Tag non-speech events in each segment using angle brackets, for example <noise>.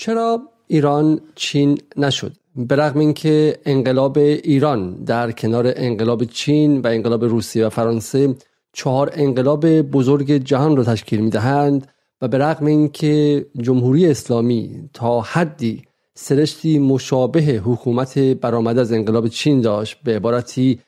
چرا ایران چین نشد؟ به رغم اینکه انقلاب ایران در کنار انقلاب چین و انقلاب روسیه و فرانسه چهار انقلاب بزرگ جهان را تشکیل می‌دهند و به رغم اینکه جمهوری اسلامی تا حدی سرشتی مشابه حکومت برآمده از انقلاب چین داشت به عبارتی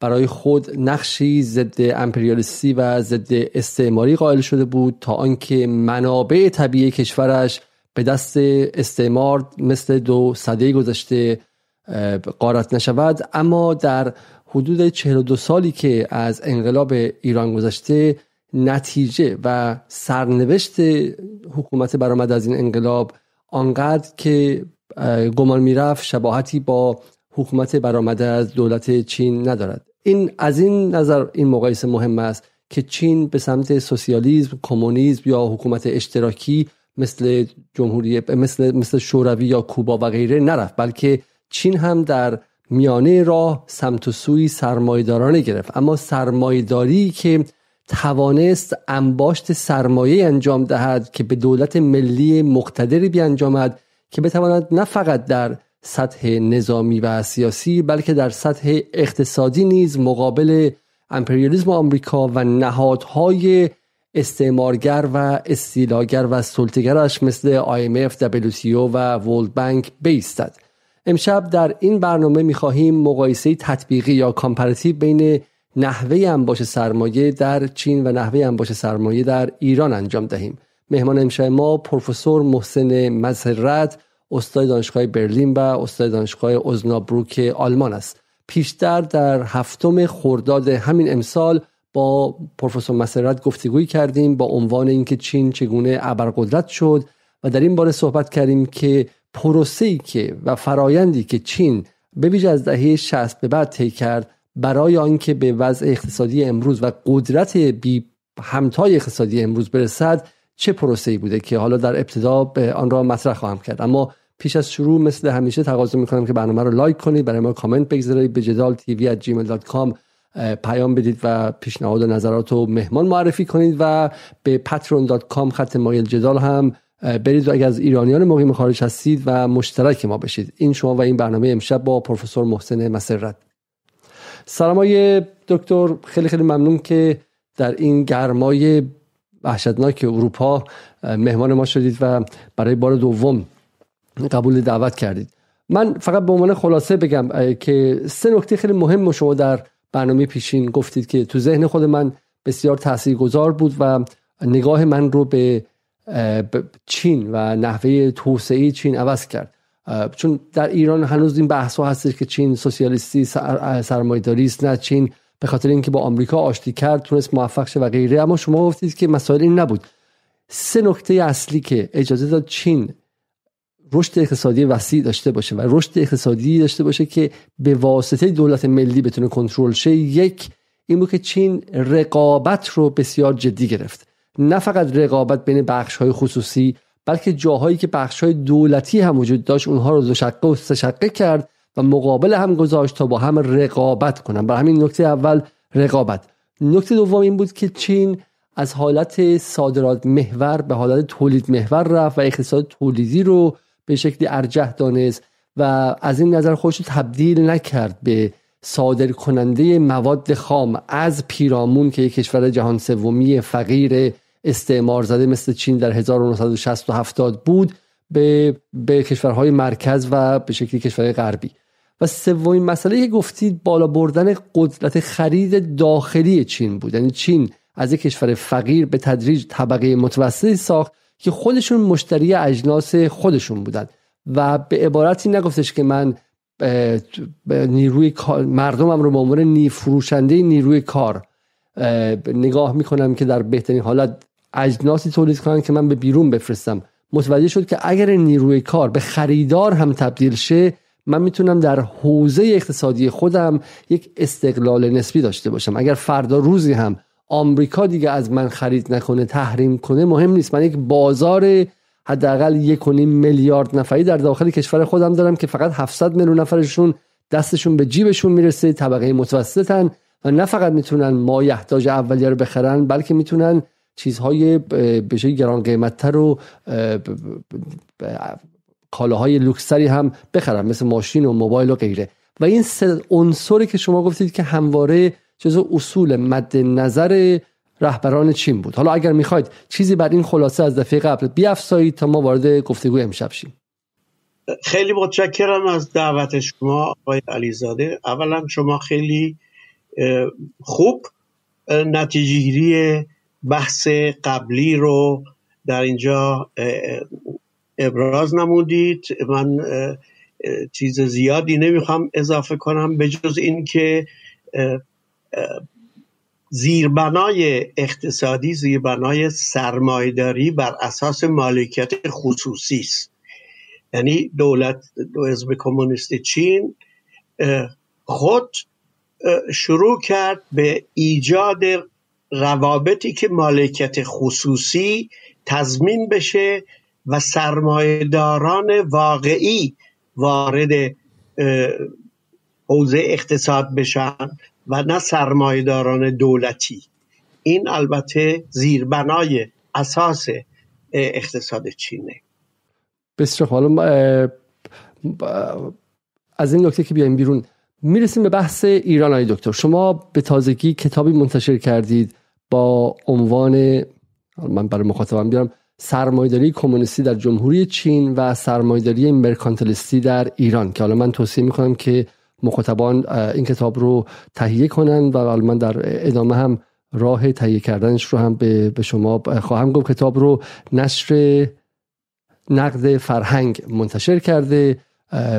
برای خود نقشی ضد امپریالیستی و ضد استعماری قائل شده بود تا آنکه منابع طبیعی کشورش به دست استعمار مثل دو صده گذشته قارت نشود. اما در حدود 42 سالی که از انقلاب ایران گذشته نتیجه و سرنوشت حکومت برآمد از این انقلاب آنقدر که گمان می‌رفت شباهتی با حکومت برآمده از دولت چین ندارد. این از این نظر این مقایسه مهم است که چین به سمت سوسیالیسم کمونیسم یا حکومت اشتراکی مثل جمهوری مثل مثل شوروی یا کوبا و غیره نرفت بلکه چین هم در میانه راه سمت و سوی سرمایدارانه گرفت. اما سرمایداری که توانست انباشت سرمایه انجام دهد که به دولت ملی مقتدری بیانجامد که بتواند نه فقط در سطح نظامی و سیاسی بلکه در سطح اقتصادی نیز مقابل امپریالیسم آمریکا و نهادهای استعمارگر و استیلاگر و سلطگرش مثل IMF, WTO و World Bank بایستد. امشب در این برنامه می‌خواهیم مقایسه تطبیقی یا comparative بین نحوه انباشت سرمایه در چین و نحوه انباشت سرمایه در ایران انجام دهیم. مهمان امشب ما پروفسور محسن مسرت استاد دانشگاه برلین و استاد دانشگاه اوزنابروک آلمان است. پیشتر در هفتم خرداد همین امسال پروفسور مسرت گفتگویی کردیم با عنوان اینکه چین چگونه ابرقدرت شد و در این باره صحبت کردیم که پروسه‌ای که و فرایندی که چین به ویژه از دهه 60 به بعد طی کرد برای آنکه به وضع اقتصادی امروز و قدرت بی همتای اقتصادی امروز برسد چه پروسه‌ای بوده که حالا در ابتدا به آن را مطرح خواهم کرد. اما پیش از شروع مثل همیشه تقاضا می‌کنم که برنامه رو لایک کنید برای ما کامنت بگذارید به جدال تیوی پیام بدید و پیشنهاد و نظرات رو مهمان معرفی کنید و به patreon.com خط مایل جدال هم برید و اگر از ایرانیان مقیم خارج هستید و مشترک ما بشید. این شما و این برنامه امشب با پروفسور محسن مسرت. سلام های دکتر خیلی خیلی ممنون که در این گرمای وحشتناک اروپا مهمان ما شدید و برای بار دوم قبول دعوت کردید. من فقط به عنوان خلاصه بگم که سه نکته خیلی مهم شما در برنامه پیشین گفتید که تو ذهن خود من بسیار تاثیرگذار بود و نگاه من رو به چین و نحوه توسعه چین عوض کرد. چون در ایران هنوز این بحث ها هستش که چین سوسیالیستی سرمایه‌داری است نه چین. به خاطر اینکه با آمریکا آشتی کرد تونست موفق شه و غیره. اما شما گفتید که مسائل این نبود. سه نکته اصلی که اجازه داد چین رشد اقتصادی وسیع داشته باشه و رشد اقتصادی داشته باشه که به واسطه دولت ملی بتونه کنترل شه یک این بود که چین رقابت رو بسیار جدی گرفت. نه فقط رقابت بین بخش های خصوصی بلکه جاهایی که بخش های دولتی هم وجود داشت اونها رو دو و سه کرد و مقابل هم گذاشت تا با هم رقابت کنن. برای همین نکته اول رقابت. نکته دوم این بود که چین از حالت صادرات محور به حالت تولید محور رفت و اقتصاد تولیدی رو به شکلی ارجح دانست و از این نظر خودش تبدیل نکرد به صادر کننده مواد خام از پیرامون که یک کشور جهان سومی فقیر استعمار زده مثل چین در 1960 و 70 بود به, به کشورهای مرکز و به شکلی کشورهای غربی. و سومین مسئله که گفتید بالا بردن قدرت خرید داخلی چین بود. یعنی چین از یک کشور فقیر به تدریج طبقه متوسطی ساخت که خودشون مشتری اجناس خودشون بودن. و به عبارتی نگفتش که من نیروی مردمم رو به عنوان نی فروشنده نیروی کار نگاه می‌کنم که در بهترین حالت اجناسی تولید کنن که من به بیرون بفرستم. متوجه شد که اگر نیروی کار به خریدار هم تبدیل شه من می‌تونم در حوزه اقتصادی خودم یک استقلال نسبی داشته باشم. اگر فردا روزی هم آمریکا دیگه از من خرید نکنه تحریم کنه مهم نیست. من یک بازار حداقل یک و میلیارد نفری در داخل کشور خودم دارم که فقط 700 میلیون نفرشون دستشون به جیبشون می‌رسه طبقه متوسطن و نه فقط می‌تونن مایحتاج اولیه رو بخرن بلکه می‌تونن چیزهای به گران قیمتتر رو کالاهای لوکسری هم بخرن مثل ماشین و موبایل و غیره. و این سه عنصری که شما گفتید که همواره جزو اصول مد نظر رهبران چین بود. حالا اگر می‌خواید چیزی بر این خلاصه از دفعه قبل بیافزایید تا ما وارد گفتگو امشب شیم. خیلی متشکرم از دعوت شما آقای علیزاده. اولا شما خیلی خوب نتیجهگیری بحث قبلی رو در اینجا ابراز نمودید. من چیز زیادی نمی‌خوام اضافه کنم به جز این که زیربنای اقتصادی زیربنای سرمایداری بر اساس مالکیت خصوصی است. یعنی دولت دو حزب کمونیست چین خود شروع کرد به ایجاد روابطی که مالکیت خصوصی تضمین بشه و سرمایهداران واقعی وارد حوزه اقتصاد بشن. و نه سرمایهداران دولتی. این البته زیربنای اساس اقتصاد چینه. بسیار حالا از این نکته که بیایم بیرون می‌رسیم به بحث ایران های دکتر. شما به تازگی کتابی منتشر کردید با عنوان من برای مخاطبم بیارم سرمایداری کمونیستی در جمهوری چین و سرمایداری مرکانتلیستی در ایران که حالا من توصیه می‌کنم که مخاطبان این کتاب رو تهیه کنن و من در ادامه هم راه تهیه کردنش رو هم به شما خواهم گفت. کتاب رو نشر نقد فرهنگ منتشر کرده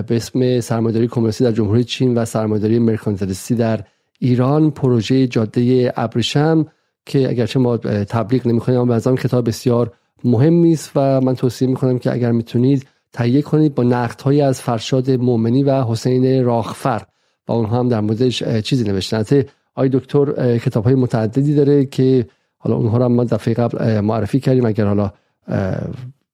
به اسم سرمایداری کمونیستی در جمهوری چین و سرمایداری مرکانتلیستی در ایران. پروژه جاده ابریشم که اگرچه ما تبلیغ نمی‌کنیم اما به کتاب بسیار مهمی است و من توصیه می‌کنم که اگر می‌تونید تهیه کنید با نقد های از فرشاد مومنی و حسین راخفر و اونها هم در موردش چیزی نوشتن آی دکتر کتاب های متعددی داره که حالا اونها رو ما دفعه قبل معرفی کردیم. اگر حالا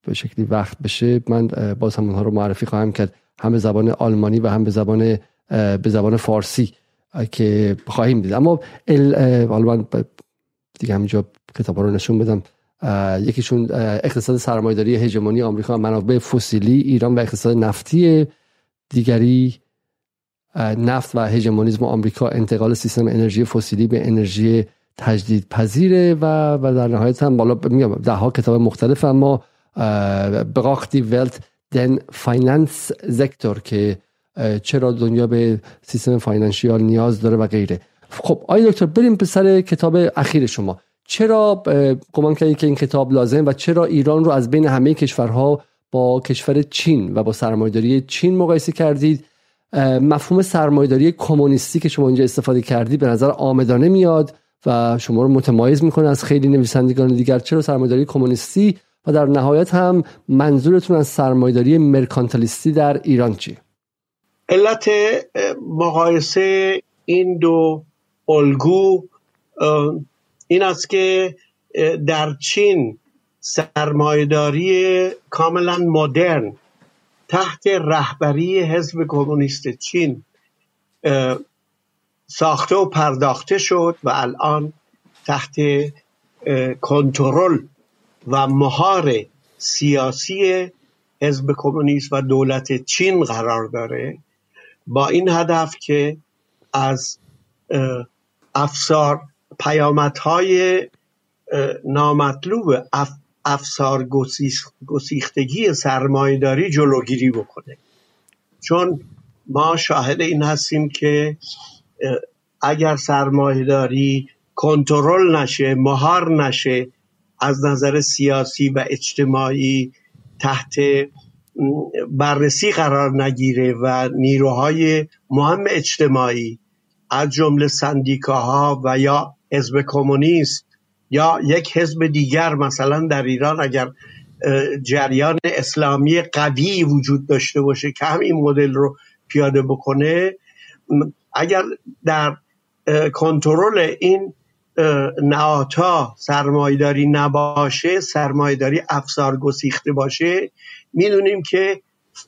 به شکلی وقت بشه من باز هم اونها رو معرفی خواهم کرد. هم به زبان آلمانی و هم به زبان به زبان فارسی که خواهیم دید. اما حالا من دیگه همینجا کتاب رو نشون بدم. یکیشون اقتصاد سرمایداری هژمونی آمریکا منابع فسیلی ایران و اقتصاد نفتی دیگری نفت و هژمونیسم آمریکا انتقال سیستم انرژی فسیلی به انرژی تجدید پذیره و و در نهایت هم بالا میگم ده ها کتاب مختلف اما braucht die Welt den Finanzsektor که چرا دنیا به سیستم financial نیاز داره و غیره. خب آقای دکتر بریم به سر کتاب اخیر شما. چرا گمان کردید که این کتاب لازم و چرا ایران رو از بین همه کشورها با کشور چین و با سرمایداری چین مقایسه کردید مفهوم سرمایداری کمونیستی که شما اینجا استفاده کردید به نظر عامدانه میاد و شما رو متمایز می‌کنه از خیلی نویسندگان دیگر. چرا سرمایداری کمونیستی؟ و در نهایت هم منظورتون از سرمایداری مرکانتالیستی در ایران چی؟ علت مقایسه این دو الگو این است که در چین سرمایداری کاملا مدرن تحت رهبری حزب کمونیست چین ساخته و پرداخته شد و الان تحت کنترل و مهار سیاسی حزب کمونیست و دولت چین قرار داره. با این هدف که از افسار پیامدهای نامطلوب اف افسار گسیختگی سرمایداری جلوگیری بکنه. چون ما شاهد این هستیم که اگر سرمایداری کنترل نشه مهار نشه از نظر سیاسی و اجتماعی تحت بررسی قرار نگیره و نیروهای مهم اجتماعی از جمله سندیکاها و یا حزب کمونیست یا یک حزب دیگر مثلا در ایران اگر جریان اسلامی قوی وجود داشته باشه که هم این مدل رو پیاده بکنه اگر در کنترل این نهادها سرمایداری نباشه سرمایداری افزار گسیخته باشه می‌دونیم که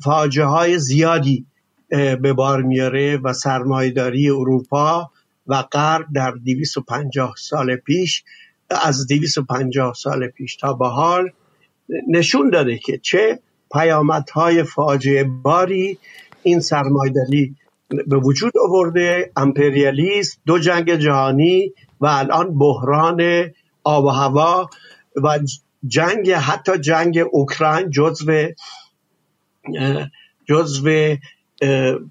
فاجعه های زیادی به بار میاره و سرمایداری اروپا و غرب در 250 سال پیش از 250 سال پیش تا به حال نشون داده که چه پیامدهای فاجعه باری این سرمایداری به وجود آورده امپریالیست دو جنگ جهانی و الان بحران آب و هوا و جنگ حتی جنگ اوکراین جزو جزو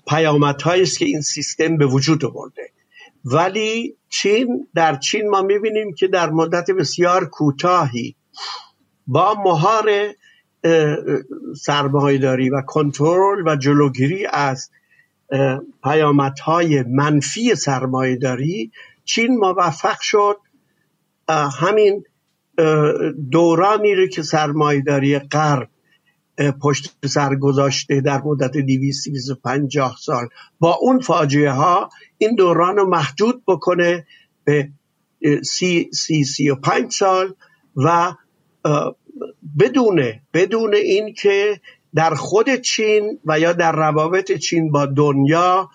پیامدهایی است که این سیستم به وجود آورده. ولی چین در چین ما می‌بینیم که در مدت بسیار کوتاهی با مهار سرمایهداری و کنترل و جلوگیری از پیامدهای منفی سرمایهداری چین موفق شد. همین دورانی رو که سرمایهداری غرب پشت سر گذاشته در مدت 250 سال. با اون فاجعه ها این دوران رو محدود بکنه به سی, سی, سی و پنج سال و بدون بدون اینکه در خود چین و یا در روابط چین با دنیا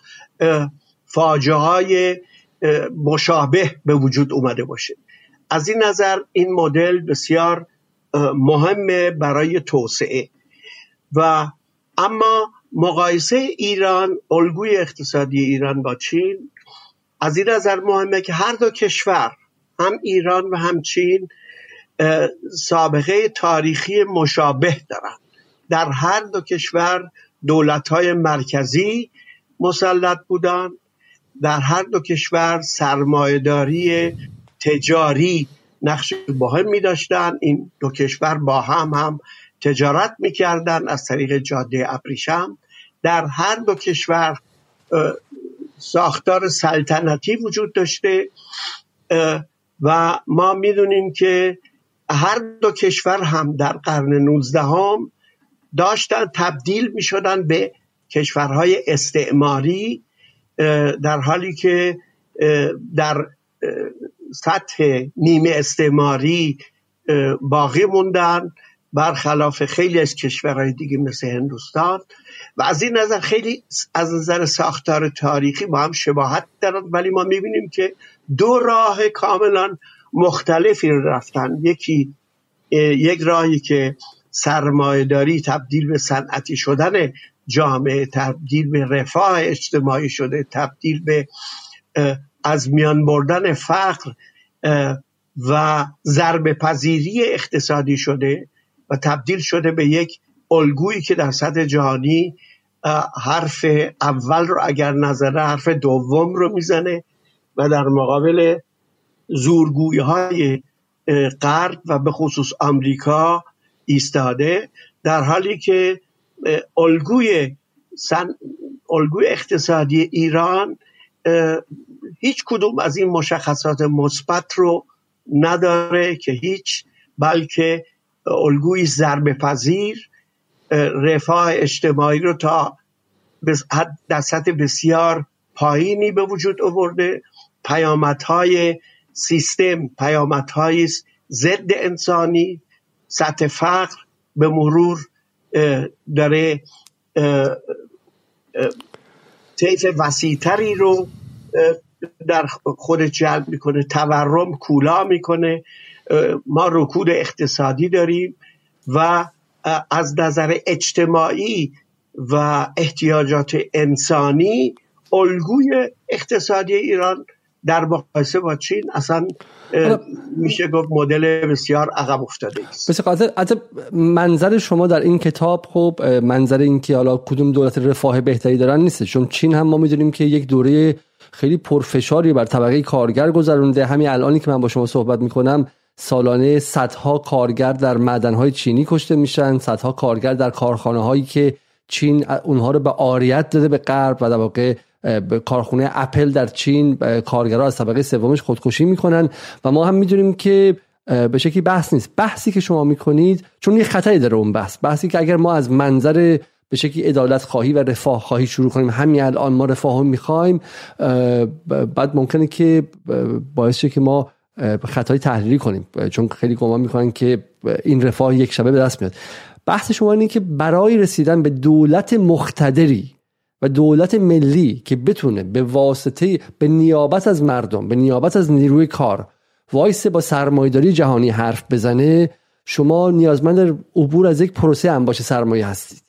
فاجعه های مشابه به وجود اومده باشه. از این نظر این مدل بسیار مهمه برای توسعه. و اما مقایسه ایران الگوی اقتصادی ایران با چین از این نظر مهمه که هر دو کشور هم ایران و هم چین سابقه تاریخی مشابه دارند. در هر دو کشور دولت های مرکزی مسلط بودند. در هر دو کشور سرمایهداری تجاری نقش مهمی داشتن این دو کشور با هم هم تجارت می‌کردن از طریق جاده ابریشم. در هر دو کشور ساختار سلطنتی وجود داشته و ما می‌دونیم که هر دو کشور هم در قرن 19 هم داشتن تبدیل می شدن به کشورهای استعماری در حالی که در سطح نیمه استعماری باقی موندن. برخلاف خیلی از کشورهای دیگه مثل هندوستان. و از این نظر خیلی از نظر ساختار تاریخی با هم شباهت دارند ولی ما می‌بینیم که دو راه کاملا مختلفی رفتن. یکی یک راهی که سرمایهداری تبدیل به صنعتی شدن جامعه تبدیل به رفاه اجتماعی شده تبدیل به از میان بردن فقر و ضربه پذیری اقتصادی شده. و تبدیل شده به یک الگویی که در سطح جهانی حرف اول رو اگر نظره حرف دوم رو می‌زنه و در مقابل زورگوی های غرب و به خصوص آمریکا ایستاده در حالی که الگوی سن... الگوی اقتصادی ایران هیچ کدوم از این مشخصات مثبت رو نداره که هیچ بلکه الگوی ضربه پذیر رفاه اجتماعی رو تا در سطح بسیار پایینی به وجود آورده. پیامدهای سیستم پیامدهای ضد انسانی سطح فقر به مرور داره طیف وسیعتری رو در خود جلب می‌کنه تورم کولا می‌کنه. ما رکود اقتصادی داریم و از نظر اجتماعی و احتیاجات انسانی الگوی اقتصادی ایران در مقایسه با چین اصلا میشه گفت مدل بسیار عقب افتاده است. از منظر شما در این کتاب خب منظر اینکه حالا کدوم دولت رفاه بهتری دارن نیست چون چین هم ما می‌دونیم که یک دوره خیلی پرفشاری بر طبقه کارگر گذرونده. همین الانی که من با شما صحبت می‌کنم سالانه صدها کارگر در معدنهای چینی کشته میشن صدها کارگر در کارخانه هایی که چین اونها رو به آریت داده به غرب و در واقع کارخونه اپل در چین کارگرها از طبقه سومش خودکشی می‌کنن و ما هم می‌دونیم که به شکلی بحث نیست. بحثی که شما می‌کنید چون یه خطری داره اون بحث. بحثی که اگر ما از منظر به شکلی عدالت خواهی و رفاه خواهی شروع کنیم همین الان ما رفاه می‌خوایم بعد ممکنه که باعث شه که ما خطای تحلیلی کنیم. چون خیلی گمان می‌کنن که این رفاه یک شبه به دست میاد. بحث شما اینه که برای رسیدن به دولت مختدری و دولت ملی که بتونه به واسطه به نیابت از مردم به نیابت از نیروی کار وایس با سرمایداری جهانی حرف بزنه شما نیازمند عبور از یک پروسه انباش سرمایه هستید.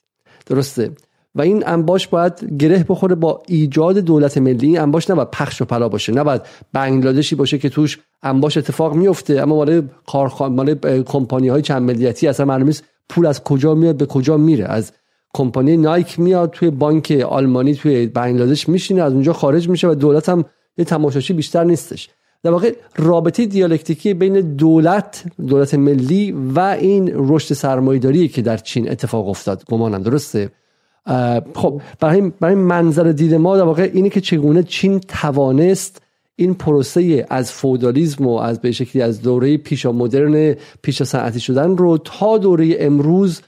درسته؟ و این انباش باید گره بخوره با ایجاد دولت ملی. این انباش نباید پخش و پلا باشه نباید بنگلادشی باشه که توش انباش اتفاق میفته. اما مال کارخان مال کمپانی های چند ملیتی اصلا معلوم پول از کجا میاد به کجا میره. از کمپانی نایک میاد توی بانک آلمانی توی بنگلادش میشینه از اونجا خارج میشه و دولت هم یه تماشاچی بیشتر نیستش. در واقع رابطه دیالکتیکی بین دولت دولت ملی و این رشد سرمایه‌داری که در چین اتفاق افتاد. گمانم درسته؟ خب برای برای منظر دید ما در واقع اینه که چگونه چین توانست این پروسه از فودالیزم و از به شکلی از دوره پیشا مدرن پیشا صنعتی شدن رو تا دوره امروز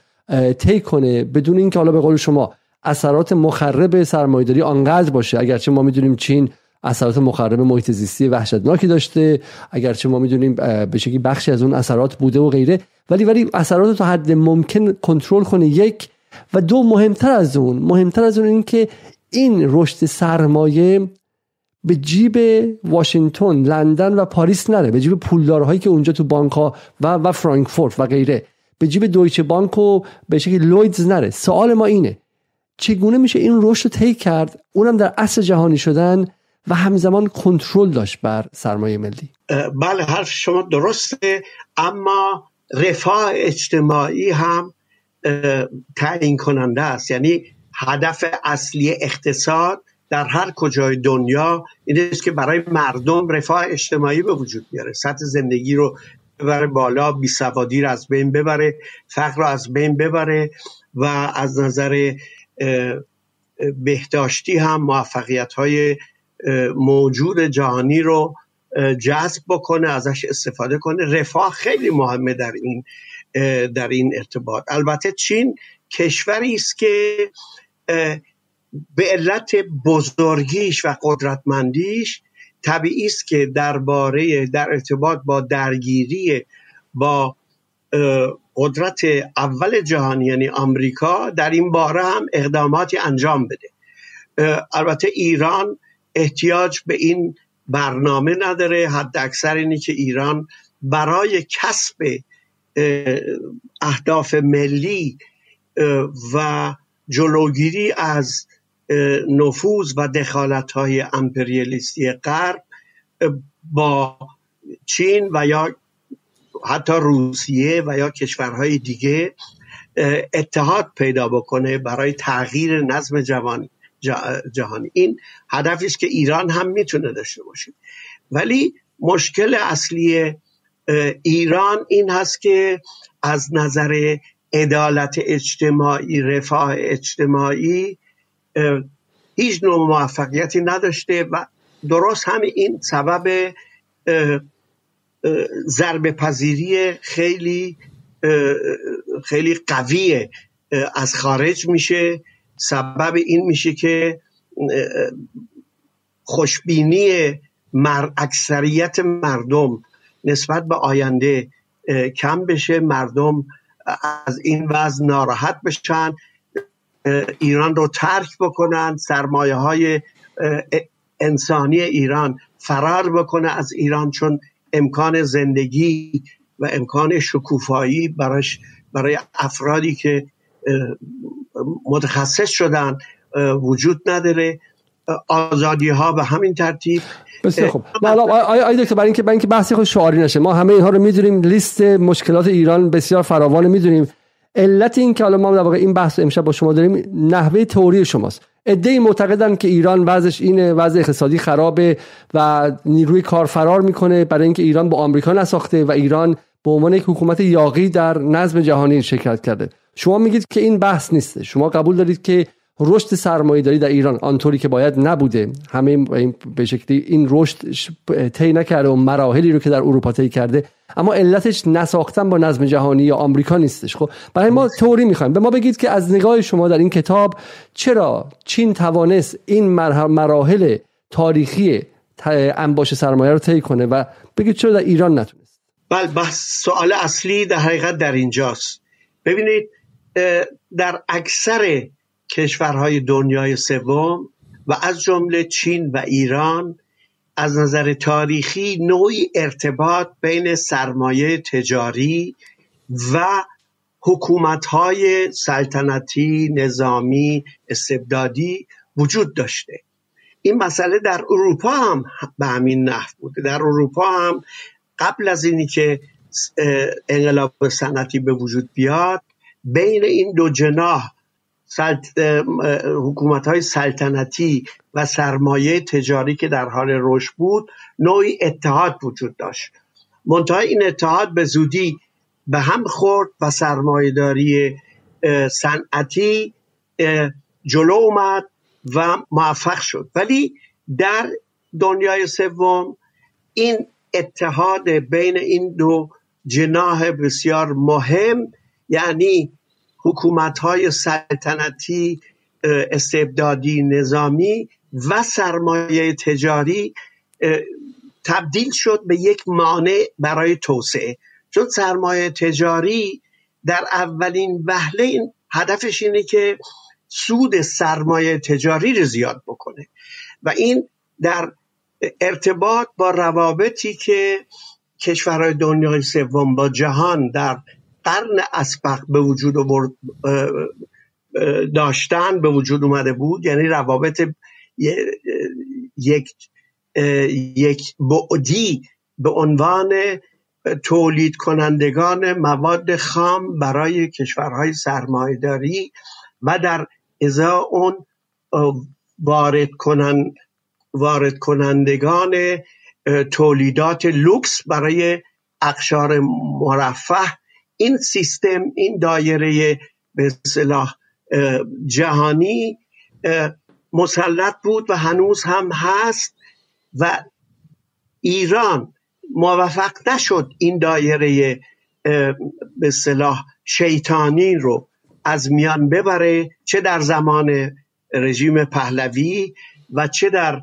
طی کنه بدون اینکه حالا به قول شما اثرات مخرب سرمایه‌داری آنقدر باشه. اگرچه ما می‌دونیم چین اثرات مخرب محیط زیستی وحشتناکی داشته اگرچه ما می‌دونیم به شکلی بخشی از اون اثرات بوده و غیره ولی ولی اثرات تا حد ممکن کنترل کنه. یک و دو مهمتر از اون مهمتر از اون این که این رشد سرمایه به جیب واشنگتن لندن و پاریس نره به جیب پولدارهایی که اونجا تو بانک ها و و فرانکفورت و غیره به جیب دویچه بانک و به شکل لویدز نره. سوال ما اینه چگونه میشه این رشد رو طی کرد؟ اونم در اصل جهانی شدن و همزمان کنترل داشت بر سرمایه ملی. بله حرف شما درسته اما رفاه اجتماعی هم تعیین کننده است. یعنی هدف اصلی اقتصاد در هر کجای دنیا این است که برای مردم رفاه اجتماعی به وجود بیاره. سطح زندگی رو ببره بالا بیسوادی رو از بین ببره فقر رو از بین ببره و از نظر بهداشتی هم موفقیت های موجود جهانی رو جذب بکنه ازش استفاده کنه. رفاه خیلی مهمه در این در این ارتباط. البته چین کشوری است که به علت بزرگیش و قدرتمندیش طبیعی است که درباره در ارتباط با درگیری با قدرت اول جهانی یعنی آمریکا در این باره هم اقداماتی انجام بده. البته ایران احتیاج به این برنامه نداره. حد اکثر اینی که ایران برای کسب اهداف ملی و جلوگیری از نفوذ و دخالت های امپریالیستی غرب با چین و یا حتی روسیه و یا کشورهای دیگه اتحاد پیدا بکنه برای تغییر نظم جوانی جهانی این هدفی است که ایران هم می‌تونه داشته باشه. ولی مشکل اصلی ایران این هست که از نظر عدالت اجتماعی رفاه اجتماعی هیچ نوع موفقیتی نداشته و درست همین این سبب ضربه پذیری خیلی خیلی قویه از خارج میشه. سبب این میشه که خوشبینی مر... اکثریت مردم نسبت به آینده کم بشه مردم از این وضع ناراحت بشن ایران رو ترک بکنن سرمایه های انسانی ایران فرار بکنه از ایران چون امکان زندگی و امکان شکوفایی براش برای افرادی که متخصص شدن وجود نداره. آزادی ها به همین ترتیب. بسیار خوب. آیا دکتر برای اینکه برای اینکه بحثی خود شعاری نشه ما همه اینها رو می‌دونیم لیست مشکلات ایران بسیار فراوان می‌دونیم. علت این که حالا ما در واقع این بحث امشب با شما داریم نحوه تئوری شماست. ای معتقدن که ایران وضعش اینه وضع اقتصادی خرابه و نیروی کار فرار می‌کنه برای اینکه ایران با آمریکا نساخته و ایران به عنوان یک حکومت یاقی در نظم جهانی شرکت کرده. شما میگید که این بحث نیست شما قبول دارید که رشد سرمایه‌داری در ایران آنطوری که باید نبوده. همه به شکلی این رشد طی نکرده و مراحلی رو که در اروپا طی کرده. اما علتش نساختن با نظم جهانی یا آمریکا نیستش. خب برای ما توری می‌خوایم. به ما بگید که از نگاه شما در این کتاب چرا چین توانست این مراحل تاریخی انباش سرمایه رو طی کنه و بگید چرا در ایران نتونست؟ بله بحث سوال اصلی در حقیقت در اینجاست. ببینید در اکثر کشورهای دنیای سوم و از جمله چین و ایران از نظر تاریخی نوعی ارتباط بین سرمایه تجاری و حکومت های سلطنتی نظامی استبدادی وجود داشته. این مسئله در اروپا هم به همین نحو بوده در اروپا هم قبل از اینی که انقلاب سنتی به وجود بیاد بین این دو جناح سلط... حکومت های سلطنتی و سرمایه تجاری که در حال رشد بود نوعی اتحاد وجود داشت. منتها این اتحاد به زودی به هم خورد و سرمایهداری صنعتی جلو اومد و موفق شد. ولی در دنیای سوم این اتحاد بین این دو جناح بسیار مهم یعنی حکومت های سلطنتی استبدادی نظامی و سرمایه تجاری تبدیل شد به یک مانع برای توسعه. چون سرمایه تجاری در اولین وهله هدفش اینه که سود سرمایه تجاری رو زیاد بکنه. و این در ارتباط با روابطی که کشورهای دنیای سوم با جهان در قرن اسبق به وجود داشتن به وجود اومده بود. یعنی روابط یک یک بعدی به عنوان تولید کنندگان مواد خام برای کشورهای سرمایداری و در ازا اون وارد, کنن وارد کنندگان تولیدات لوکس برای اقشار مرفه این سیستم این دایره به صلاح جهانی مسلط بود و هنوز هم هست و ایران موفق نشد این دایره به صلاح شیطانی رو از میان ببره چه در زمان رژیم پهلوی و چه در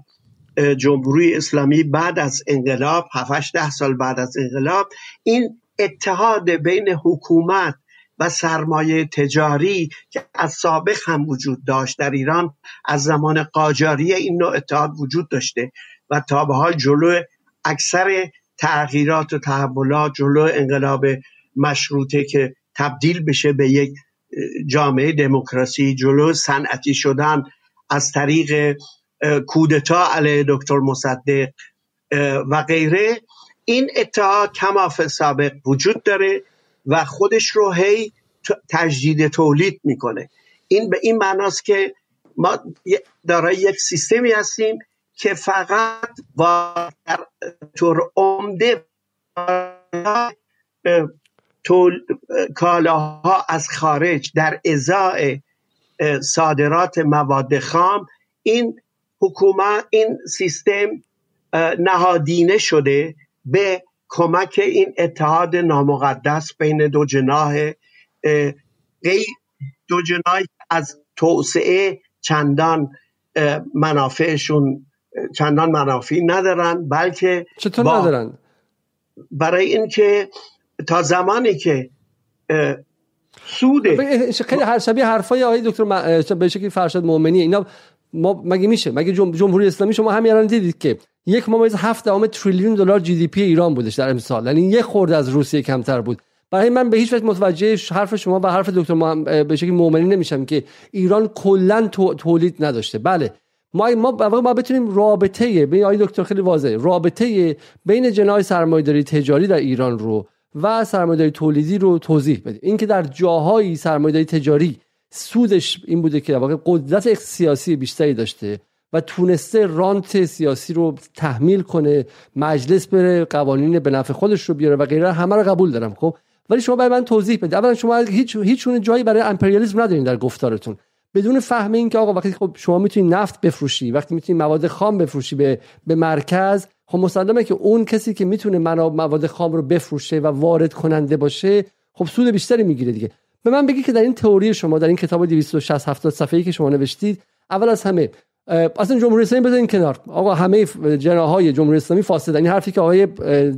جمهوری اسلامی بعد از انقلاب 7 ده سال بعد از انقلاب. این اتحاد بین حکومت و سرمایه تجاری که از سابق هم وجود داشت در ایران از زمان قاجاری این نوع اتحاد وجود داشته و تا به حال جلو اکثر تغییرات و تحولات جلو انقلاب مشروطه که تبدیل بشه به یک جامعه دموکراسی جلو صنعتی شدن از طریق کودتا علیه دکتر مصدق و غیره. این اتحاد کماف سابق وجود داره و خودش رو هی تجدید تولید می‌کنه. این به این معناست که ما دارای یک سیستمی هستیم که فقط با طور عمده کالاها از خارج در ازای صادرات مواد خام این حکومت این سیستم نهادینه شده به کمک این اتحاد نامقدس بین دو جناح دو جناح از توسعه چندان منافعشون چندان منافعی ندارن بلکه چطور ندارن؟ برای اینکه تا زمانی که سود خیلی هر شبیه حرفای آقای دکتر به شکلی فرشاد مؤمنی اینا ما مگه میشه؟ مگه جمهوری اسلامی شما همین الان دیدید که یک ممیز هفت دهم تریلیون دلار جی دی پی ایران بودش در امسال. یعنی یک خورده از روسیه کمتر بود. برای من به هیچ وجه متوجه حرف شما و حرف دکتر به شکلی مؤمنی نمیشم که ایران کلا تولید نداشته. بله. ما ما ما بتونیم رابطه بین آقای دکتر خیلی واضحه. رابطه بین جناح سرمایه‌داری تجاری در ایران رو و سرمایه‌داری تولیدی رو توضیح بدیم. اینکه در جاهایی سرمایه‌داری تجاری سودش این بوده که واقع قدرت سیاسی بیشتری داشته. و تونسته رانت سیاسی رو تحمیل کنه مجلس بره قوانین به نفع خودش رو بیاره و غیره همه رو قبول دارم خب؟ ولی شما برای من توضیح بدید. اولا شما هیچ هیچ جایی برای امپریالیسم ندارین در گفتارتون. بدون فهم این که آقا وقتی خب شما می‌تونی نفت بفروشی وقتی می‌تونی مواد خام بفروشی به به مرکز خب مسلمه که اون کسی که می‌تونه مواد خام رو بفروشه و وارد کننده باشه خب سود بیشتری می‌گیره دیگه. به من بگی که در این تئوری شما در این کتاب 260 70 صفحه‌ای که شما نوشتید اول از همه اصلا جمهوری اسلامی بذارین کنار. آقا همه جناهای جمهوری اسلامی فاسد این حرفی که آقای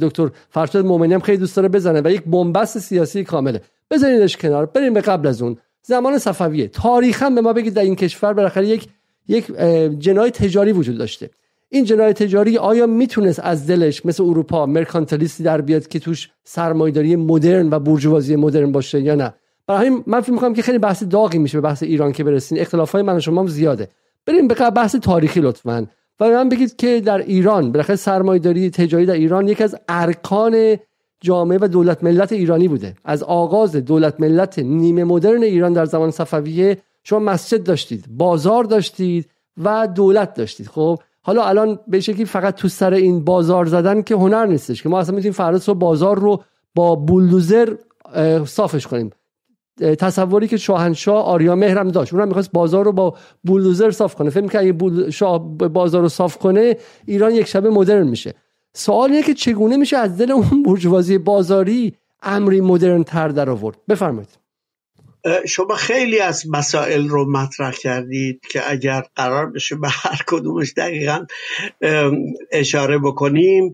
دکتر فرشاد مومنی هم خیلی دوست داره بزنه و یک بنبست سیاسی کامله. بذارینش کنار. بریم به قبل از اون. زمان صفویه. تاریخا به ما بگید در این کشور بالاخره یک یک جنای تجاری وجود داشته. این جنایت تجاری آیا می‌تونست از دلش مثل اروپا مرکانتالیستی در بیاد که توش سرمایه‌داری مدرن و بورژوازی مدرن باشه یا نه؟ برای من فکر می‌کنم که خیلی بحث داغی میشه به بحث ایران که برسین. اختلافای من و شما زیاده. بریم به بحث تاریخی لطفا. و من بگید که در ایران بالاخره سرمایه‌داری تجاری در ایران یکی از ارکان جامعه و دولت ملت ایرانی بوده. از آغاز دولت ملت نیمه مدرن ایران در زمان صفویه شما مسجد داشتید بازار داشتید و دولت داشتید. خب حالا الان به شکلی فقط تو سر این بازار زدن که هنر نیستش که ما اصلا می‌تونیم فردا رو بازار رو با بولدوزر صافش کنیم. تصوری که شاهنشاه آریا مهرم داشت. اونم می‌خواست بازار رو با بولدوزر صاف کنه. فکر می‌کنه اگه بول... شاه بازار رو صاف کنه ایران یک شبه مدرن میشه. سوال اینه که چگونه میشه از دل اون برجوازی بازاری امری مدرن تر در آورد؟ بفرمایید. شما خیلی از مسائل رو مطرح کردید که اگر قرار بشه به هر کدومش دقیقا اشاره بکنیم.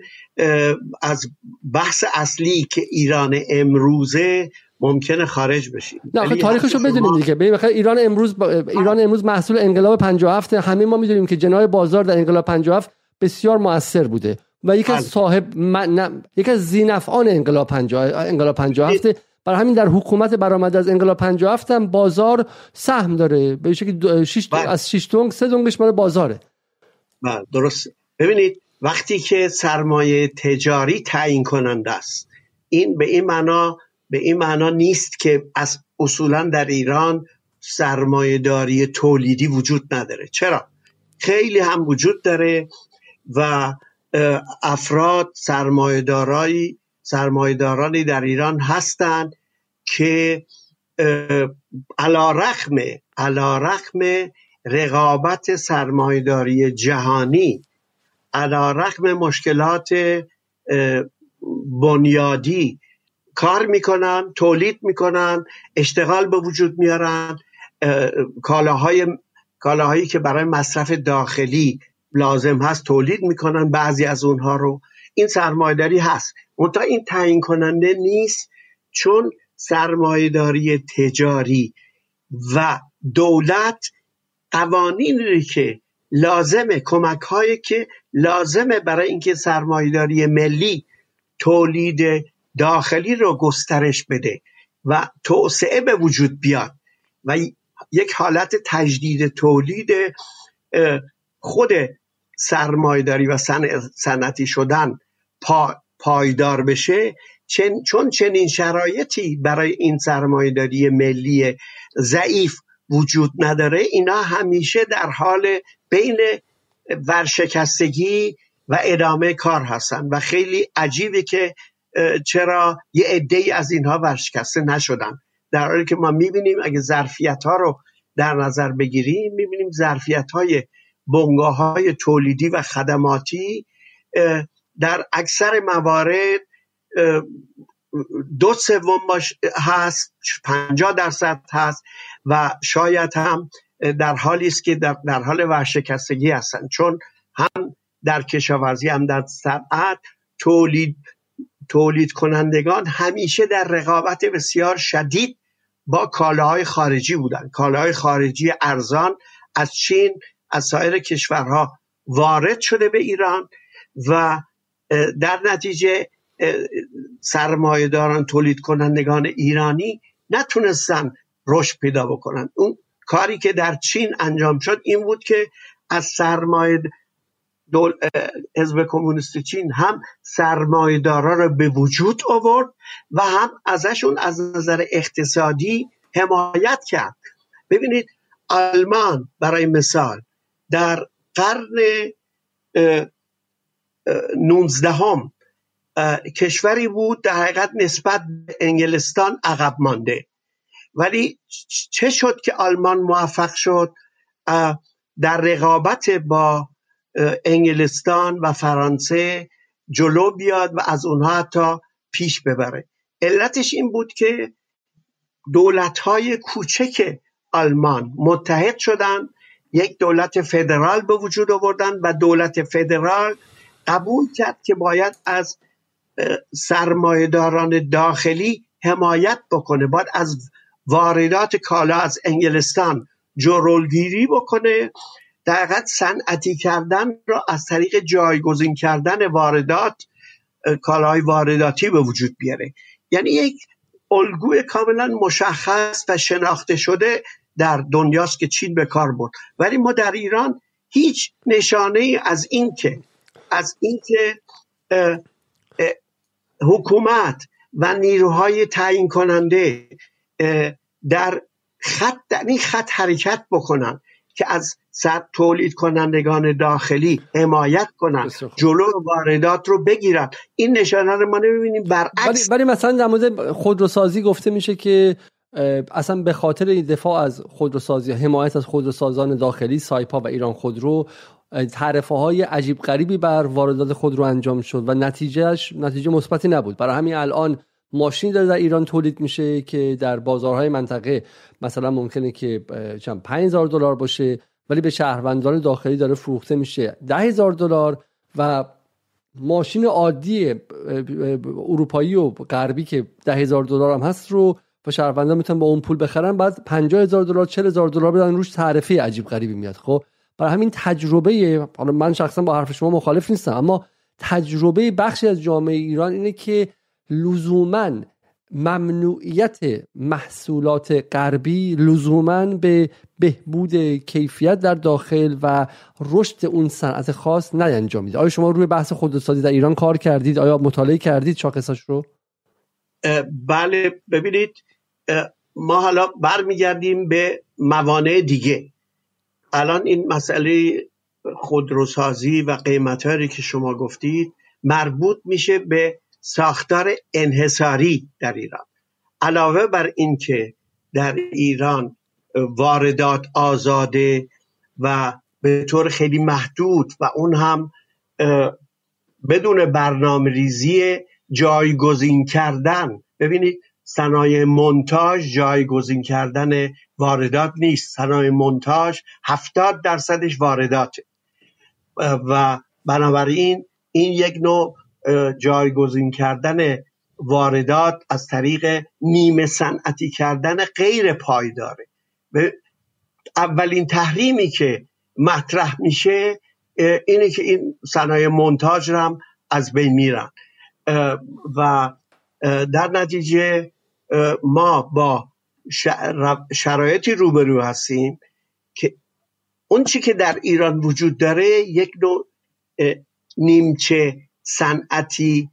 از بحث اصلی که ایران امروزه ممکنه خارج بشیم نه تاریخشو بدونیم دیگه. ببین ایران امروز ایران امروز محصول انقلاب 57 همه ما می‌دونیم که جنای بازار در انقلاب 57 بسیار موثر بوده و یکی از بله. صاحب من... یکی از زینفعان انقلاب 50 انقلاب 57 برای همین در حکومت برآمده از انقلاب 57 هم بازار سهم داره. به شکلی شش بله. از 6 دونگ 3 دونگش مال بازاره. بله درست ببینید وقتی که سرمایه تجاری تعیین کننده است این به این معنا به این معنا نیست که از اصولا در ایران سرمایه داری تولیدی وجود نداره. چرا؟ خیلی هم وجود داره و افراد سرمایه‌دارایی سرمایه‌دارانی در ایران هستند که علا رقم علا رقم رقابت سرمایهداری جهانی علا رقم مشکلات بنیادی کار می‌کنن تولید می‌کنن اشتغال به وجود میارن کالاهای کالاهایی که برای مصرف داخلی لازم هست تولید می‌کنن بعضی از اونها رو. این سرمایداری هست. منتها این تعیین کننده نیست چون سرمایداری تجاری و دولت قوانینی که لازمه کمک هایی که لازمه برای اینکه سرمایداری ملی تولید داخلی رو گسترش بده و توسعه به وجود بیاد و یک حالت تجدید تولید خود سرمایداری و صنعتی شدن پایدار بشه چون چنین شرایطی برای این سرمایداری ملی ضعیف وجود نداره اینا همیشه در حال بین ورشکستگی و ادامه کار هستن و خیلی عجیبه که چرا یه عده از اینها ورشکسته نشدن. در حالی که ما می‌بینیم اگه ظرفیت ها رو در نظر بگیریم می‌بینیم ظرفیت های بنگاه های تولیدی و خدماتی در اکثر موارد دو سوم هست پنجاه درصد هست و شاید هم در حالی است که در, در حال ورشکستگی هستند چون هم در کشاورزی هم در صنعت تولید تولید کنندگان همیشه در رقابت بسیار شدید با کالاهای خارجی بودن کالاهای خارجی ارزان از چین از سایر کشورها وارد شده به ایران و در نتیجه سرمایهداران تولید کنندگان ایرانی نتونستن رشد پیدا بکنن. اون کاری که در چین انجام شد این بود که از سرمایه دول... حزب کمونیست چین هم سرمایهدارا رو به وجود آورد و هم ازشون از نظر اقتصادی حمایت کرد. ببینید آلمان برای مثال در قرن نونزدهم کشوری بود در حقیقت نسبت به انگلستان عقب مانده. ولی چه شد که آلمان موفق شد؟ در رقابت با انگلستان و فرانسه جلو بیاد و از اونها حتی پیش ببره. علتش این بود که دولت های کوچک آلمان متحد شدند یک دولت فدرال به وجود آوردن و دولت فدرال قبول کرد که باید از سرمایهداران داخلی حمایت بکنه. باید از واردات کالا از انگلستان جرولگیری بکنه. در صنعتی کردن را از طریق جایگزین کردن واردات کالاهای وارداتی به وجود بیاره. یعنی یک الگوی کاملا مشخص و شناخته شده در دنیاست که چین به کار برد. ولی ما در ایران هیچ نشانه از اینکه از اینکه حکومت و نیروهای تعیین کننده در خط در این خط حرکت بکنن. که از صد تولید کنندگان داخلی حمایت کنن جلو واردات رو بگیرن این نشانه رو ما نمی‌بینیم. برعکس. ولی مثلا در مورد خودروسازی گفته میشه که اصلا به خاطر دفاع از خودروسازی حمایت از خودروسازان داخلی سایپا و ایران خودرو تعرفه های عجیب غریبی بر واردات خودرو انجام شد و نتیجهش نتیجه مثبتی نبود. برای همین الان ماشین داره در ایران تولید میشه که در بازارهای منطقه مثلا ممکنه که چند 5000 دلار باشه ولی به شهروندان داخلی داره فروخته میشه ده هزار دلار و ماشین عادی اروپایی و غربی که ده هزار دلار هم هست رو و شهروندان می‌تونن با اون پول بخرن بعد 50 هزار دلار 40 هزار دلار بدن روش تعرفه عجیب غریبی میاد. خب برای همین تجربه حالا من شخصا با حرف شما مخالف نیستم اما تجربه بخشی از جامعه ایران اینه که لزوما ممنوعیت محصولات غربی لزوما به بهبود کیفیت در داخل و رشد اون صنعت خاص نینجامید آیا شما روی بحث خودروسازی در ایران کار کردید؟ آیا مطالعه کردید شاخصاش رو؟ بله ببینید ما حالا برمیگردیم به موانع دیگه. الان این مسئله خودروسازی و قیمتهایی که شما گفتید مربوط میشه به ساختار انحصاری در ایران. علاوه بر اینکه در ایران واردات آزاده و به طور خیلی محدود و اون هم بدون برنامه ریزی جایگزین کردن. ببینید صنایع منتاج جایگزین کردن واردات نیست. صنایع منتاج هفتاد درصدش واردات و بنابراین این یک نوع جایگزین کردن واردات از طریق نیمه صنعتی کردن غیر پایداره. اولین تحریمی که مطرح میشه اینه که این صنایع منتاج هم از بین میرن. و در نتیجه ما با شرایطی روبرو هستیم که اون چی که در ایران وجود داره یک نوع نیمچه صنعتی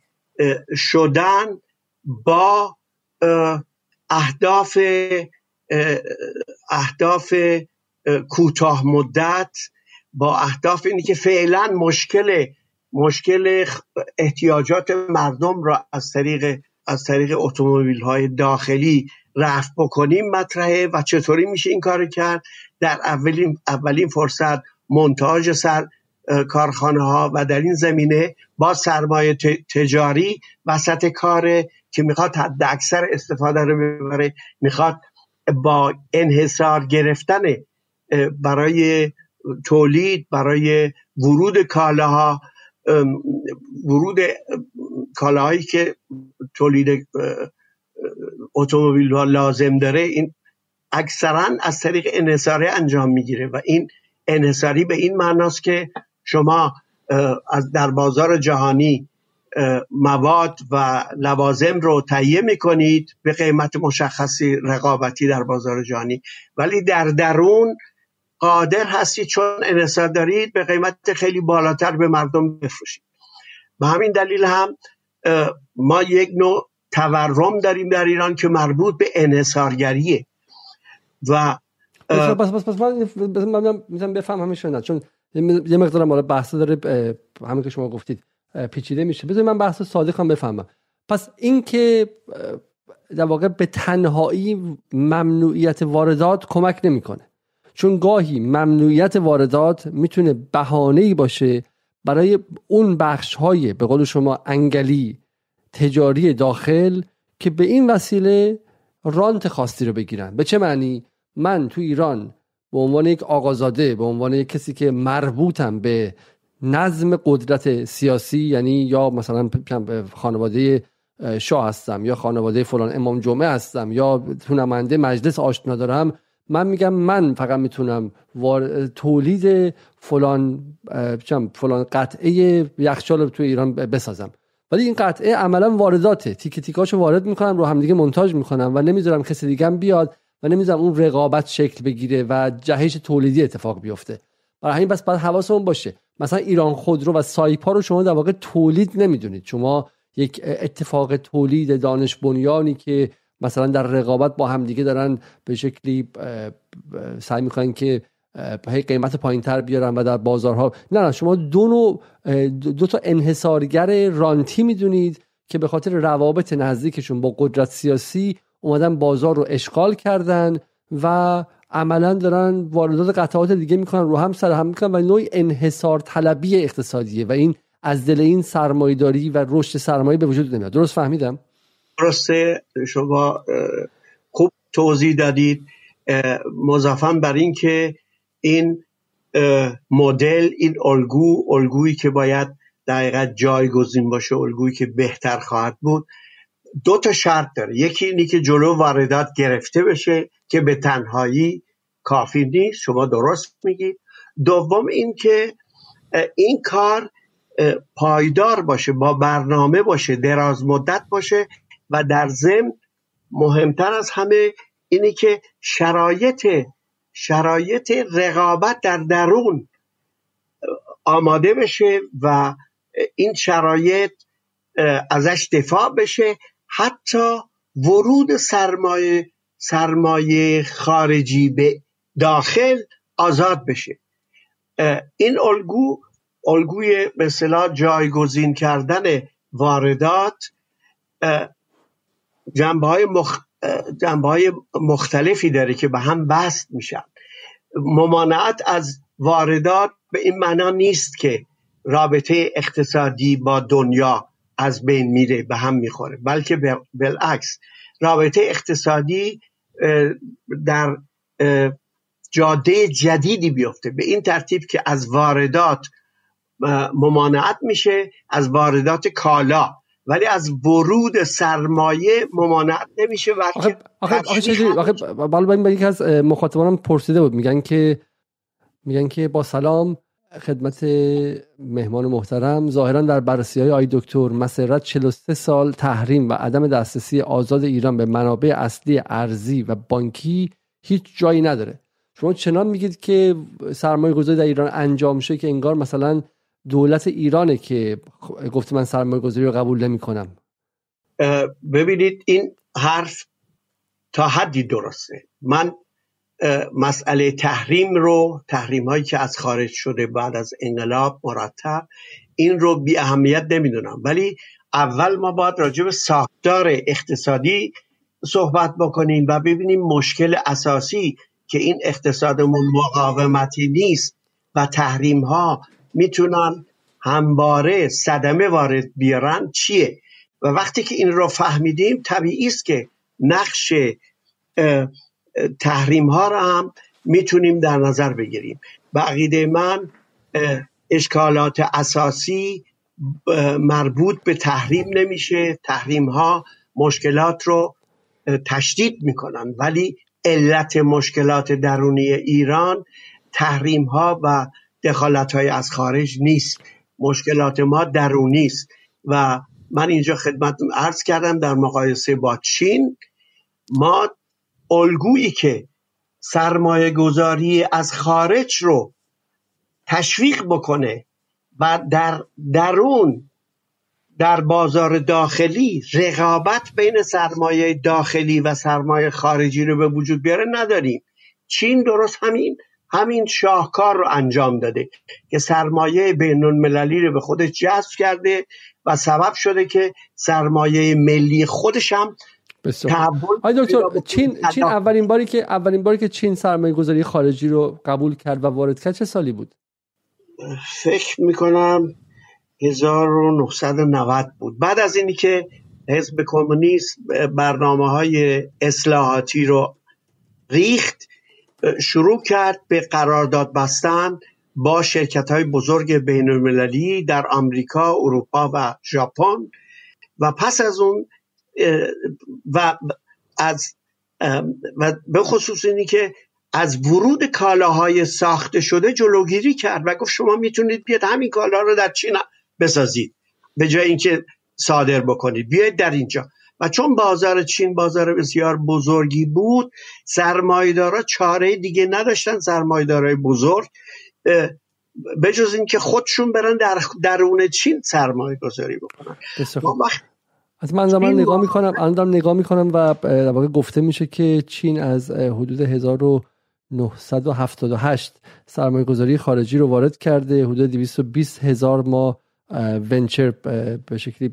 شدن با اهداف اهداف کوتاه مدت با اهداف اینی که فعلا مشکل مشکل احتیاجات مردم را از طریق از طریق اتومبیل های داخلی رفع بکنیم مطرحه و چطوری میشه این کار کرد؟ در اولین اولین فرصت منتاج سر کارخانه ها و در این زمینه با سرمایه تجاری وسط کار که می‌خواد حد اکثر استفاده رو ببره می‌خواد با انحصار گرفتن برای تولید برای ورود کالاها ورود کالاهایی که تولید اتومبیل لازم داره این اکثرا از طریق انحصاری انجام می‌گیره و این انحصاری به این معناست که شما از در بازار جهانی مواد و لوازم رو تهیه می‌کنید به قیمت مشخصی رقابتی در بازار جهانی ولی در درون قادر هستید چون انحصار دارید به قیمت خیلی بالاتر به مردم بفروشید به همین دلیل هم ما یک نوع تورم داریم در ایران که مربوط به انحصارگریه و بس بس بس من می‌تونم بفهم همین چون یه مقدار مال بحث داره همین که شما گفتید پیچیده میشه. بذار من بحث صادق هم بفهمم. پس اینکه در واقع به تنهایی ممنوعیت واردات کمک نمی‌کنه. چون گاهی ممنوعیت واردات می‌تونه بهانه باشه برای اون بخش های به قول شما انگلی تجاری داخل که به این وسیله رانت خاصی رو بگیرن. به چه معنی؟ من تو ایران به عنوان یک آقازاده به عنوان یک کسی که مربوطم به نظم قدرت سیاسی یعنی یا مثلا خانواده شاه هستم یا خانواده فلان امام جمعه هستم یا تو نماینده مجلس آشنا دارم من میگم من فقط می‌تونم تولید فلان فلان قطعه یخچال تو ایران بسازم. ولی این قطعه عملا وارداته. تیک تیکاشو وارد می‌کنم رو همدیگه منتاج می‌کنم و نمی‌ذارم کسی دیگه بیاد و نمی‌ذارم اون رقابت شکل بگیره و جهش تولیدی اتفاق بیفته. برای همین بس باید حواسمون باشه. مثلا ایران خودرو و سایپا رو شما در واقع تولید نمی‌دونید. شما یک اتفاق تولید دانش بنیانی که مثلا در رقابت با همدیگه دارن به شکلی سعی می‌کنن که هی قیمت پایین تر بیارن و در بازارها. نه نه شما دو نوع دو تا انحصارگر رانتی می‌دونید که به خاطر روابط نزدیکشون با قدرت سیاسی اومدن بازار رو اشغال کردن و عملا دارن واردات قطعات دیگه می‌کنن رو هم سر هم می‌کنن و نوع انحصار طلبی اقتصادیه و این از دل این سرمایداری و رشد سرمایه به وجود نمیاد. درست فهمیدم؟ درسته. شما خوب توضیح دادید. مضافم بر این که این مدل این الگو الگویی که باید دقیقا جایگزین باشه الگویی که بهتر خواهد بود دو تا شرط داره. یکی اینی که جلو واردات گرفته بشه که به تنهایی کافی نیست. شما درست میگید. دوم این که این کار پایدار باشه با برنامه باشه دراز مدت باشه و در ضمن مهمتر از همه اینی که شرایط شرایط رقابت در درون آماده بشه و این شرایط ازش دفاع بشه حتی ورود سرمایه سرمایه خارجی به داخل آزاد بشه. این الگو الگوی مثلا جایگزین کردن واردات جنبه های, مخ... های مختلفی داره که به هم بست میشن. ممانعت از واردات به این معنا نیست که رابطه اقتصادی با دنیا از بین میره به هم می‌خوره. بلکه بالعکس رابطه اقتصادی در جاده جدیدی بیفته. به این ترتیب که از واردات ممانعت میشه از واردات کالا. ولی از ورود سرمایه ممانعت نمیشه و آخه آخه بالا از مخاطبانم پرسیده بود. میگن که میگن که با سلام خدمت مهمان محترم ظاهرا در بررسی های آی دکتر مسرت 43 سال تحریم و عدم دسترسی آزاد ایران به منابع اصلی ارزی و بانکی هیچ جایی نداره. شما چنان میگید که سرمایه گذاری در ایران انجام شده که انگار مثلا دولت ایرانه که گفته من سرمایه گذاری رو قبول نمی کنم ببینید این حرف تا حدی درسته. من مسئله تحریم رو تحریم هایی که از خارج شده بعد از انقلاب مرتب این رو بی اهمیت نمی‌دونم. ولی اول ما باید راجع به ساختار اقتصادی صحبت بکنیم و ببینیم مشکل اساسی که این اقتصادمون مقاومتی نیست و تحریم ها می‌تونن همواره صدمه وارد بیارن چیه؟ و وقتی که این رو فهمیدیم طبیعی است که نقش تحریم ها را هم می‌تونیم در نظر بگیریم. بقیده من اشکالات اساسی مربوط به تحریم نمیشه. تحریم ها مشکلات رو تشدید می‌کنن. ولی علت مشکلات درونی ایران تحریم ها و دخالت های از خارج نیست. مشکلات ما درونی است. و من اینجا خدمتتون عرض کردم در مقایسه با چین ما الگویی که سرمایه گذاری از خارج رو تشویق بکنه و در درون در بازار داخلی رقابت بین سرمایه داخلی و سرمایه خارجی رو به وجود بیاره نداریم. چین درست همین همین شاهکار رو انجام داده که سرمایه بین المللی رو به خودش جذب کرده و سبب شده که سرمایه ملی خودش هم دکتر چین چین اولین باری که اولین باری که چین سرمایه گذاری خارجی رو قبول کرد و وارد کرد چه سالی بود؟ فکر می‌کنم 1990 بود. بعد از اینی که حزب کمونیست برنامه های اصلاحاتی رو ریخت شروع کرد به قرارداد بستن با شرکت های بزرگ بین المللی در آمریکا، اروپا و ژاپن. و پس از اون و از و به خصوص اینی که از ورود کالاهای ساخته شده جلوگیری کرد و گفت شما می‌تونید بیاد همین کالا رو در چین بسازید. به جای اینکه صادر بکنید. بیاید در اینجا. و چون بازار چین بازار بسیار بزرگی بود سرمایدارا چاره دیگه نداشتن سرمایدارای بزرگ بجز اینکه خودشون برن در درون چین سرمایه گذاری بکنن از من زمان نگاه می‌کنم الان نگاه می‌کنم و در واقع گفته میشه که چین از حدود 1978 سرمایه گذاری خارجی رو وارد کرده. حدود 220 هزار ما venture به شکلی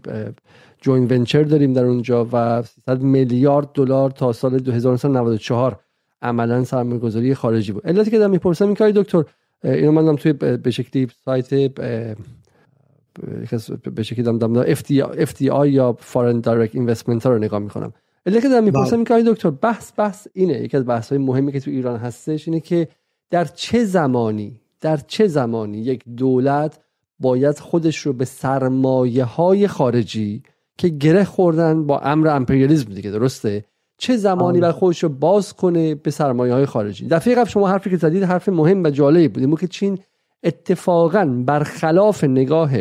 joint venture داریم در اونجا و 300 میلیارد دلار تا سال 2094 عملا سرمایه گذاری خارجی بود. علتی که دارم می‌پرسم اینه آقای دکتر اینو من توی به شکلی سایت به شکلی دارم FDI یا foreign direct investment ها رو نگاه می‌کنم. علتی که دارم می‌پرسم بله. اینه آقای دکتر بحث بحث اینه یکی از بحث های مهمی که تو ایران هستش اینه که در چه زمانی در چه زمانی یک دولت باید خودش رو به سرمایه های خارجی که گره خوردن با امر امپریالیزم دیگه درسته؟ چه زمانی بر خودش رو باز کنه به سرمایه های خارجی؟ دفعه قبل شما حرفی که زدید حرف مهم و جالبی بود که چین اتفاقا برخلاف نگاه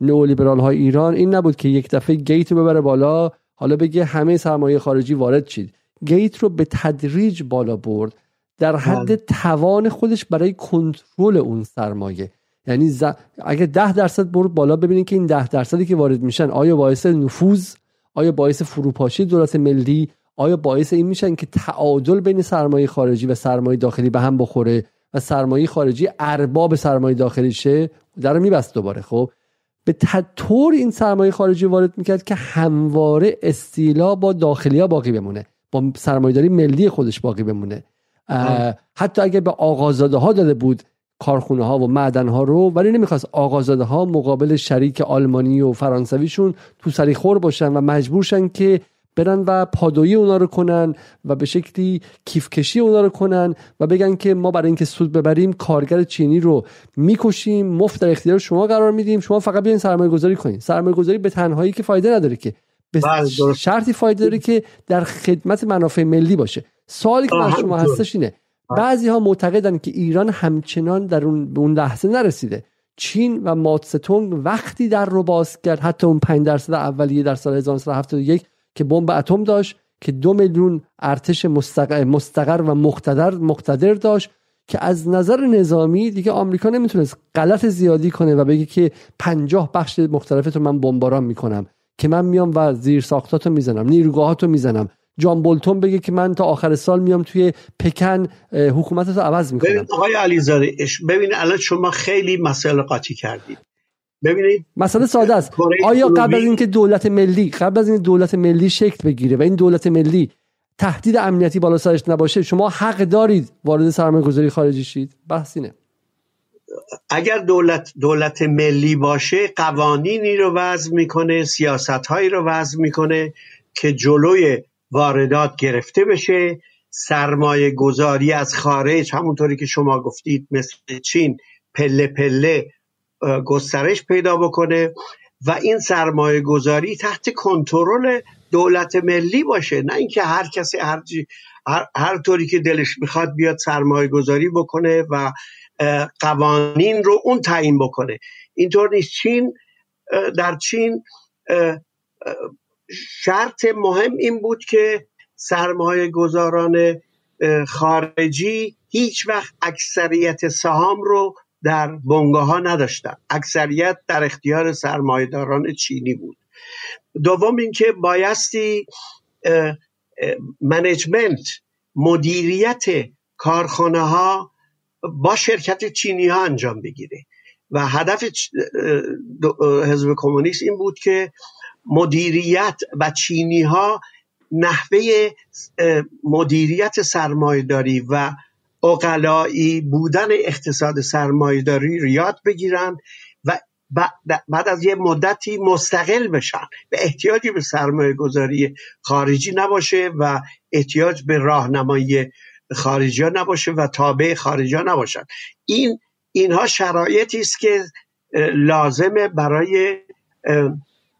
نئولیبرال های ایران این نبود که یک دفعه گیت رو ببره بالا حالا بگه همه سرمایه خارجی وارد شید. گیت رو به تدریج بالا برد. در حد بله. توان خودش برای کنترل اون سرمایه. یعنی ز... اگه ده درصد برد بالا ببینید که این ده درصدی که وارد میشن آیا باعث نفوذ آیا باعث فروپاشی دولت ملی آیا باعث این میشن که تعادل بین سرمایه خارجی و سرمایه داخلی به هم بخوره و سرمایه خارجی ارباب سرمایه داخلی شه؟ در میبست دوباره خب؟ به طور این سرمایه خارجی وارد می‌کرد که همواره استیلا با داخلی ها باقی بمونه. با سرمایهداری ملی خودش باقی بمونه. حتی اگه به آقازاده ها داده بود کارخونه ها و معدن ها رو ولی نمی‌خواست آقازاده ها مقابل شریک آلمانی و فرانسویشون تو سری خور باشن و مجبورشن که برن و پادویی اونا رو کنن و به شکلی کیفکشی اونا رو کنن و بگن که ما برای اینکه سود ببریم کارگر چینی رو می‌کشیم مفت در اختیار شما قرار میدیم. شما فقط بیاین سرمایه گذاری کنین. سرمایه گذاری به تنهایی که فایده نداره که. به بله، شرطی فایده داره که در خدمت منافع ملی باشه. سوالی که من شما هستش اینه. بعضی ها معتقدن که ایران همچنان در اون به اون لحظه نرسیده. چین و ماتستونگ وقتی در رو باز کرد حتی اون 5 درصد اولیه در سال 1971 که بمب اتم داشت که دو میلیون ارتش مستقر, مستقر و مقتدر مقتدر داشت که از نظر نظامی دیگه آمریکا نمی‌تونست غلط زیادی کنه و بگه که پنجاه بخش مختلف رو من بمباران می‌کنم که من میام و زیر ساختاتو می‌زنم نیروگاهاتو می‌زنم. جان بولتون بگه که من تا آخر سال میام توی پکن حکومت رو عوض می‌کنم. ببین آقای علیزاده ببین الان شما خیلی مسئله قاطی کردید. ببینید مسئله ساده است. آیا قبل از اینکه دولت ملی قبل از این دولت ملی شکل بگیره و این دولت ملی تهدید امنیتی بالا سرش نباشه شما حق دارید وارد سرمایه گذاری خارجی شید؟ بحث اینه. اگر دولت دولت ملی باشه قوانینی رو وضع می‌کنه سیاست هایی رو وضع می‌کنه که جلوی واردات گرفته بشه. سرمایه گذاری از خارج همونطوری که شما گفتید مثل چین پله پله گسترش پیدا بکنه و این سرمایه گذاری تحت کنترل دولت ملی باشه. نه اینکه هر کسی هر, هر, هر طوری که دلش می‌خواد بیاد سرمایه گذاری بکنه و قوانین رو اون تعیین بکنه. اینطور نیست. چین در چین شرط مهم این بود که سرمایه گذاران خارجی هیچ وقت اکثریت سهام رو در بنگاه ها نداشتن اکثریت در اختیار سرمایداران چینی بود. دوم اینکه بایستی منیجمنت مدیریت کارخانه ها با شرکت چینی ها انجام بگیره. و هدف حزب کمونیست این بود که مدیریت و چینی ها نحوه مدیریت سرمایداری و اقلایی بودن اقتصاد سرمایداری رو یاد بگیرن و بعد از یه مدتی مستقل بشن. به احتیاجی به سرمایه گذاری خارجی نباشه و احتیاج به راهنمایی خارجی ها نباشه و تابع خارجی ها نباشن. این اینها شرایطی است که لازمه برای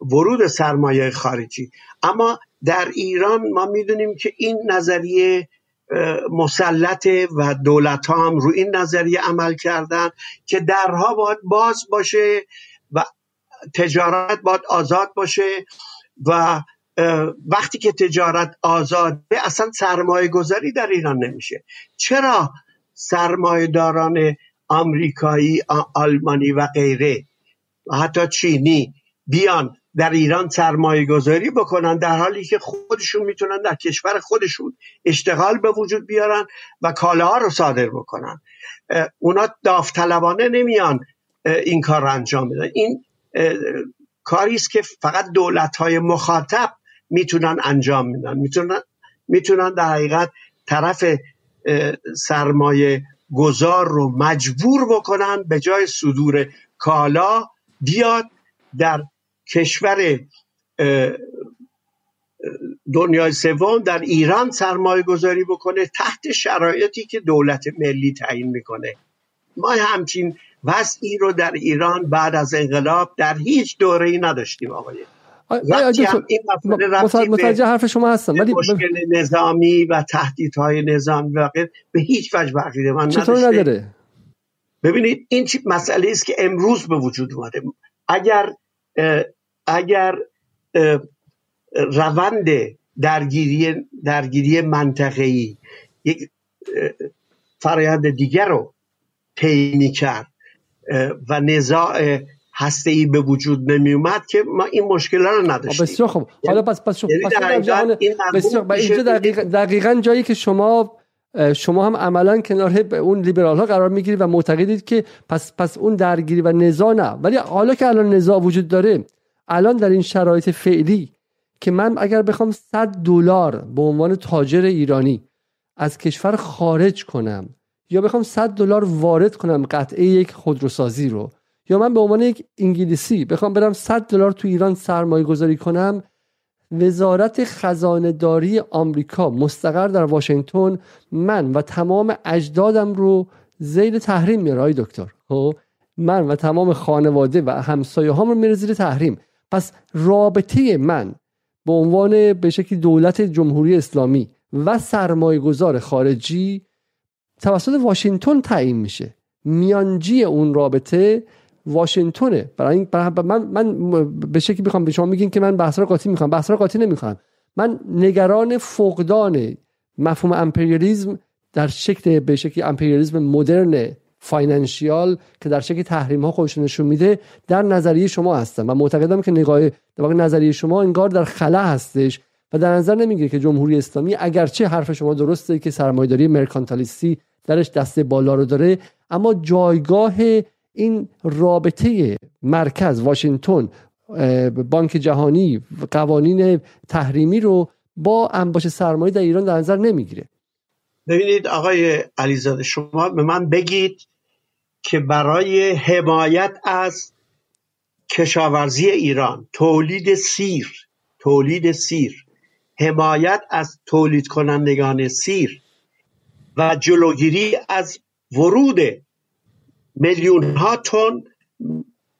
ورود سرمایه خارجی. اما در ایران ما می‌دونیم که این نظریه مسلطه و دولت ها هم رو این نظریه عمل کردن که درها باید باز باشه و تجارت باید آزاد باشه و وقتی که تجارت آزاده اصلا سرمایه گذاری در ایران نمیشه. چرا سرمایه داران آمریکایی آلمانی و غیره و حتی چینی بیان در ایران سرمایه گذاری بکنن در حالی که خودشون می‌تونن در کشور خودشون اشتغال به وجود بیارن و کالاها رو صادر بکنن. اونا داوطلبانه نمیان این کار رو انجام بدن. این کاری است که فقط دولت های مخاطب می‌تونن انجام میدن می‌تونن می‌تونن در حقیقت طرف سرمایه گذار رو مجبور بکنن به جای صدور کالا بیاد در کشور دنیای سوم در ایران سرمایه گذاری بکنه تحت شرایطی که دولت ملی تعیین می‌کنه. ما همچین وضعی رو در ایران بعد از انقلاب در هیچ دوره ای نداشتیم آقای. متوجه حرف شما هستم ولی مشکل نظامی و تهدیدهای نظامی و به هیچ وجه بقیده من چطور نداره؟ ببینید این مسئله است که امروز به وجود اومده. اگر اگر روند درگیری درگیری منطقه‌ای یک فرایند دیگر رو طی کرد و نزاع هسته ای به وجود نمی اومد که ما این مشکل رو نداشتیم. بسیار خوب. حالا پس پس شما یعنی بسیار اینجا دقیقا, دقیقا جایی که شما شما هم عملا کنار اون لیبرال ها قرار می‌گیرید و معتقدید که پس پس اون درگیری و نزاع نه. ولی حالا که الان نزاع وجود داره الان در این شرایط فعلی که من اگر بخوام 100 دلار به عنوان تاجر ایرانی از کشور خارج کنم یا بخوام 100 دلار وارد کنم قطعه یک خودروسازی رو یا من به عنوان یک انگلیسی بخوام برم 100 دلار تو ایران سرمایه گذاری کنم وزارت خزانه داری آمریکا مستقر در واشنگتن من و تمام اجدادم رو زیر تحریم میاره دکتر خب؟ من و تمام خانواده و همسایه هم رو میره زیر تحریم پس رابطه من به عنوان به شکلی دولت جمهوری اسلامی و سرمایه گذار خارجی توسط واشنگتن تعیین میشه. میانجی اون رابطه واشنگتنه. برای این من من به شکلی می‌خوام به شما میگین که من بحث قاطی می‌خوام بحث قاطی نمی‌خوام من نگران فقدان مفهوم امپریالیزم در شکل به شکلی امپریالیزم مدرن financial که در شکل تحریم ها خودش نشون میده در نظریه شما هستم و معتقدم که نگاه در نظریه شما انگار در خلا هستش و در نظر نمی‌گیره که جمهوری اسلامی اگرچه حرف شما درسته که سرمایه‌داری مرکانتالیستی درش دست بالا رو داره اما جایگاه این رابطه مرکز واشنگتن بانک جهانی قوانین تحریمی رو با انباش سرمایه در ایران در نظر نمی‌گیره. ببینید آقای علیزاده شما به من بگید که برای حمایت از کشاورزی ایران تولید سیر تولید سیر حمایت از تولید کنندگان سیر و جلوگیری از ورود میلیون ها تن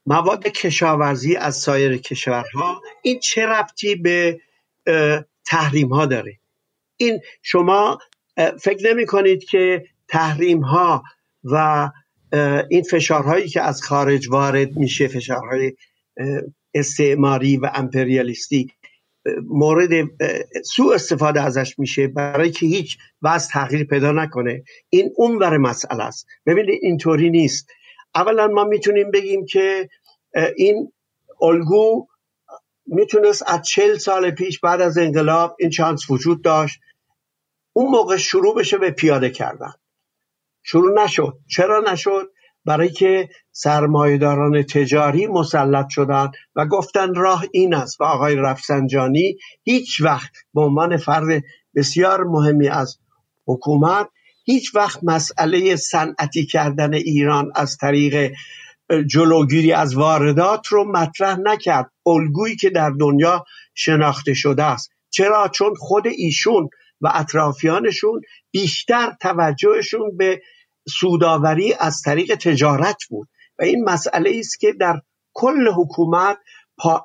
مواد کشاورزی از سایر کشورها این چه ربطی به تحریم ها داره؟ این شما فکر نمی کنید که تحریم ها و این فشارهایی که از خارج وارد میشه فشارهای استعماری و امپریالیستی مورد سوء استفاده ازش میشه برای که هیچ وضع تغییر پیدا نکنه. این اون مسئله است. ببینید اینطوری نیست. اولا ما می‌تونیم بگیم که این الگو می‌تونست از چل سال پیش بعد از انقلاب این چانس وجود داشت. اون موقع شروع بشه به پیاده کردن. شروع نشد. چرا نشد؟ برای که سرمایهداران تجاری مسلط شدن و گفتن راه این است و آقای رفسنجانی هیچ وقت به عنوان فرد بسیار مهمی از حکومت هیچ وقت مسئله صنعتی کردن ایران از طریق جلوگیری از واردات رو مطرح نکرد. الگویی که در دنیا شناخته شده است. چرا؟ چون خود ایشون و اطرافیانشون بیشتر توجهشون به سوداوری از طریق تجارت بود. و این مسئله است که در کل حکومت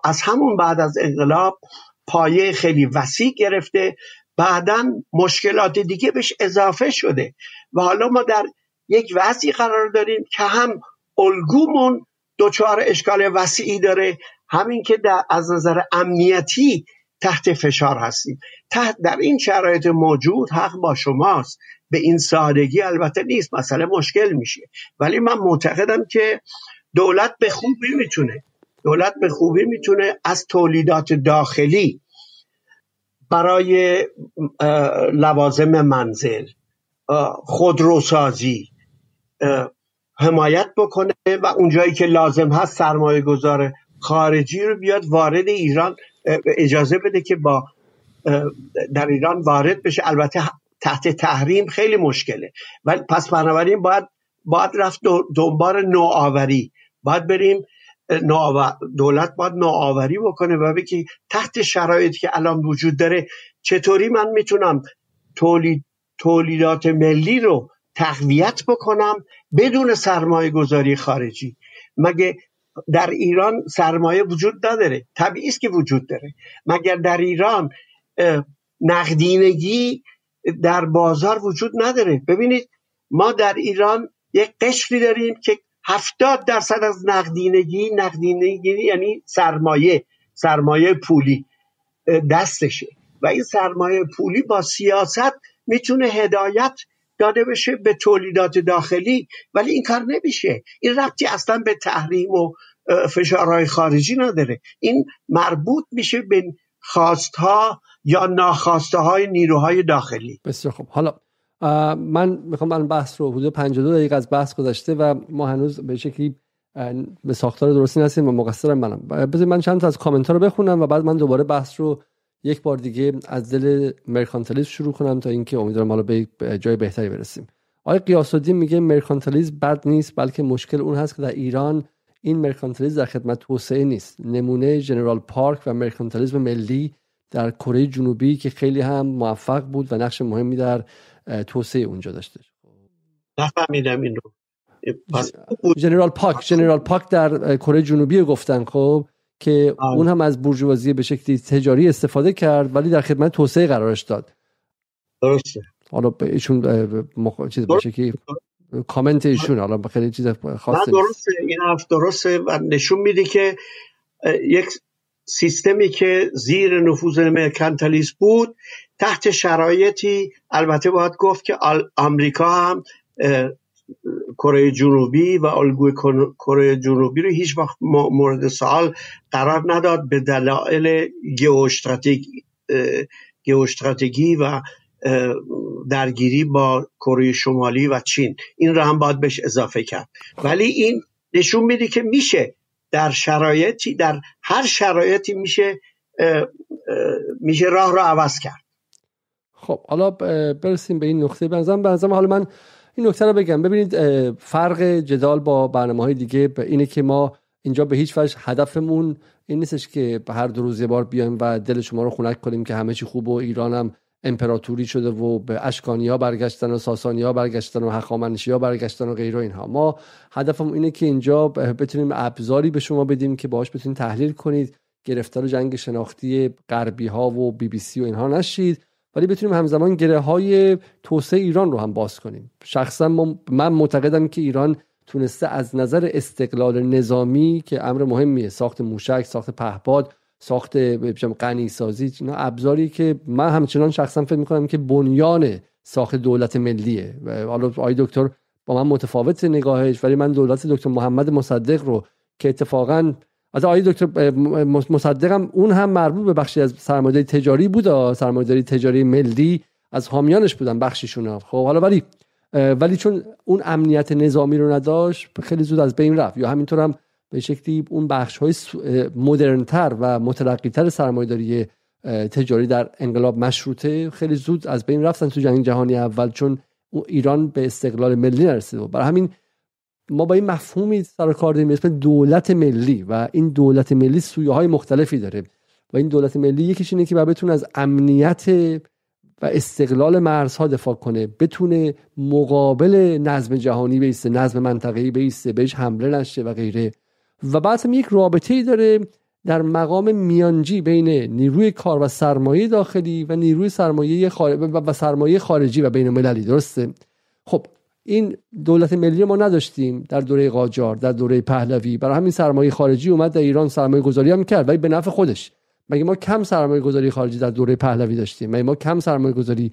از همون بعد از انقلاب پایه خیلی وسیع گرفته. بعدا مشکلات دیگه بهش اضافه شده. و حالا ما در یک وضعی قرار داریم که هم الگومون دچار اشکال وسیعی داره همین که در از نظر امنیتی تحت فشار هستیم. تحت در این شرایط موجود حق با شماست. به این سادگی البته نیست مسئله مشکل میشه. ولی من معتقدم که دولت به خوبی می‌تونه دولت به خوبی می‌تونه از تولیدات داخلی برای لوازم منزل خودروسازی حمایت بکنه و اونجایی که لازم هست سرمایه گذاره خارجی رو بیاد وارد ایران اجازه بده که با در ایران وارد بشه. البته تحت تحریم خیلی مشکله. ولی پس بنابراین باید باید رفت دنبال نوآوری. باید بریم دولت باید نوآوری بکنه و بگی تحت شرایطی که الان وجود داره چطوری من می‌تونم تولید تولیدات ملی رو تقویت بکنم بدون سرمایه گذاری خارجی؟ مگه در ایران سرمایه وجود نداره؟ طبیعی است که وجود داره. مگر در ایران نقدینگی در بازار وجود نداره. ببینید ما در ایران یک قشری داریم که هفتاد درصد از نقدینگی نقدینگی یعنی سرمایه سرمایه پولی دستشه. و این سرمایه پولی با سیاست می‌تونه هدایت داده بشه به تولیدات داخلی ولی این کار نمیشه. این ربطی اصلا به تحریم و فشارهای خارجی نداره. این مربوط میشه به خواستها یا ناخواسته های نیروهای داخلی. بسیار خب حالا من می‌خوام من بحث رو حدود 52 دقیقه از بحث گذشته و ما هنوز به شکلی به ساختار درستی نستیم و مقصرم منم. بذارید من چند تا از کامنت رو بخونم و بعد من دوباره بحث رو یک بار دیگه از دل مرکانتالیسم شروع کنم تا اینکه امیدوارم حالا به جای بهتری برسیم. آقای قیاس میگه مرکانتالیسم بد نیست بلکه مشکل اون هست که در ایران این مرکانتالیسم در خدمت توسعه نیست. نمونه جنرال پارک و مرکانتالیسم ملی در کره جنوبی که خیلی هم موفق بود و نقش مهمی در توسعه اونجا داشته. نفهمیدم این رو. جنرال پاک جنرال پاک در کره جنوبی گفتن خب که اون هم از بورژوازی به شکلی تجاری استفاده کرد ولی در خدمت توسعه قرارش داد. درسته. حالا ایشون مخ... چیز به شکلی کامنت ایشون حالا خیلی چیز خاصه درسته. این حرف درسته و نشون میده که یک سیستمی که زیر نفوذ مرکنتالیسم بود تحت شرایطی البته باید گفت که آمریکا هم کره جنوبی و الگوی کره جنوبی رو هیچ وقت مورد سوال قرار نداد به دلایل گئوستراتژی و درگیری با کره شمالی و چین. این رو هم باید بهش اضافه کرد. ولی این نشون میده که میشه در شرایطی در هر شرایطی میشه میشه راه رو عوض کرد. خب حالا برسیم به این نقطه بنظرم بنظرم حالا من این نکته رو بگم. ببینید فرق جدال با برنامه های دیگه اینه که ما اینجا به هیچ وجه هدفمون این نیستش که هر دو روز یه بار بیایم و دل شما رو خنک کنیم که همه چی خوب و ایران هم امپراتوری شده و به اشکانی ها برگشتن و ساسانی ها برگشتن و هخامنشی ها برگشتن و غیره اینها. ما هدفم اینه که اینجا بتونیم ابزاری به شما بدیم که باهاش بتونید تحلیل کنید. گرفتار جنگ شناختی غربی ها و بی بی سی و اینها نشید. ولی بتونیم همزمان گره های توسعه ایران رو هم باز کنیم. شخصا من معتقدم که ایران تونسته از نظر استقلال نظامی که امر مهمیه ساخت موشک ساخت پهپاد ساخت غنی سازی اینا ابزاری که من همچنان شخصا فکر می‌کنم که بنیان ساخت دولت ملیه. حالا آقای دکتر با من متفاوت نگاهش ولی من دولت دکتر محمد مصدق رو که اتفاقا از آقای دکتر مصدقم اون هم مربوط به بخشی از سرمایه‌داری تجاری بود سرمایه‌داری تجاری ملی از حامیانش بودن بخشیشون خب حالا ولی ولی چون اون امنیت نظامی رو نداشت خیلی زود از بین رفت. یا همینطور هم به شکلی اون بخش های مدرنتر و مترقیتر سرمایه‌داری تجاری در انقلاب مشروطه خیلی زود از بین رفتن تو جنگ جهانی اول چون ایران به استقلال ملی نرسید برای همین ما با این مفهومی سر کار داریم اسم دولت ملی و این دولت ملی سویه های مختلفی داره. و این دولت ملی یکیش اینه که بتونه از امنیت و استقلال مرزها دفاع کنه بتونه مقابل نظم جهانی بیسته نظم منطقه‌ای بیسته بهش حمله نشه و غیره. و بعد هم یک رابطه داره در مقام میانجی بین نیروی کار و سرمایه داخلی و نیروی سرمایه و سرمایه خارجی و بین المللی درسته؟ خب این دولت ملی ما نداشتیم در دوره قاجار در دوره پهلوی. برای همین سرمایه خارجی اومد در ایران سرمایه گذاری هم کرد ولی به نفع خودش. مگه ما کم سرمایه گذاری خارجی در دوره پهلوی داشتیم؟ مگه ما کم سرمایه گذاری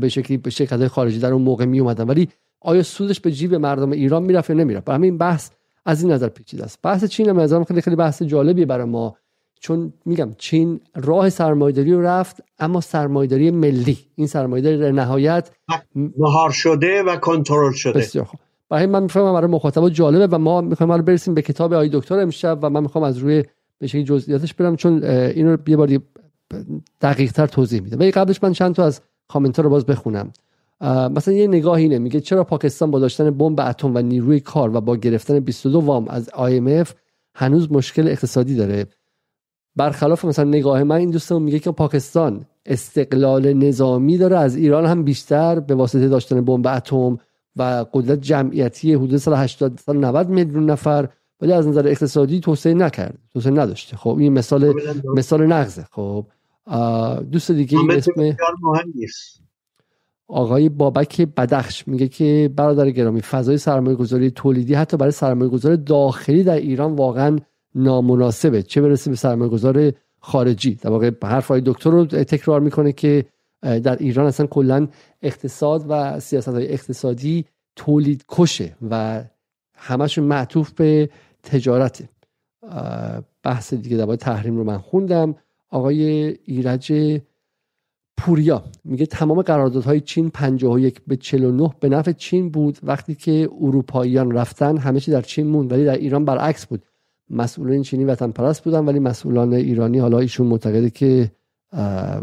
به شکلی به شرکت خارجی در اون موقع می اومدن ولی آیا سودش به جیب مردم ایران می‌رفت یا نمی‌رفت؟ همین بحث از این نظر پیچیده است. بحث چین هم خیلی خیلی بحث جالبی برای ما. چون میگم چین راه سرمایه‌داری رو رفت اما سرمایه‌داری ملی. این سرمایه‌داری در نهایت مهار شده و کنترل شده. بسیار خوب. برای من می‌فهمم برای مخاطبا جالبه و ما می‌خوایم رو برسیم به کتاب آقای دکتر امشب و من می‌خوام از روی به جزئیاتش برم چون اینو یه بار دقیق تر توضیح میدم. ولی قبلش من چند تا از کامنت رو باز بخونم. مثلا یه نگاهی اینه میگه چرا پاکستان با داشتن بمب اتم و نیروی کار و با گرفتن 22 وام از IMF هنوز مشکل اقتصادی داره؟ برخلاف مثلا نگاه من این دوستمون میگه که پاکستان استقلال نظامی داره از ایران هم بیشتر به واسطه داشتن بمب اتم و قدرت جمعیتی حدود سال 80 سال 90 میلیون نفر ولی از نظر اقتصادی توسعه نکرد توسعه نداشته. خب این مثال مثال نقضه خب دوست دیگه اسم آقای بابک بدخش میگه که برادر گرامی فضای سرمایه گذاری تولیدی حتی برای سرمایه گذاری داخلی در ایران واقعا نامناسبه. چه برسه به سرمایه گذار خارجی؟ در واقع حرف های دکتر رو تکرار می‌کنه که در ایران اصلا کلا اقتصاد و سیاست های اقتصادی تولید کشه و همشون معطوف به تجارته. بحث دیگه در تحریم رو من خوندم. آقای ایرج پوریا. میگه تمام قراردادهای چین 51 به 49 به نفع چین بود. وقتی که اروپاییان رفتن همه چی در چین موند ولی در ایران برعکس بود. مسئولین چینی وطن پرست بودن ولی مسئولان ایرانی حالا ایشون معتقده که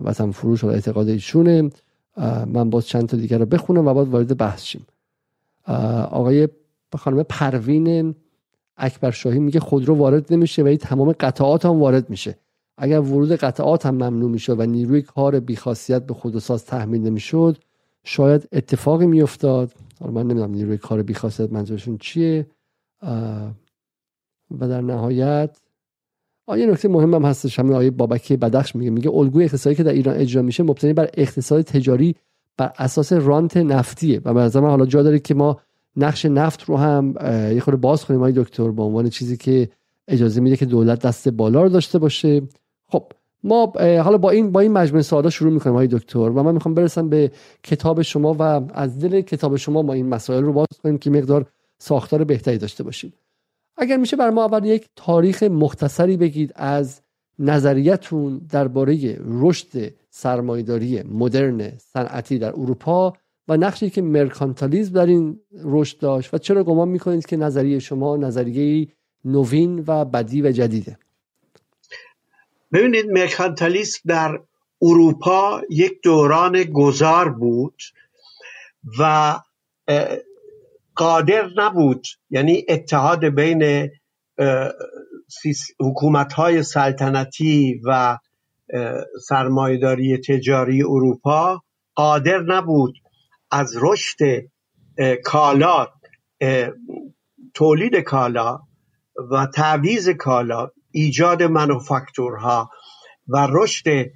وطن فروش و اعتقاد ایشونه. من باز چند تا دیگر رو بخونم و بعد وارد بحث شیم. آقای خانم پروین اکبر شاهی میگه خودرو وارد نمیشه ولی تمام قطعات هم وارد میشه. اگر ورود قطعات هم ممنوع می‌شد و نیروی کار بیخاصیت به خودروساز تحمیل نمی‌شد شاید اتفاقی میافتاد. حالا من نمی‌دونم نیروی کار بیخاصیت منظورشون چیه و در نهایت آیه نکته مهم هم هستش همین آیه بابکی بدخش میگه میگه الگوی اقتصادی که در ایران اجرا میشه مبتنی بر اقتصاد تجاری بر اساس رانت نفتیه. و به من حالا جا داره که ما نقش نفت رو هم یه خورده باز کنیم آیه دکتر به عنوان چیزی که اجازه میده که دولت دست بالا رو داشته باشه. خب ما حالا با این با این مجموعه سوالا شروع می‌کنیم های دکتر. و من می‌خوام برسم به کتاب شما و از دل کتاب شما ما این مسائل رو باز کنیم که مقدار ساختار بهتری داشته باشیم. اگر میشه بر ما اول یک تاریخ مختصری بگید از نظریتون درباره رشد سرمایداری مدرن صنعتی در اروپا و نقشی که مرکانتالیزم در این رشد داشت و چرا گمان می‌کنید که نظریه شما نظریه نوین و بدی و جدیده؟ ببینید مرکانتالیسم در اروپا یک دوران گذار بود و قادر نبود یعنی اتحاد بین حکومت های سلطنتی و سرمایداری تجاری اروپا قادر نبود از رشد کالا تولید کالا و تعویز کالا ایجاد منوفکتورها و رشد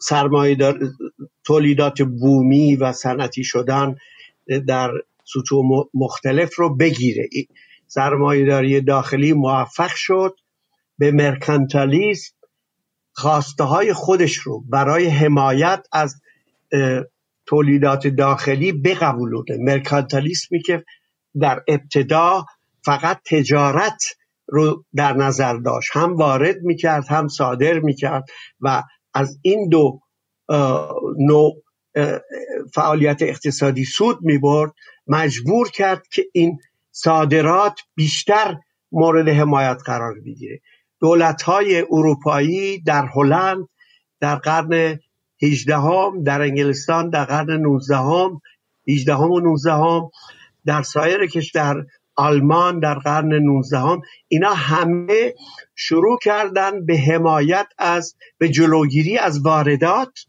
سرمایه تولیدات بومی و صنعتی شدن در سطوح مختلف رو بگیره. سرمایهداری داخلی موفق شد به مرکنتالیسم خواسته های خودش رو برای حمایت از تولیدات داخلی بقبولونه مرکانتالیسمی که در ابتدا فقط تجارت رو در نظر داشت. هم وارد می‌کرد هم صادر می‌کرد و از این دو نوع فعالیت اقتصادی سود می‌برد. مجبور کرد که این صادرات بیشتر مورد حمایت قرار بگیره. دولت های اروپایی در هلند در قرن 18 هم در انگلستان در قرن 19 هم 18 هم و 19 هم در سایر کشور آلمان در قرن 19 هم اینا همه شروع کردن به حمایت از به جلوگیری از واردات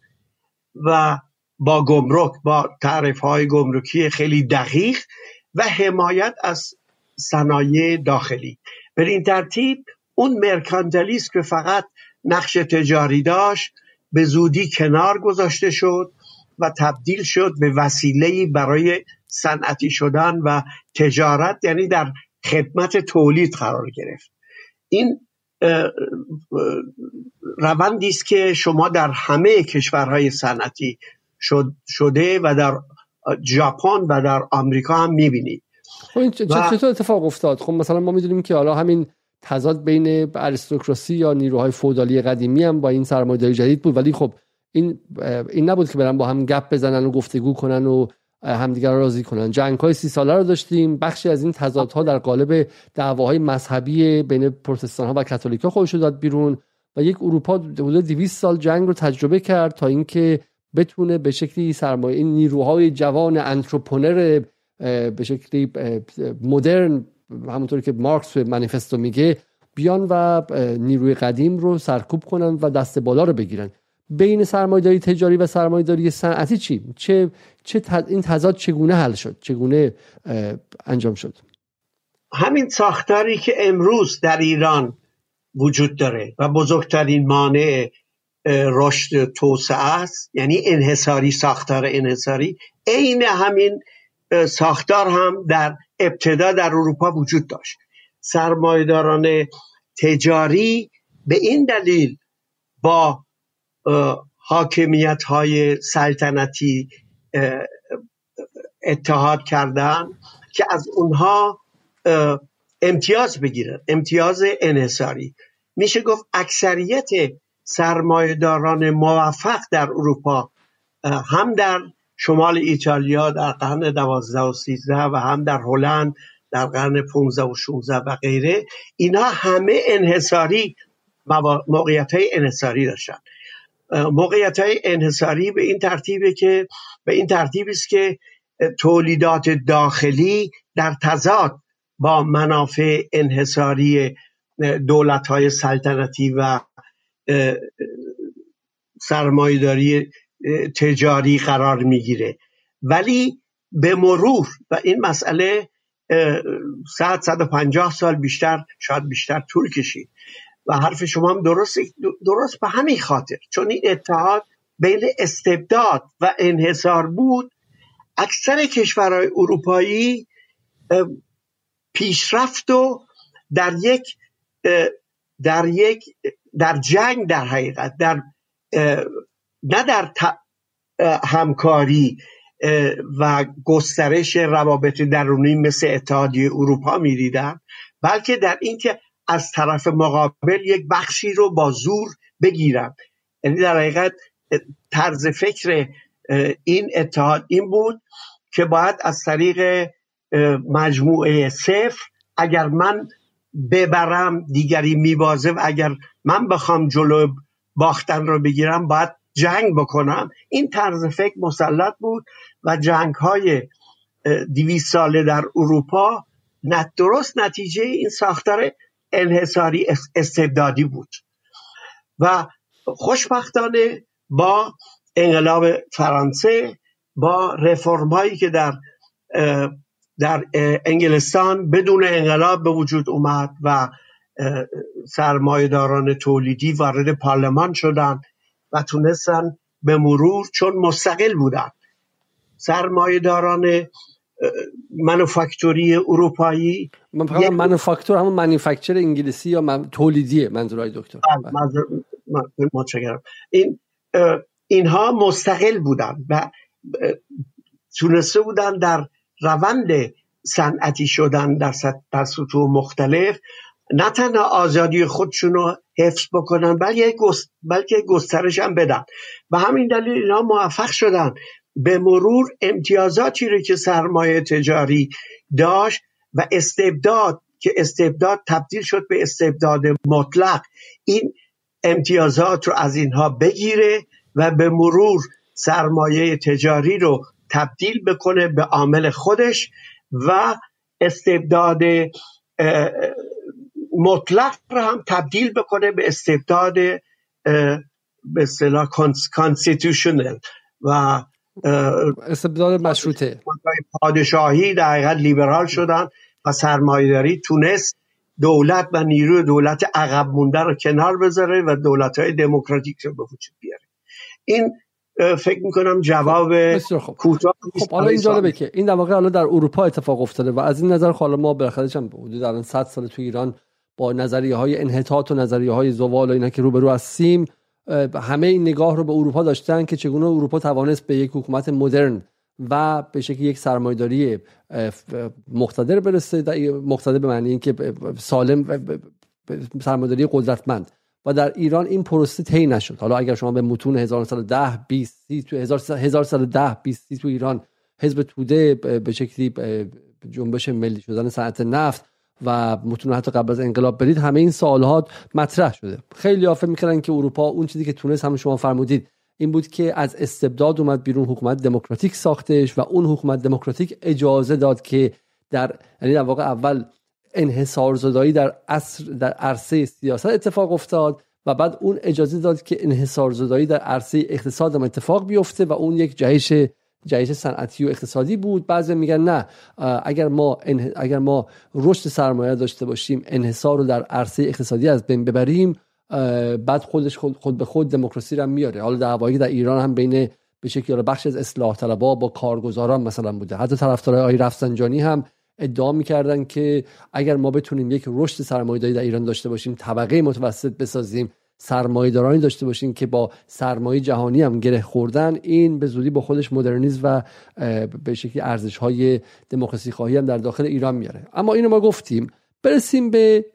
و با گمرک با تعریف های گمرکی خیلی دقیق و حمایت از صنایع داخلی. به این ترتیب اون مرکانتالیسم که فقط نقش تجاری داشت به زودی کنار گذاشته شد و تبدیل شد به وسیله برای صنعتی شدن و تجارت یعنی در خدمت تولید قرار گرفت. این روندی است که شما در همه کشورهای صنعتی شده و در ژاپن و در آمریکا هم می‌بینید. خب چطور اتفاق افتاد؟ خب مثلا ما می‌دونیم که حالا همین تضاد بین اریستوکراسی یا نیروهای فودالی قدیمی هم با این سرمایه‌داری جدید بود ولی خب این این نبود که برن با هم گپ بزنن و گفتگو کنن و همدیگر راضی کنن. جنگ های سی ساله رو داشتیم. بخشی از این تضادها در قالب دعواهای مذهبی بین پروتستان ها و کاتولیک ها خودش داد بیرون و یک اروپا حدود 200 سال جنگ رو تجربه کرد تا اینکه بتونه به شکلی سرمایه این نیروهای جوان انتروپونر به شکلی مدرن همونطوری که مارکس به منیفستو میگه بیان و نیروی قدیم رو سرکوب کنن و دست بالا رو بگیرن. بین سرمایه‌داری تجاری و سرمایه‌داری صنعتی چی؟ چه چه این تضاد چگونه حل شد؟ چگونه انجام شد؟ همین ساختاری که امروز در ایران وجود داره و بزرگترین مانع رشد توسعه است یعنی انحصاری ساختار انحصاری. عین همین ساختار هم در ابتدا در اروپا وجود داشت. سرمایداران تجاری به این دلیل با حاکمیت های سلطنتی اتحاد کردن که از اونها امتیاز بگیرن امتیاز انحصاری میشه گفت اکثریت سرمایهداران موفق در اروپا هم در شمال ایتالیا در قرن دوازده و سیزده و هم در هلند در قرن 15 و 16 و غیره. اینا همه انحصاری موقعیت های انحصاری داشتن. موقعیت های انحصاری به این ترتیبه که به این ترتیب است که تولیدات داخلی در تضاد با منافع انحصاری دولت های سلطنتی و سرمایداری تجاری قرار می‌گیره. ولی به مرور و این مسئله 100 150 سال بیشتر شاید بیشتر طول کشید. و حرف شما هم درست درست به همین خاطر. چون این اتحاد بین استبداد و انحصار بود اکثر کشورهای اروپایی پیشرفت و در یک در یک در جنگ در حقیقت در نه در همکاری و گسترش روابط درونی مثل اتحادیه اروپا می‌دیدن بلکه در اینکه از طرف مقابل یک بخشی رو با زور بگیرن. یعنی در حقیقت طرز فکر این اتحاد این بود که باید از طریق مجموعه صفر اگر من ببرم دیگری میبازه و اگر من بخوام جلو باختن رو بگیرم باید جنگ بکنم. این طرز فکر مسلط بود و جنگ های دیویس ساله در اروپا درست نتیجه این ساختار انحصاری استبدادی بود. و خوشبختانه با انقلاب فرانسه با رفرم هایی که در در انگلستان بدون انقلاب به وجود اومد و سرمایهداران تولیدی وارد پارلمان شدن و تونستن به مرور چون مستقل بودن. سرمایهداران منوفکتوری اروپایی من فقط منوفکتور همون منوفکتور انگلیسی یا من... تولیدیه منظورای دکتر. بله، متشکرم. این اینها مستقل بودن و تونسته بودن در روند صنعتی شدن در, در سطوح مختلف. نه تنها آزادی خودشون رو حفظ بکنن بلکه, گسترش هم بدن. و همین دلیل اینا موفق شدن به مرور امتیازاتی رو که سرمایه تجاری داشت و استبداد که استبداد تبدیل شد به استبداد مطلق. این امتیازات رو از اینها بگیره و به مرور سرمایه تجاری رو تبدیل بکنه به عامل خودش و استبداد مطلق رو هم تبدیل بکنه به استبداد به اصطلاح constitutional و استبداد مشروطه. پادشاهی در حقیقت لیبرال شدن و سرمایهداری تونست دولت و نیروی دولت عقب مونده رو کنار بذاره و دولت های دموکراتیک رو به وجود بیاره. این فکر می‌کنم جواب کوتاه خب حالا این جالبه که این در واقع حالا در اروپا اتفاق افتاده و از این نظر حالا ما بالاخره هم حدود الان 100 سال تو ایران با نظریه های انحطاط و نظریه های زوال و اینا که روبرو هستیم همه این نگاه رو به اروپا داشتن که چگونه اروپا توانست به یک حکومت مدرن و به شکل یک سرمایداری مقتدر برسه مقتدر به معنی اینکه سالم سرمایداری قدرتمند. و در ایران این پروسه طی نشد. حالا اگر شما به متون 1910 20 تو 1910 20 تو ایران حزب توده به شکلی جنبش ملی شدن صنعت نفت و متون حتی قبل از انقلاب برید همه این سوالات مطرح شده. خیلی آفه می‌کردن که اروپا اون چیزی که تونست هم شما فرمودید این بود که از استبداد اومد بیرون حکومت دموکراتیک ساختش و اون حکومت دموکراتیک اجازه داد که در یعنی در واقع اول انحصار زدایی در عصر در عرصه سیاست اتفاق افتاد و بعد اون اجازه داد که انحصار زدایی در عرصه اقتصاد هم اتفاق بیفته و اون یک جهش جهش صنعتی و اقتصادی بود. بعضی میگن نه اگر ما اگر ما رشد سرمایه داشته باشیم انحصار رو در عرصه اقتصادی از بین ببریم بعد خودش خود, به خود دموکراسی رو میاره. حالا دعوایی در ایران هم بین به شکل بخش از اصلاح طلبها با کارگزاران مثلا بوده. حتی طرفدارای آقای رفسنجانی هم ادعا می‌کردن که اگر ما بتونیم یک رشد سرمایه‌داری در ایران داشته باشیم طبقه متوسط بسازیم سرمایه‌دارانی داشته باشیم که با سرمایه جهانی هم گره خوردن این به زودی با خودش مدرنیسم و به شکلی ارزش های دموکراسی خواهی هم در داخل ایران میاره. اما اینو ما گفتیم. برسیم به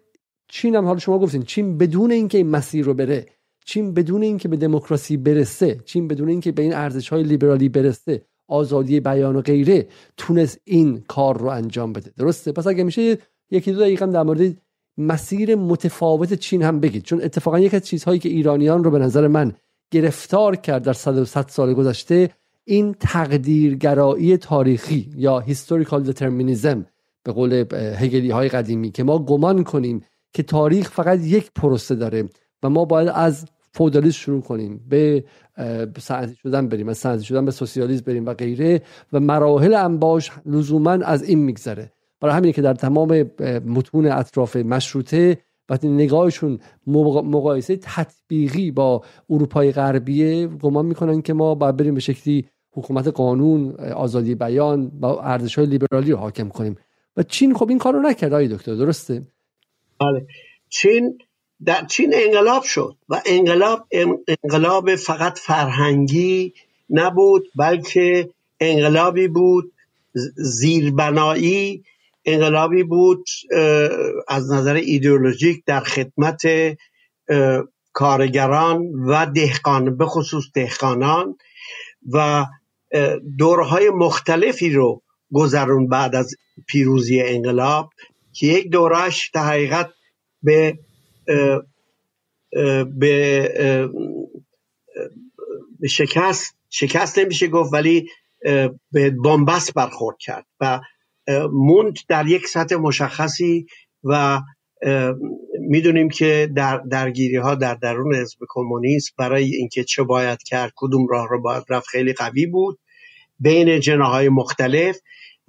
چین هم حالا شما گفتین چین بدون اینکه این مسیر رو بره چین بدون اینکه به دموکراسی برسه چین بدون اینکه به این ارزش های لیبرالی برسه آزادی بیان و غیره تونست این کار رو انجام بده. درسته؟ پس اگه میشه یکی دو دقیقه در مورد مسیر متفاوت چین هم بگید. چون اتفاقا یکی از چیزهایی که ایرانیان رو به نظر من گرفتار کرد در صد و سال گذشته این تقدیرگرایی تاریخی یا هیستوریکال دترمینیزم به قول هگلی های قدیمی که ما گمان کنیم که تاریخ فقط یک پروسه داره و ما باید از فودالیسم شروع کنیم به سنتی شدن بریم از سنتی شدن به سوسیالیسم بریم و غیره و مراحل انباش لزوما از این میگذره. برای همینه که در تمام متون اطراف مشروطه وقتی نگاهشون مقایسه تطبیقی با اروپای غربیه گمان می‌کنن که ما باید بریم به شکلی حکومت قانون آزادی بیان با ارزش های لیبرالی رو حاکم کنیم. و چین خب این کار رو نکرد آقای دکتر درسته؟ بله. چین در چین انقلاب شد و انقلاب انقلاب فقط فرهنگی نبود بلکه انقلابی بود زیربنایی انقلابی بود از نظر ایدئولوژیک در خدمت کارگران و دهقان به خصوص دهقانان و دورهای مختلفی رو گذرون بعد از پیروزی انقلاب. که یک دورش در حقیقت به به شکست شکست نمیشه گفت ولی به بنبست برخورد کرد و موند در یک سطح مشخصی و می‌دونیم که در درگیری ها در درون حزب کمونیست برای اینکه چه باید کرد کدوم راه رو باید رفت خیلی قوی بود بین جناهای مختلف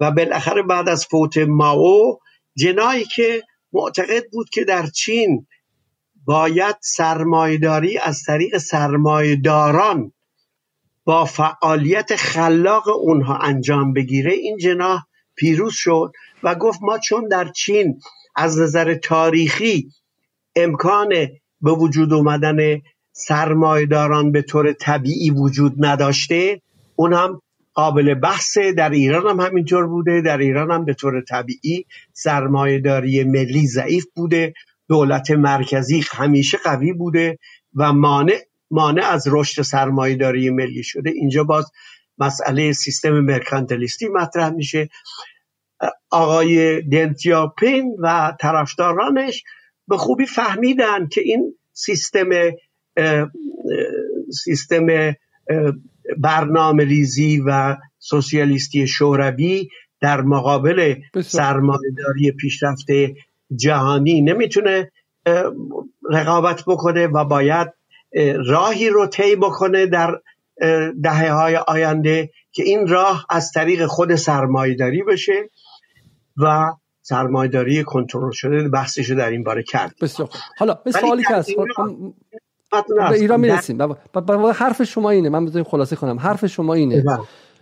و بالاخره بعد از فوت ماو جنایی که معتقد بود که در چین باید سرمایداری از طریق سرمایداران با فعالیت خلاق اونها انجام بگیره این جناح پیروز شد و گفت ما چون در چین از نظر تاریخی امکان به وجود اومدن سرمایداران به طور طبیعی وجود نداشته اون هم قابل بحثه در ایران هم همینطور بوده. در ایران هم به طور طبیعی سرمایهداری ملی ضعیف بوده. دولت مرکزی همیشه قوی بوده و مانع مانع از رشد سرمایهداری ملی شده. اینجا باز مسئله سیستم مرکانتلیستی مطرح میشه. آقای دنتیاپین و طرفدارانش به خوبی فهمیدن که این سیستم سیستم برنامه ریزی و سوسیالیستی شوروی در مقابل سرمایهداری پیشرفته جهانی نمی‌تونه رقابت بکنه و باید راهی رو طی بکنه در دهه های آینده که این راه از طریق خود سرمایهداری بشه و سرمایداری کنترل شده بحثش در این باره کرد. بسیار حالا به سوالی که هست به ایران می‌رسیم. حرف شما اینه. من بذاریم خلاصه کنم. حرف شما اینه. بله.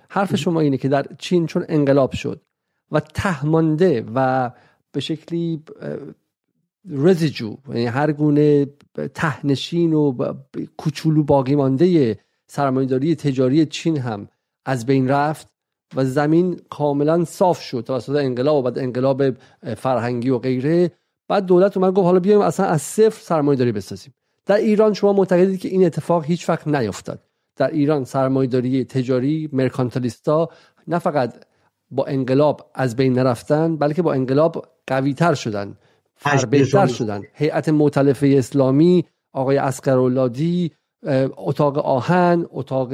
حرف شما اینه که در چین چون انقلاب شد و تهمانده و به شکلی رزیجو یعنی هر گونه تهنشین و کوچولو باقی مانده سرمایه‌داری تجاری چین هم از بین رفت و زمین کاملا صاف شد توسط انقلاب و بعد انقلاب فرهنگی و غیره. بعد دولت اومد گفت حالا بیایم اصلا از صفر سرمایه داری بسازیم. در ایران شما معتقدید که این اتفاق هیچ وقت نیفتاد. در ایران سرمایه داری تجاری مرکانتالیستا نه فقط با انقلاب از بین نرفتن بلکه با انقلاب قویتر شدن فربهتر شدن. هیئت مؤتلفه اسلامی آقای اسقراللادی اتاق آهن اتاق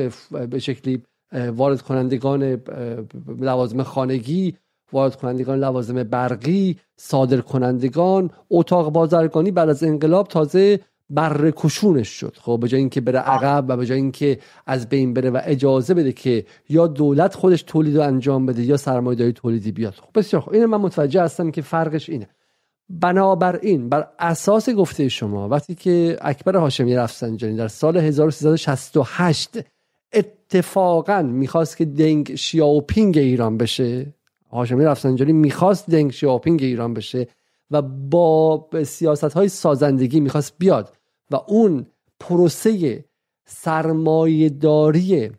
به شکلی وارد کنندگان لوازم خانگی وارد کنندگان لوازم برقی صادر کنندگان اتاق بازرگانی بعد از انقلاب تازه بر کشونش شد. خب به جای اینکه بره عقب و به جای اینکه از بین بره و اجازه بده که یا دولت خودش تولید رو انجام بده یا سرمایه‌داری تولیدی بیاد. خب بسیار خب اینو من متوجه هستم که فرقش اینه. بنابراین بر اساس گفته شما وقتی که اکبر هاشمی رفسنجانی در سال 1368 اتفاقا می‌خواست که دنگ شیاوپینگ ایران بشه هاشمی رفسنجانی می‌خواست دنگ شیاوپینگ ایران بشه و با سیاست های سازندگی می‌خواست بیاد. و اون پروسه سرمایهداری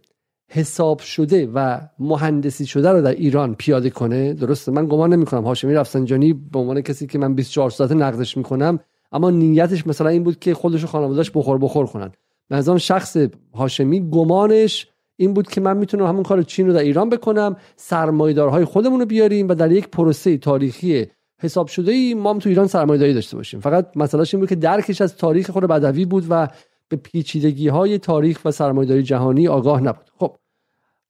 حساب شده و مهندسی شده رو در ایران پیاده کنه درسته؟ من گمان نمی کنم هاشمی رفسنجانی به عنوان کسی که من 24 ساعت نقدش می‌کنم اما نیتش مثلا این بود که خودش و خانواده‌اش بخور بخور کنن. نظام شخص هاشمی گمانش این بود که من می‌تونم همون کار چین رو در ایران بکنم سرمایدارهای خودمون رو بیاریم و در یک پروسه تاریخی حساب شده ای ما هم تو ایران سرمایه‌داری داشته باشیم. فقط مسئلهش این بود که درکش از تاریخ خود بدوی بود و به پیچیدگی های تاریخ و سرمایه‌داری جهانی آگاه نبود. خب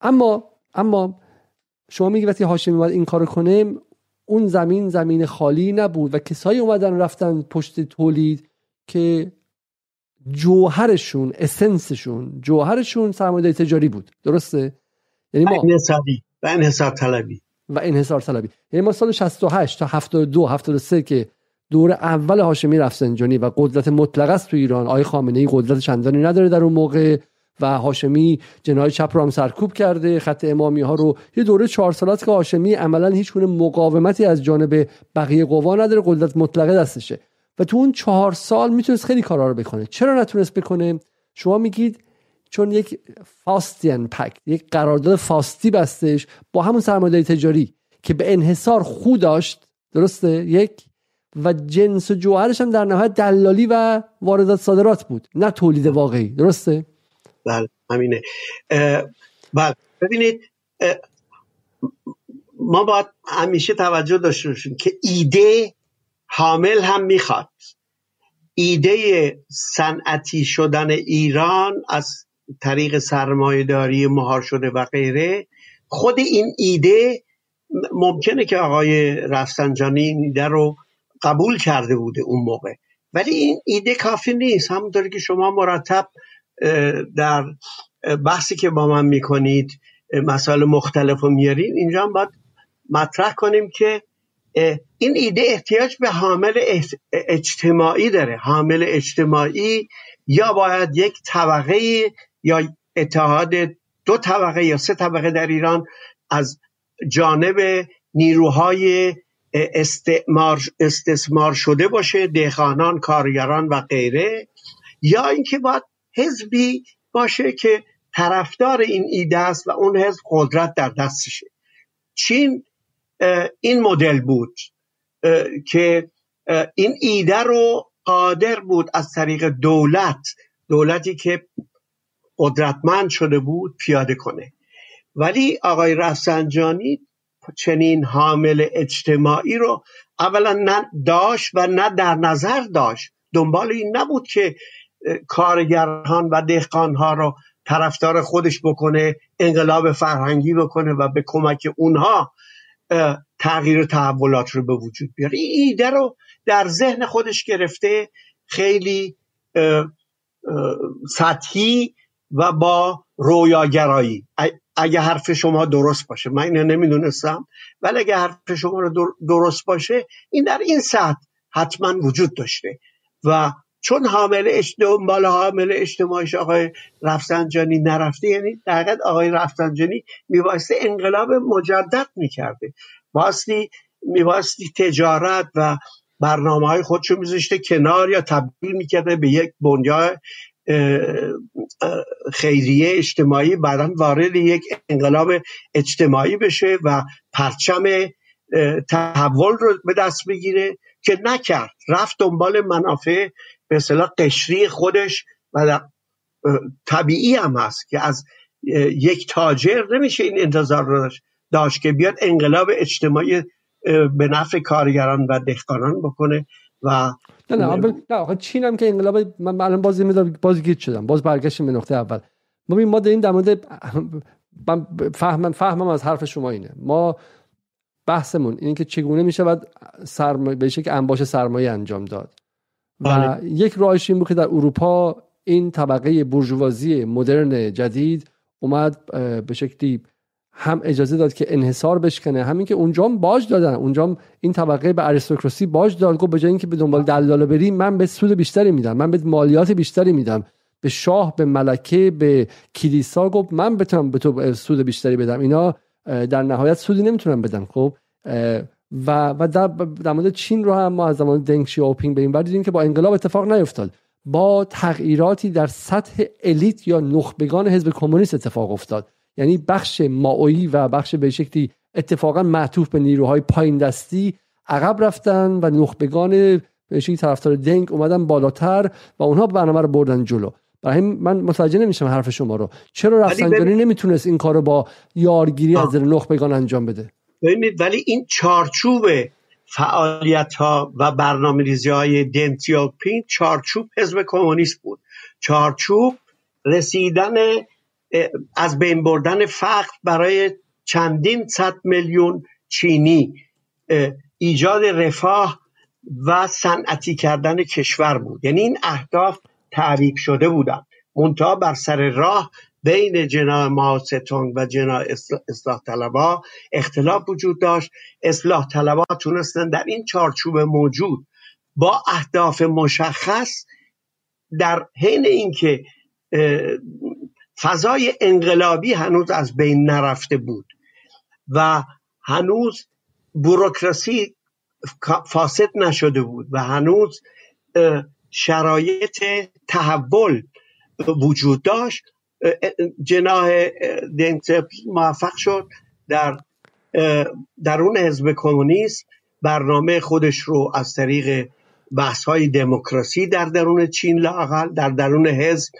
اما اما شما میگی وقتی هاشمی اومد این کارو کنه اون زمین زمین خالی نبود و کسایی اومدن رفتن پشت تولید که جوهرشون اسنسشون جوهرشون سرمایه‌داری تجاری بود. درسته؟ یعنی ما و انحصار طلبی. و انحصار طلبی یعنی ما سال 68 تا 72 73 که دور اول هاشمی رفسنجانی و قدرت مطلق است تو ایران آقای خامنه ای قدرت چندانی نداره در اون موقع و هاشمی جنای چپ رو هم سرکوب کرده خط امامی ها رو. یه دوره چهار سالات که هاشمی عملا هیچ گونه مقاومتی از جانب بقیه قوا نداره قدرت مطلقه دستشه. و تو اون چهار سال می‌تونست خیلی کارا رو بکنه. چرا نتونست بکنه؟ شما میگید چون یک فاستین پکت یک قرارداد فاستی بستش با همون سرمایه‌داری تجاری که به انحصار خود داشت درسته؟ یک. و جنس و جوهرش هم در نهایت دلالی و واردات صادرات بود نه تولید واقعی درسته؟ بله همینه. بله ببینید ما باید همیشه توجه داشته باشیم که ایده حامل هم می‌خواد. ایده صنعتی شدن ایران از طریق سرمایهداری مهار شده و غیره خود این ایده ممکنه که آقای رفسنجانی این ایده رو قبول کرده بوده اون موقع. ولی این ایده کافی نیست. همونطوری که شما مرتب در بحثی که با من می‌کنید مسائل مختلف رو میارین اینجا هم باید مطرح کنیم که این ایده احتیاج به حامل اجتماعی داره. حامل اجتماعی یا باید یک طبقه یا اتحاد دو طبقه یا سه طبقه در ایران از جانب نیروهای استعمار استثمار شده باشه دهقانان کارگران و غیره یا اینکه باید حزبی باشه که طرفدار این ایده است و اون حزب قدرت در دستشه. چین این مدل بود که این ایده رو قادر بود از طریق دولت دولتی که قدرتمند شده بود پیاده کنه. ولی آقای رفسنجانی چنین حامل اجتماعی رو اولا نه داشت و نه در نظر داشت. دنبال این نبود که کارگران و دهقانها رو طرفدار خودش بکنه انقلاب فرهنگی بکنه و به کمک اونها تغییر تحولات رو به وجود بیاره. این ایده رو در ذهن خودش گرفته خیلی سطحی و با رویاگرایی. اگه حرف شما درست باشه. من اینو نمی‌دونستم. ولی اگه حرف شما رو درست باشه این در این سطح حتما وجود داشته. و چون حامل دنبال حامل اجتماعیش آقای رفسنجانی نرفته یعنی در آقای رفسنجانی میبایستی انقلاب مجدد می‌کرده. باستی میبایستی تجارت و برنامه های خودشو میذاشته کنار یا تبدیل می‌کرده به یک بنیاد خیریه اجتماعی بعدا وارد یک انقلاب اجتماعی بشه و پرچم تحول رو به دست بگیره که نکرد. رفت دنبال منافع به اصطلاح قشری خودش و طبیعی هم هست که از یک تاجر نمیشه این انتظار رو داشت که بیاد انقلاب اجتماعی به نفع کارگران و دهقانان بکنه و نه نه نه آخه چین هم که انقلاب من الان باز باز گیت شدم باز برگشتیم به نقطه اول. ببین ما داریم در مورد من فهمم فهمم از حرف شما اینه. ما بحثمون اینه که چگونه میشه بعد سرمایه به شکل انباش سرمایه انجام داد. و بله. یک راهش این بود که در اروپا این طبقه برجوازی مدرن جدید اومد به شکلی هم اجازه داد که انحصار بشکنه. همین که اونجا باج دادن. اونجا این طبقه به اریستوکراسی باج داد. گفت به جای اینکه به دنبال دلاله بری من به سود بیشتری میدم. من به مالیات بیشتری میدم. به شاه به ملکه به کلیسا گفت من بتونم به تو سود بیشتری بدم. اینا در نهایت سودی نمی‌تونن بدن. خب و و در, در مورد چین رو هم ما از زمان دنگ شیاوپینگ به این دیدیم که با انقلاب اتفاق نیفتاد. با تغییراتی در سطح الیت یا نخبگان حزب کمونیست اتفاق افتاد. یعنی بخش ماویی و بخش به شکلی اتفاقا معطوف به نیروهای پایین دستی عقب رفتن و نخبگان به شکلی طرفدار دنگ اومدن بالاتر و اونها برنامه رو بردن جلو. برای من متوجه نمیشم حرف شما رو. چرا رفسنجانی نمی‌تونست این کارو با یارگیری از نخبگان انجام بده. ببینید ولی این چارچوب فعالیت ها و برنامه ریزی های دنتیوپین چارچوب حزب کمونیست بود. چارچوب رسیدن از بین بردن فقر برای چندین صد میلیون چینی ایجاد رفاه و صنعتی کردن کشور بود. یعنی این اهداف تعریف شده بودن. منتها بر سر راه بین جناح ماستونگ و جناح اصلاح طلبا اختلاف وجود داشت. اصلاح طلبا تونستن در این چارچوب موجود با اهداف مشخص در حین اینکه فضای انقلابی هنوز از بین نرفته بود و هنوز بوروکراسی فاسد نشده بود و هنوز شرایط تحول وجود داشت. جناح دنگ موفق شد در درون حزب کمونیست. برنامه خودش رو از طریق بحث های دموکراسی در درون چین لاقل در درون حزب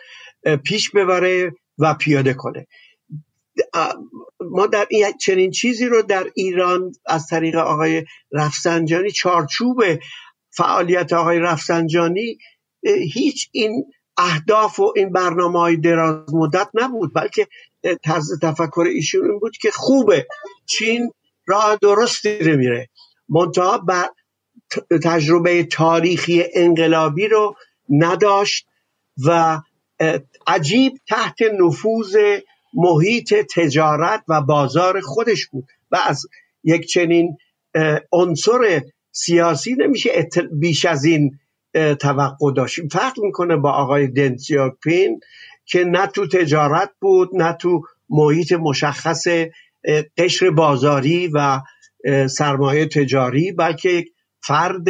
پیش ببره. و پیاده کنه. ما در این چنین چیزی رو در ایران از طریق آقای رفسنجانی چارچوب فعالیت آقای رفسنجانی هیچ این اهداف و این برنامه های دراز مدت نبود بلکه طرز تفکر ایشون این بود که خوبه چین راه درستی رو میره. منتها بر تجربه تاریخی انقلابی رو نداشت و عجیب تحت نفوذ محیط تجارت و بازار خودش بود و از یک چنین عنصر سیاسی نمیشه بیش از این توقع داشتیم فرق می‌کنه با آقای دنسیاپین که نه تو تجارت بود نه تو محیط مشخص قشر بازاری و سرمایه تجاری بلکه فرد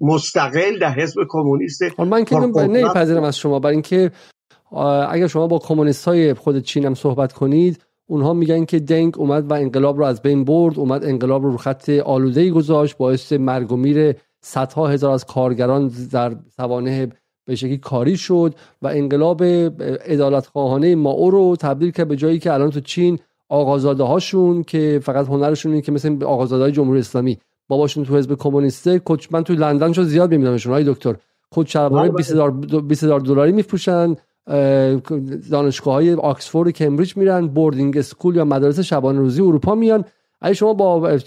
مستقل در حزب کمونیست من که نمیپذیرم از شما. برای اینکه اگر شما با کمونیست های خود چین هم صحبت کنید اونها میگن که دنگ اومد و انقلاب رو از بین برد اومد انقلاب رو رو خط آلوده گذاشت باعث مرگ و میر صدها هزار از کارگران در سوانه به شکلی کاری شد و انقلاب ادالت خواهانه ماو رو تبدیل کرد به جایی که الان تو چین آقازاده هاشون که فقط هنرشون اینه که مثل آقازاده های جمهوری اسلامی باباشون تو حزب کمونیسته کچ من تو لندن شو زیاد میبینمشون. آقای دکتر خود شلوار 20 هزار دلاری میفروشن دانشگاه های آکسفورد و کمبریج میرن boarding school یا مدارس شبانه روزی اروپا میان. اگه شما با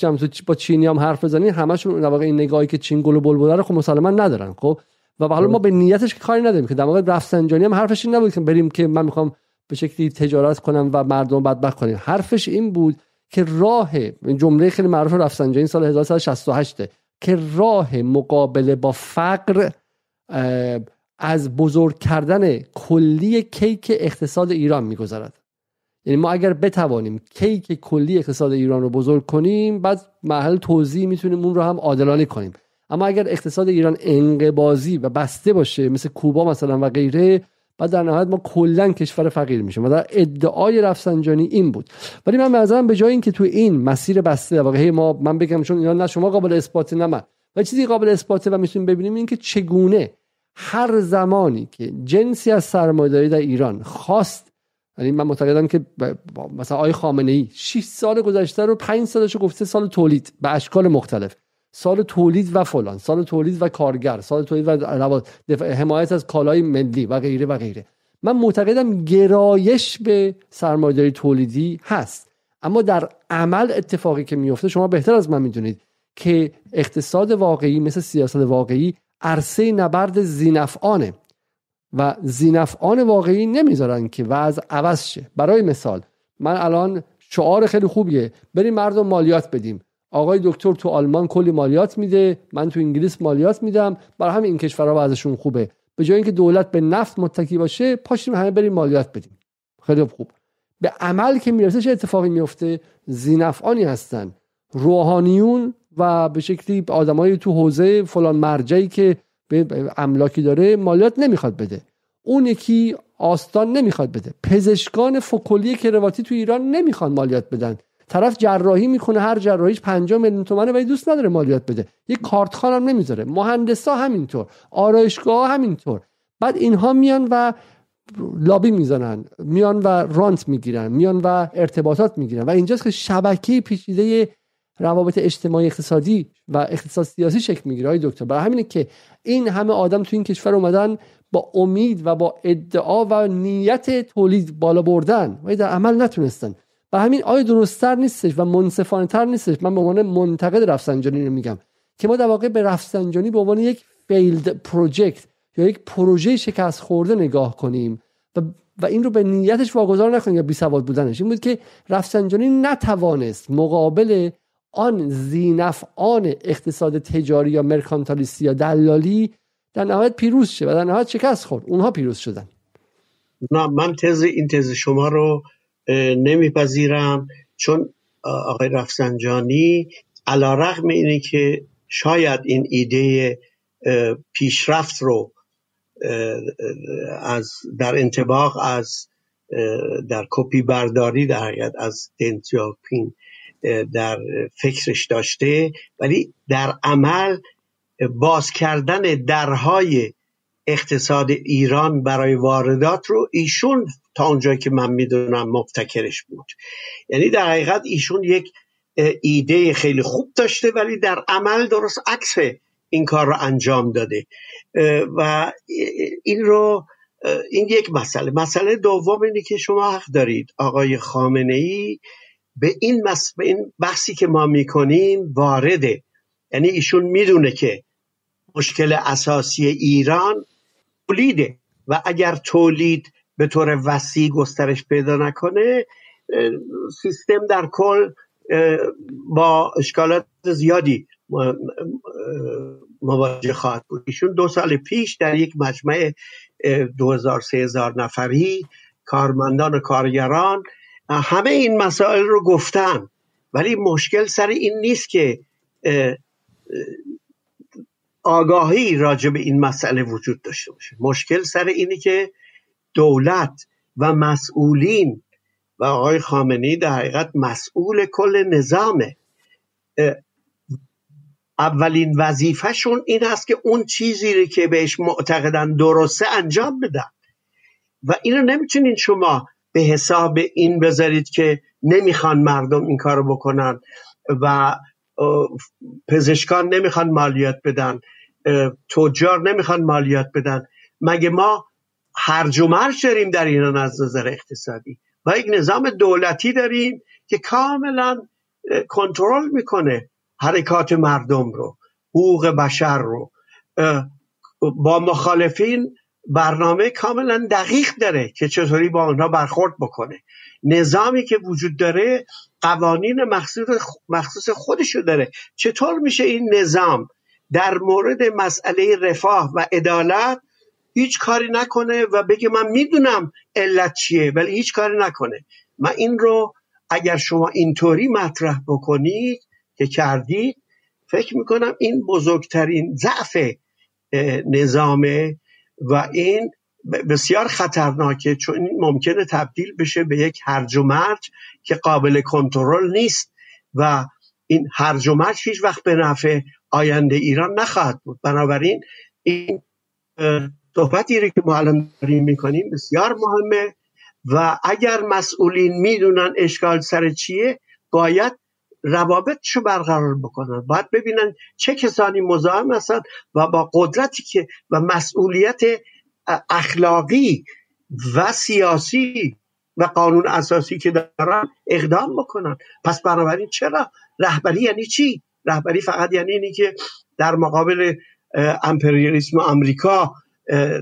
با چینی هم حرف بزنید همشون در واقع این نگاهی که چین گل و بلبل رو خب مسلما ندارن خب؟ و حالا ما به نیتش که کاری نداریم که در واقع رفسنجانی هم حرفش این نبود که بریم که من می‌خوام به شکلی تجارت کنم و مردم بدبخت کنیم. حرفش این بود که راه جمله خیلی معروف رفسنجانی سال 1968 که راه مقابله با فقر از بزرگ کردن کلی کیک اقتصاد ایران میگذرد. یعنی ما اگر بتوانیم کیک کلی اقتصاد ایران رو بزرگ کنیم بعد محل توضیح می‌تونیم اون رو هم عادلانه کنیم. اما اگر اقتصاد ایران انقبازی و بسته باشه مثل کوبا مثلا و غیره بعد در نهایت ما کلا کشور فقیر میشیم و در ادعای رفسنجانی این بود. ولی من به به جای اینکه تو این مسیر بسته واقعا ما من بگم چون اینا نه شما قابل اثبات نه من. و چیزی قابل اثباته و می‌تونیم ببینیم این که چگونه هر زمانی که جنسی از سرمایه‌داری در ایران خواست یعنی من معتقدم که مثلا آقای خامنه ای 6 سال گذشته رو 5 سالش گفته سال تولید به اشکال مختلف. سال تولید و فلان سال تولید و کارگر سال تولید و حمایت از کالای ملی و غیره و غیره. من معتقدم گرایش به سرمایه‌داری تولیدی هست. اما در عمل اتفاقی که میفته شما بهتر از من می‌دونید که اقتصاد واقعی مثل سیاست واقعی عرصه نبرد زینفعانه و زینفعان واقعی نمی‌ذارن که وضع عوض شه. برای مثال من الان شعار خیلی خوبیه بریم مردم مالیات بدیم. آقای دکتر تو آلمان کلی مالیات میده من تو انگلیس مالیات میدم برای همین این کشورها وضعشون خوبه. به جای اینکه دولت به نفت متکی باشه پاشیم همه بریم مالیات بدیم. خیلی خوب. به عمل که می‌رسه چه اتفاقی میفته؟ زینفعانی هستن. روحانیون و به شکلی آدمایی تو حوزه فلان مرجعی که به املاکی داره مالیات نمی‌خواد بده. اون یکی آستان نمی‌خواد بده. پزشکان فکلی کرواتی تو ایران نمی‌خوان مالیات بدن. طرف جراحی می‌کنه هر جراحیش 5 میلیون تومنه ولی دوست نداره مالیات بده. یه کارتخان هم نمی‌ذاره. مهندسا همینطور. آرایشگاه همینطور. بعد اینها میان و لابی می‌زنن. میان و رانت می‌گیرن. میان و ارتباطات می‌گیرن. و اینجاست که شبکه پیچیده روابط اجتماعی اقتصادی و اقتصاد سیاسی شکل می‌گیره. دکتر برای همینه که این همه آدم تو این کشور اومدن با امید و با ادعا و نیت تولید بالا بردن. و در عمل نتونستن. و همین آیا درستتر نیستش و منصفانه تر نیستش. من به عنوان منتقد رفسنجانی رو میگم که ما در واقع به رفسنجانی به عنوان یک failed project یا یک پروژه شکست خورده نگاه کنیم و و این رو به نیتش واگذار نکنیم یا بی سواد بودنش. این بود که رفسنجانی نتوانست مقابل آن ذی‌نفعان اقتصاد تجاری یا مرکانتالیستی یا دلالی در نهایت پیروز شد و در نهایت شکست خورد. اونها پیروز شدن. نه من تز این تز شما رو نمیپذیرم. چون آقای رفسنجانی علا رقم اینه که شاید این ایده پیشرفت رو از در انتباق از در کپی برداری در حقیقت از دنتیاپین در فکرش داشته. ولی در عمل باز کردن درهای اقتصاد ایران برای واردات رو ایشون تا اونجایی که من می‌دونم مبتکرش بود. یعنی در حقیقت ایشون یک ایده خیلی خوب داشته ولی در عمل درست عکس این کار رو انجام داده. و این رو این یک مسئله. مسئله دوم اینه که شما حق دارید آقای خامنه ای به این, مس... به این بحثی که ما می‌کنیم وارده یعنی ایشون می‌دونه که مشکل اساسی ایران تولیده و اگر تولید به طور وسیع گسترش پیدا نکنه سیستم در کل با اشکالات زیادی مواجه خواهد بود. ایشون دو سال پیش در یک مجمع 2000 3000 نفری کارمندان و کارگران همه این مسائل رو گفتن. ولی مشکل سر این نیست که آگاهی راجع به این مسئله وجود داشته باشه. مشکل سر اینه که دولت و مسئولین. و آقای خامنی در حقیقت مسئول کل نظامه. اولین وظیفهشون این هست که اون چیزی رو که بهش معتقدن درسته انجام بدن. و اینو نمی‌تونین شما به حساب این بذارید که نمی‌خوان مردم این کارو بکنن و پزشکان نمی‌خوان مالیات بدن تجار نمی‌خوان مالیات بدن. مگه ما هرج و مرج در ایران از نظر اقتصادی و یک نظام دولتی داریم که کاملا کنترل می‌کنه حرکات مردم رو حقوق بشر رو. با مخالفین برنامه کاملا دقیق داره که چطوری با آنها برخورد بکنه. نظامی که وجود داره قوانین مخصوص خودشو داره. چطور میشه این نظام در مورد مسئله رفاه و عدالت هیچ کاری نکنه و بگه من می‌دونم علت چیه ولی هیچ کاری نکنه. من این رو اگر شما اینطوری مطرح بکنید که کردید فکر می‌کنم این بزرگترین ضعف نظامه و این بسیار خطرناکه چون این ممکنه تبدیل بشه به یک هرج و مرج که قابل کنترل نیست و این هرج و مرج هیچ وقت به نفع آینده ایران نخواهد بود. بنابراین این صحبتی رو که ما الان داریم می‌کنیم بسیار مهمه. و اگر مسئولین می‌دونن اشکال سر چیه باید روابطشو برقرار بکنن. باید ببینن چه کسانی مزاحم هستن و با قدرتی که و مسئولیت اخلاقی و سیاسی و قانون اساسی که دارن اقدام بکنن. پس بنابراین چرا؟ رهبری یعنی چی؟ رهبری فقط یعنی اینی که در مقابل امپریالیسم آمریکا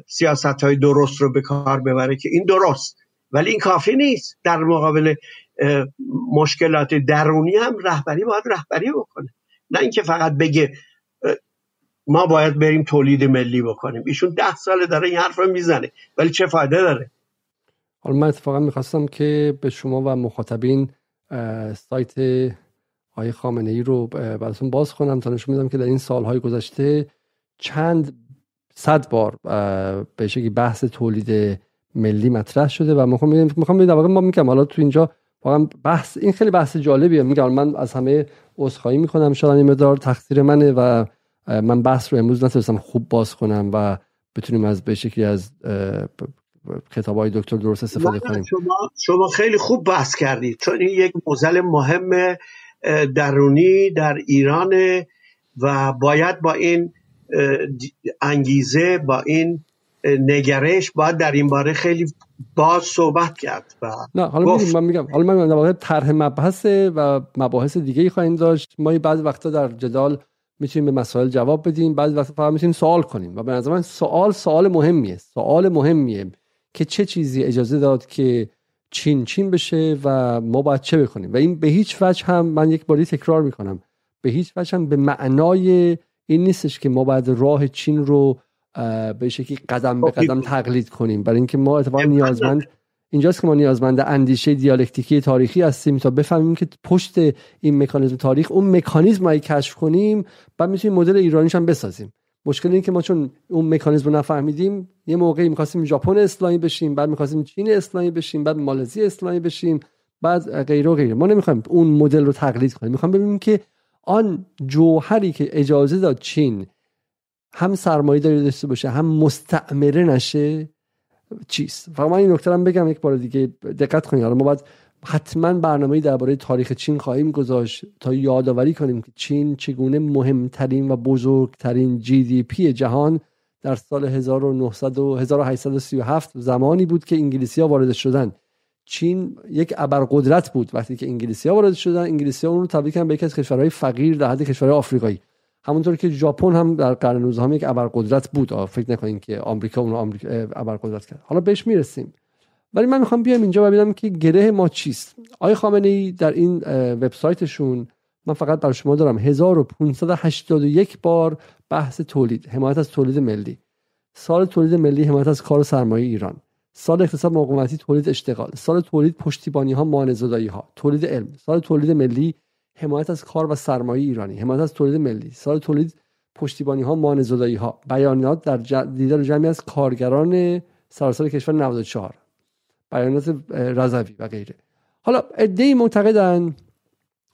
سیاست های درست رو به کار ببره که این درست ولی این کافی نیست. در مقابل مشکلات درونی هم رهبری باید رهبری بکنه. نه اینکه فقط بگه ما باید بریم تولید ملی بکنیم. ایشون ده ساله داره این حرف رو می‌زنه ولی چه فایده داره؟ حالا من اتفاقا می‌خواستم که به شما و مخاطبین سایت آقای خامنه ای رو براتون باز کنم. تا نشون میدم که در این سالهای گذشته چند صد بار به شکلی بحث تولید ملی مطرح شده و می‌خوام می‌خوام در واقع ما میگم حالا تو اینجا واقعا بحث این خیلی بحث جالبیه. میگم من از همه عذرخواهی می‌کنم. شاید این مقدار تقصیر منه و من بحث رو امروز نتونستم خوب باز کنم و بتونیم از به شکلی از کتاب های دکتر درست استفاده کنیم. شما, شما خیلی خوب بحث کردید. چون این یک موزل مهم درونی در ایران و باید با این انگیزه با این نگرش باید در این باره خیلی باز صحبت کرد و نه حالا من میگم حالا من در طرح مبحث و مباحث دیگه ای خواهیم داشت. ما بعضی وقتا در جدال می‌تونیم به مسائل جواب بدیم بعضی وقتا فقط می‌تونیم سوال کنیم و به نظر من سوال سوال مهمیه. سوال مهمیه که چه چیزی اجازه داد که چین چین بشه و ما باید چه بکنیم. و این به هیچ وجه هم من یک باری تکرار می‌کنم. به هیچ وجه هم به معنای این نیستش که ما باید راه چین رو به شکلی قدم به قدم تقلید کنیم. برای اینکه ما اتفاقا نیازمند اینجاست که ما نیازمند اندیشه دیالکتیکی تاریخی هستیم تا بفهمیم که پشت این مکانیزم تاریخ اون مکانیزم رو کشف کنیم بعد می‌تونیم مدل ایرانیش هم بسازیم. مشکل این که ما چون اون مکانیزم رو نفهمیدیم یه موقعی می‌خواستیم ژاپن اسلامی بشیم بعد می‌خواستیم چین اسلامی بشیم بعد مالزی اسلامی بشیم بعد غیره و غیره. ما نمی‌خوایم اون مدل رو تقلید کنیم. می‌خوام ببینیم که آن جوهری که اجازه داد چین هم سرمایه داری داشته باشه هم مستعمره نشه چیست؟ فقط من این نکته هم بگم یک بار دیگه دقت کنید. حالا ما باید حتما برنامه درباره تاریخ چین خواهیم گذاشت تا یادآوری کنیم که چین چگونه مهمترین و بزرگترین جی دی پی جهان در سال 1900 و 1837 زمانی بود که انگلیسی ها وارد شدن چین یک ابرقدرت بود وقتی که انگلیسی ها وارد شدن. انگلیسی ها اون رو تبدیل کردن به یکی از کشورهای فقیر در حد کشورهای آفریقایی. همونطور که ژاپن هم در قرن 19 هم یک ابرقدرت بود. فکر نکنین که آمریکا اون آمریکا ابرقدرت کرد. حالا بهش می‌رسیم. ولی من می‌خوام بیام اینجا و ببینم که گره ما چیست. آقای خامنه ای در این وبسایتشون من فقط برای شما دارم. 1581 بار بحث تولید حمایت از تولید ملی. سال تولید ملی حمایت از کار سرمایه ایران. سال اقتصاد مقاومتی تولید اشتغال سال تولید پشتیبانی ها مانزدایی ها تولید علم سال تولید ملی حمایت از کار و سرمایه ایرانی حمایت از تولید ملی سال تولید پشتیبانی ها مانزدایی ها بیانات در دیدار جمعی از کارگران سراسر کشور 94 بیانات رضوی و غیره. حالا ای معتقدن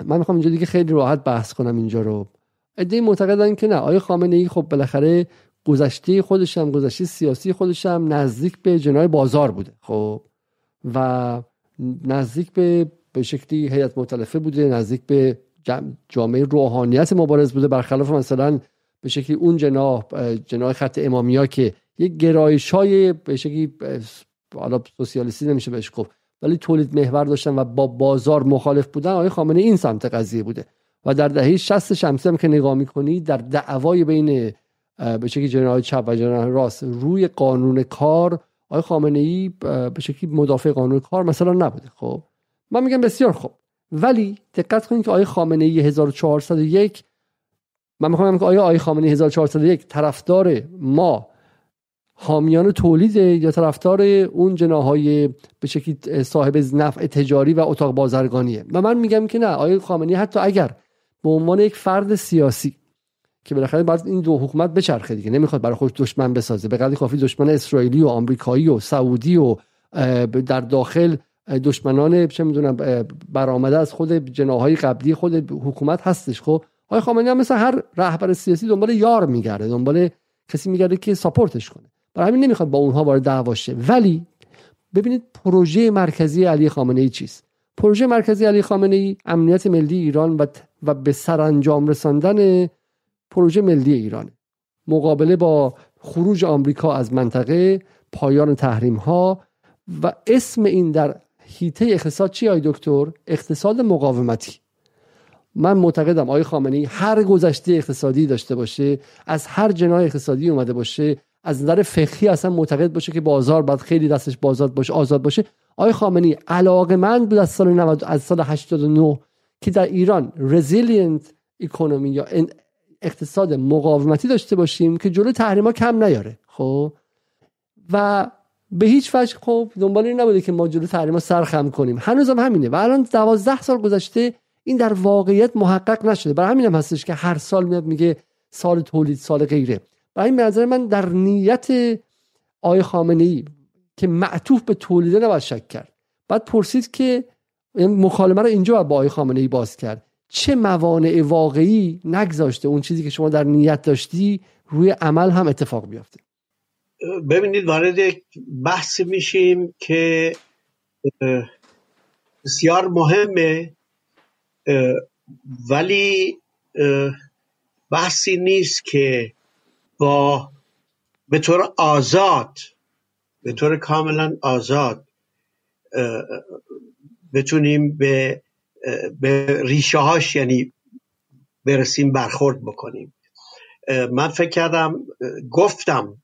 من می‌خوام اینجا دیگه خیلی راحت بحث کنم اینجا رو. ای معتقدن که نه آقای خامنه ای خب بالاخره گذشته خودش هم گذشته سیاسی خودش نزدیک به جنای بازار بوده خب؟ و نزدیک به به شکلی هیئت مختلفه بوده نزدیک به جامعه روحانیت مبارز بوده برخلاف مثلا به شکلی اون جناح جناح خط امامیا که یک گرایش های به شکلی حالا سوسیالیستی نمیشه بهش گفت ولی تولید محور داشتن و با بازار مخالف بودن آقای خامنه این سمت قضیه بوده. و در دهه 60 شمسی هم که نگاه می‌کنی در دعوای بین به شکلی جناح چپ و جناح راست روی قانون کار آقای خامنه ای به شکلی مدافع قانون کار مثلا نبوده خب؟ من میگم بسیار خوب. ولی دقت کنید که آقای خامنه ای 1401 من می‌خوام که آیا آقای خامنه ای 1401 طرفدار ما حامیان تولید یا طرفدار اون جناهای به شکلی صاحب نفع تجاری و اتاق بازرگانیه؟ و من میگم که نه آقای خامنه‌ای حتی اگر به عنوان یک فرد سیاسی که بالاخره بعد این دو حکومت بچرخه دیگه. نمی‌خواد برای خودش دشمن بسازه. به قدری کافی دشمن اسرائیلی و آمریکایی و سعودی و در داخل دشمنان چه می‌دونم برآمده از خود جناهای قبلی خود حکومت هستش. خب آقای خامنه‌ای هم مثل هر رهبر سیاسی دنبال یار میگرده دنبال کسی میگرده که ساپورتش کنه. برای همین نمی‌خواد با اونها وارد دعوا ولی ببینید پروژه مرکزی علی خامنه ای چیست؟ پروژه مرکزی علی خامنه ای امنیت ملی ایران و, و به سرانجام رساندن پروژه ملی ایران. مقابله با خروج آمریکا از منطقه پایان تحریم ها و اسم این در حیطه اقتصاد چی آقای دکتر؟ اقتصاد مقاومتی. من معتقدم آقای خامنه‌ای هر گذشته اقتصادی داشته باشه از هر جناح اقتصادی اومده باشه از نظر فقهی اصلا معتقد باشه که بازار باید خیلی دستش بازاد باشه آزاد باشه. آقای خامنه‌ای علاقه من بود از سال 90 از سال 89 که در ایران resilient اکونومی یا اقتصاد مقاومتی داشته باشیم که جلو تحریما کم نیاره خب؟ و به هیچ وجه خب دنبال این نبوده که ما جلو تحریما سرخم کنیم. هنوزم همینه و الان 12 سال گذشته این در واقعیت محقق نشده. برای همینم هستش که هر سال میاد میگه سال تولید سال غیره. برای این نظر من در نیت آی خامنه ای که معطوف به تولیده نباید شک کرد. بعد پرسید که مکالمه رو اینجا با آی خامنه ای باز کرد. چه موانع واقعی نگذاشته اون چیزی که شما در نیت داشتی روی عمل هم اتفاق بیفته؟ ببینید وارد بحث میشیم که بسیار مهمه ولی بحثی نیست که با به طور آزاد به طور کاملا آزاد بتونیم به به ریشه هاش یعنی برسیم برخورد بکنیم. من فکر کردم گفتم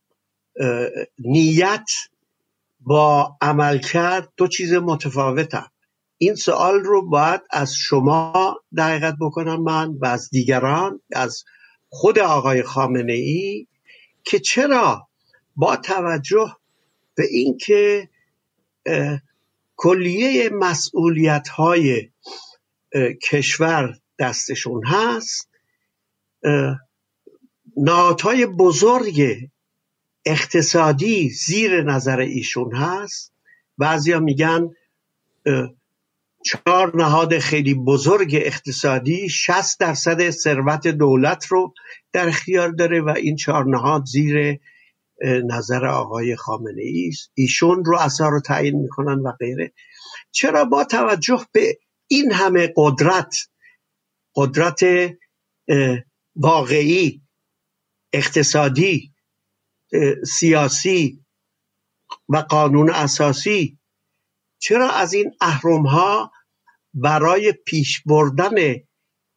نیت با عمل کرد دو چیز متفاوتن. این سوال رو باید از شما دقیقت بکنم من و از دیگران از خود آقای خامنه ای که چرا با توجه به اینکه کلیه مسئولیت های کشور دستشون هست. نهادهای بزرگ اقتصادی زیر نظر ایشون هست. بعضیا میگن چهار نهاد خیلی بزرگ اقتصادی 60 درصد ثروت دولت رو در اختیار داره و این چهار نهاد زیر نظر آقای خامنه ای است. ایشون رو اثر رو تعیین می‌کنن و غیره. چرا با توجه به این همه قدرت قدرت واقعی اقتصادی سیاسی و قانون اساسی چرا از این اهرم ها برای پیش بردن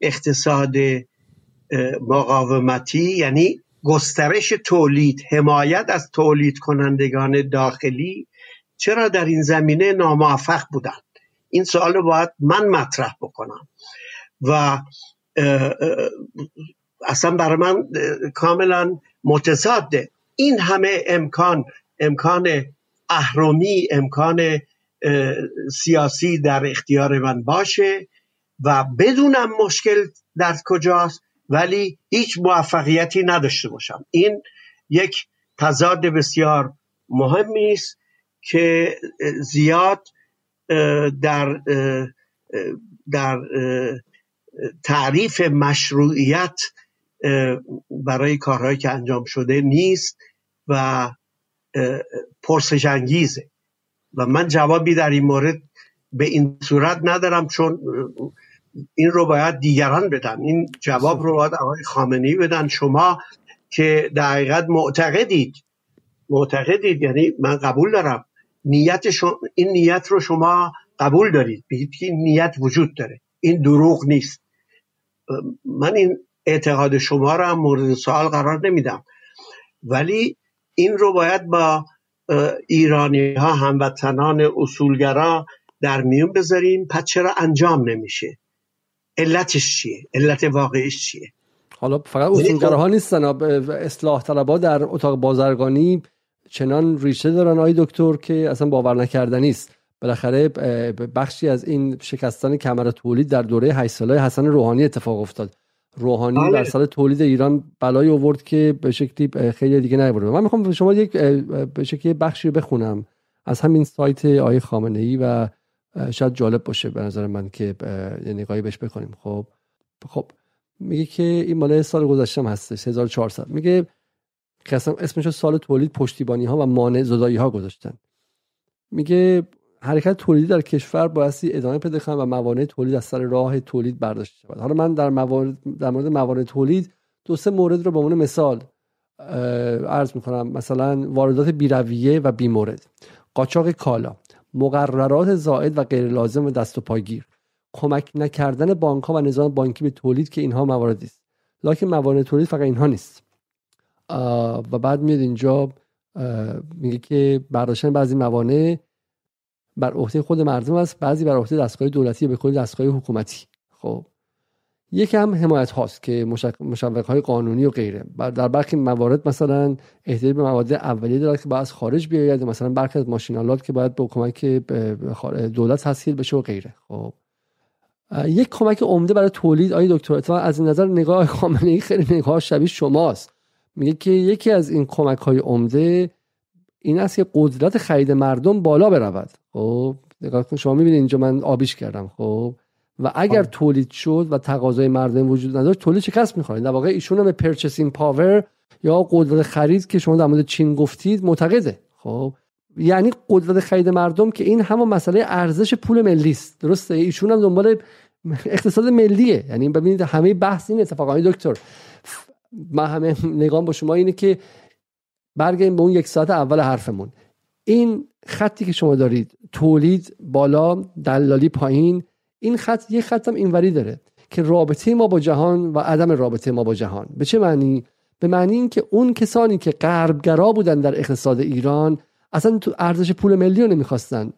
اقتصاد مقاومتی یعنی گسترش تولید حمایت از تولید کنندگان داخلی چرا در این زمینه ناموفق بودند این سوال رو باید من مطرح بکنم. و اصلا برای من کاملا متضاده این همه امکان امکان اهرمی امکان سیاسی در اختیار من باشه و بدونم مشکل در کجاست ولی هیچ موفقیتی نداشته باشم. این یک تضاد بسیار مهمی است که زیاد در در تعریف مشروعیت برای کارهایی که انجام شده نیست و پرسش انگیزه. و من جوابی در این مورد به این صورت ندارم چون این رو باید دیگران بدن. این جواب رو باید آقای خامنی بدن. شما که در معتقدید معتقدید یعنی من قبول دارم نیت این نیت رو شما قبول دارید. بگید که نیت وجود داره. این دروغ نیست. من این اعتقاد شما رو هم مورد سوال قرار نمیدم. ولی این رو باید با ایرانی ها هموطنان اصولگرا در میون بذاریم. پس چرا انجام نمیشه؟ علتش چیه؟ علت واقعیش چیه؟ حالا فقط یعنی اصولگراها خب نیستن. اصلاح طلبا در اتاق بازرگانی چنان ریشه دارن آی دکتر که اصلا باور نکردنی است بالاخره بخشی از این شکستن کمر تولید در دوره 8 ساله حسن روحانی اتفاق افتاد. روحانی بله. در سال تولید ایران بلای آورد که به شکلی خیلی دیگه نیورد من می‌خوام شما یک به شکلی بخشی بخونم. از همین سایت آی خامنه ای و شاید جالب باشه به نظر من که یه نگاهی بهش بکنیم خب. خب. میگه که این مال سال گذشته هستش 1400 میگه که اسمش سال تولید پشتیبانی ها و مانع زدایی ها گذاشتن. میگه حرکت تولیدی در کشور بایستی ادامه پیدا کنه و موانع تولید از سر راه تولید برداشته شود. حالا من در, موارد در مورد موانع تولید دو سه مورد رو به عنوان مثال عرض می‌کنم. مثلا واردات بیرویه و بیمورد. قاچاق کالا مقررات زائد و غیر لازم و دست و پاگیر کمک نکردن بانک ها و نظام بانکی به تولید که اینها مواردی است. لکن موانع تولید فقط اینها نیست. و بعد میاد اینجا میگه که برداشتن بعضی موانع بر عهده خود مردم است بعضی بر عهده دستگاه دولتی به کلی دستگاه حکومتی. خب. یکم حمایت هاست که مشوق های قانونی و غیره. در برخی موارد مثلا احتیاج به مواد اولیه دارد که باید خارج بیاید مثلا برخی از ماشینالات که باید با کمک دولت تسهیل بشه و غیره. خب. یک کمک عمده برای تولید. آی دکتر از این نظر نگاه <laughs> خامنه ای خیلی نگاه شبیه شماست؟ میگه که یکی از این کمک های عمده این است که قدرت خرید مردم بالا برود. خب نگاه کن شما می‌بینید اینجا من آبیش کردم. خب و اگر تولید شد و تقاضای مردم وجود نداشت تولید کس می‌خواین در واقع ایشون هم به پرچسین پاور یا قدرت خرید که شما در مورد چین گفتید معتقده. خب یعنی قدرت خرید مردم که این همون مسئله ارزش پول ملی است. درسته؟ ایشون هم دنبال اقتصاد ملیه. یعنی ببینید همه بحث این اتفاقا دکتر. من همه نگام با شما اینه که برگردیم به اون یک ساعت اول حرفمون. این خطی که شما دارید تولید بالا دلالی پایین این خط یه خط هم اینوری داره که رابطه ما با جهان و عدم رابطه ما با جهان. به چه معنی؟ به معنی اینکه اون کسانی که غربگرا بودن در اقتصاد ایران اصلا تو ارزش پول ملی رو نمی‌خواستن.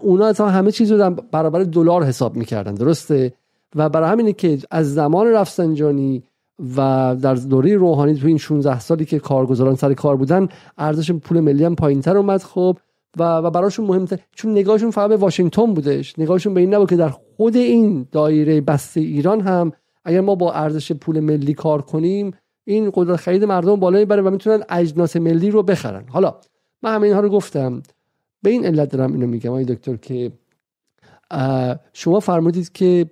اونا اصلا همه چیز رو برابر دلار حساب می‌کردن درسته؟ و برای همینه که از زمان رفسنجانی و در دوره روحانی تو این 16 سالی که کارگزاران سر کار بودن ارزش پول ملی هم پایینتر اومد خب. و و براشون مهمتر چون نگاهشون فقط به واشنگتن بودش. نگاهشون به این نبود که در خود این دایره بسته ایران هم اگر ما با ارزش پول ملی کار کنیم این قدرت خرید مردم بالایی بره و می‌تونن اجناس ملی رو بخرن. حالا من همه اینها رو گفتم. به این علت دارم اینو میگم آقای دکتر که شما فرمودید که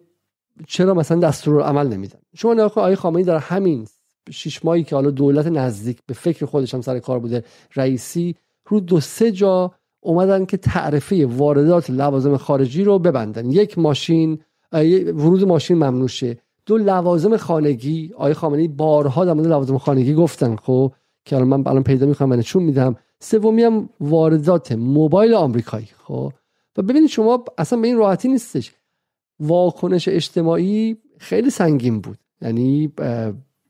چرا مثلا دستور عمل نمیدن؟ شما نگاه آقای خامنه‌ای در همین شش ماهی که حالا دولت نزدیک به فکر خودش هم سر کار بوده رئیسی رو دو سه جا اومدن که تعرفه واردات لوازم خارجی رو ببندن. یک ماشین ورود ماشین ممنوع شه. دو لوازم خانگی آقای خامنه‌ای بارها در مورد لوازم خانگی گفتن خب؟ که الان من الان پیدا می‌کنم من چون میدم. سومی هم واردات موبایل آمریکایی خب؟ و ببینید شما اصلا به این راحتی نیستش. واکنش اجتماعی خیلی سنگین بود. یعنی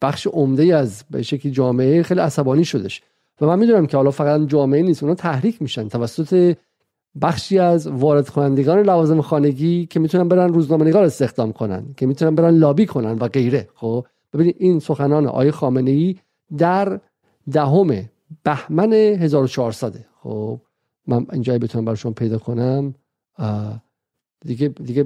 بخش عمده از به شکلی جامعه خیلی عصبانی شدش. و من می‌دونم که حالا فقط جامعه نیست اونا تحریک میشن. توسط بخشی از وارد کنندگان لوازم خانگی که می‌تونن برن روزنامه نگار استخدام کنن که می‌تونن برن لابی کنن و غیره. خب؟ ببینید این سخنان آقای خامنه ای در دهم بهمن 1400 خب؟ من اینجایی بتونم براشون پیدا کنم. دیگه دیگه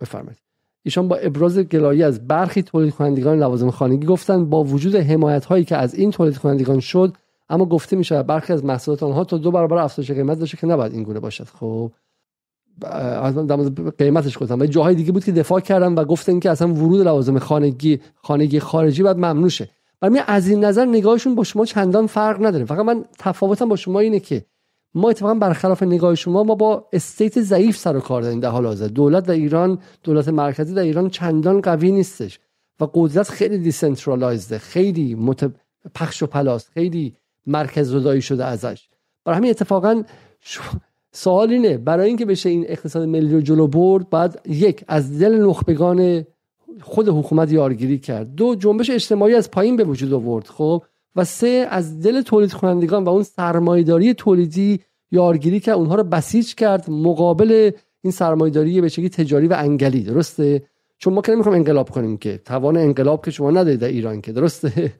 بفرمایید. ایشان با ابراز گلایه از برخی تولید کنندگان لوازم خانگی گفتند با وجود حمایت هایی که از این تولید کنندگان شد اما گفته میشه برخی از محصولات آنها تا دو برابر افزایش قیمت داشته که نباید این گونه باشد. خب قیمتش گفتم. و جاهای دیگه بود که دفاع کردم و گفتن که اصلا ورود لوازم خانگی خانگی خارجی باید ممنوع شه. برای از این نظر نگاهشون با شما چندان فرق نداره. فقط من تفاوتم با شما اینه که ما اتفاقا برخلاف نگاه شما ما با استیت ضعیف سر و کار داریم در حال حاضر. دولت در ایران دولت مرکزی در ایران چندان قوی نیستش و قدرت خیلی دیسنترالایزده خیلی مت... پخش و پلاس خیلی مرکز زدایی شده ازش. برای همین اتفاقا سوال اینه برای اینکه بشه این اقتصاد ملی رو جلو برد بعد یک از دل نخبگان خود حکومت یارگیری کرد. دو جنبش اجتماعی از پایین به وجود آورد خب؟ و سه از دل تولید کنندگان و اون سرمایداری تولیدی یارگیری که اونها رو بسیج کرد مقابل این سرمایداری به شکلی تجاری و انگلی درسته؟ چون ما که نمی‌خوام انقلاب کنیم که. توان انقلاب که شما ندارید در ایران که درسته؟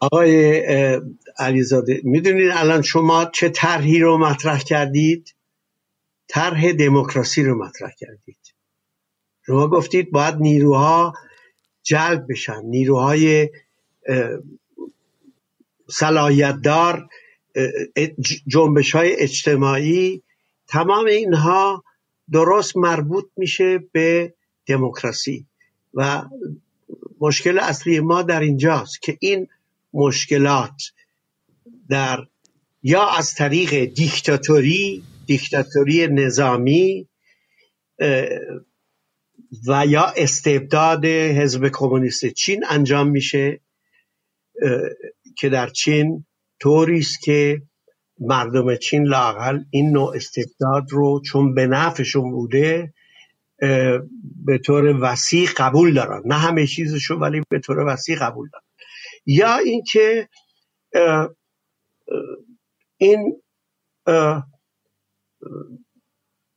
آقای علیزاده می‌دونید الان شما چه طرحی رو مطرح کردید؟ طرح دموکراسی رو مطرح کردید. شما گفتید باید نیروها جلب بشن نیروهای صلاحیتدار جنبش های اجتماعی تمام اینها درست مربوط میشه به دموکراسی. و مشکل اصلی ما در اینجاست که این مشکلات در یا از طریق دیکتاتوری دیکتاتوری نظامی و یا استبداد حزب کمونیست چین انجام میشه که در چین طوری است که مردم چین لاقل این نوع استبداد رو چون به نفعشون بوده به طور وسیع قبول دارن. نه همه چیزشو ولی به طور وسیع قبول دارن. یا اینکه این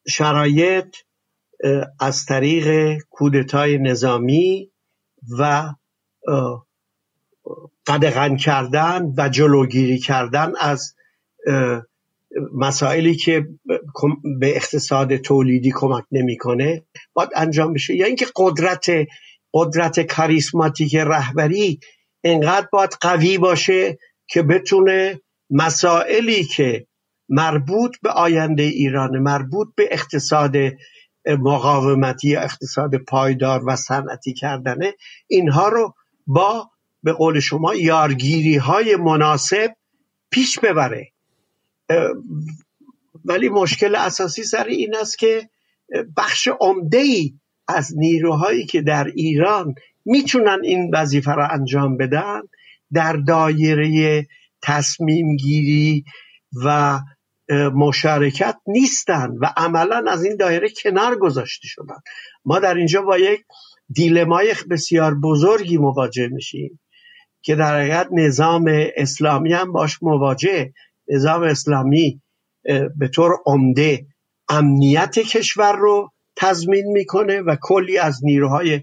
شرایط از طریق کودتای نظامی و قدغن کردن و جلوگیری کردن از مسائلی که به اقتصاد تولیدی کمک نمی‌کنه باید انجام بشه. یا اینکه قدرت قدرت کاریسماتیک رهبری انقدر باید قوی باشه که بتونه مسائلی که مربوط به آینده ایران مربوط به اقتصاد مقاومتی یا اقتصاد پایدار و صنعتی کردنه اینها رو با به قول شما یارگیری های مناسب پیش ببره. ولی مشکل اساسی سر این است که بخش عمده ای از نیروهایی که در ایران می‌تونن این وظیفه را انجام بدن در دایره تصمیم گیری و مشارکت نیستن و عملا از این دایره کنار گذاشته شدن. ما در اینجا با یک دیلمای بسیار بزرگی مواجه میشیم. که در حقیقت نظام اسلامی هم باش مواجه. نظام اسلامی به طور عمده امنیت کشور رو تضمین می‌کنه و کلی از نیروهای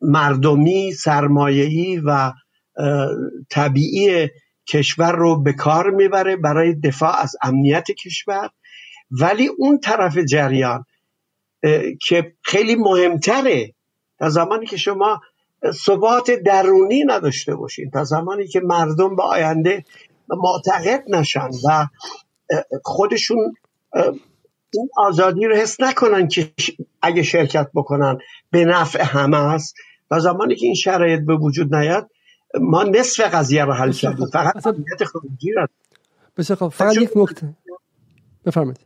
مردمی سرمایهی و طبیعی کشور رو به کار می‌بره برای دفاع از امنیت کشور. ولی اون طرف جریان که خیلی مهمتره تا زمانی که شما ثبات درونی نداشته باشین تا زمانی که مردم به آینده معتقد نشن و خودشون این آزادی رو حس نکنن که اگه شرکت بکنن به نفع همه است. تا زمانی که این شرایط به وجود نیاد ما نصف قضیه رو حل کردیم. فقط امنیت خارجی رو بسیار خب فقط یک نکته. بفرمایید.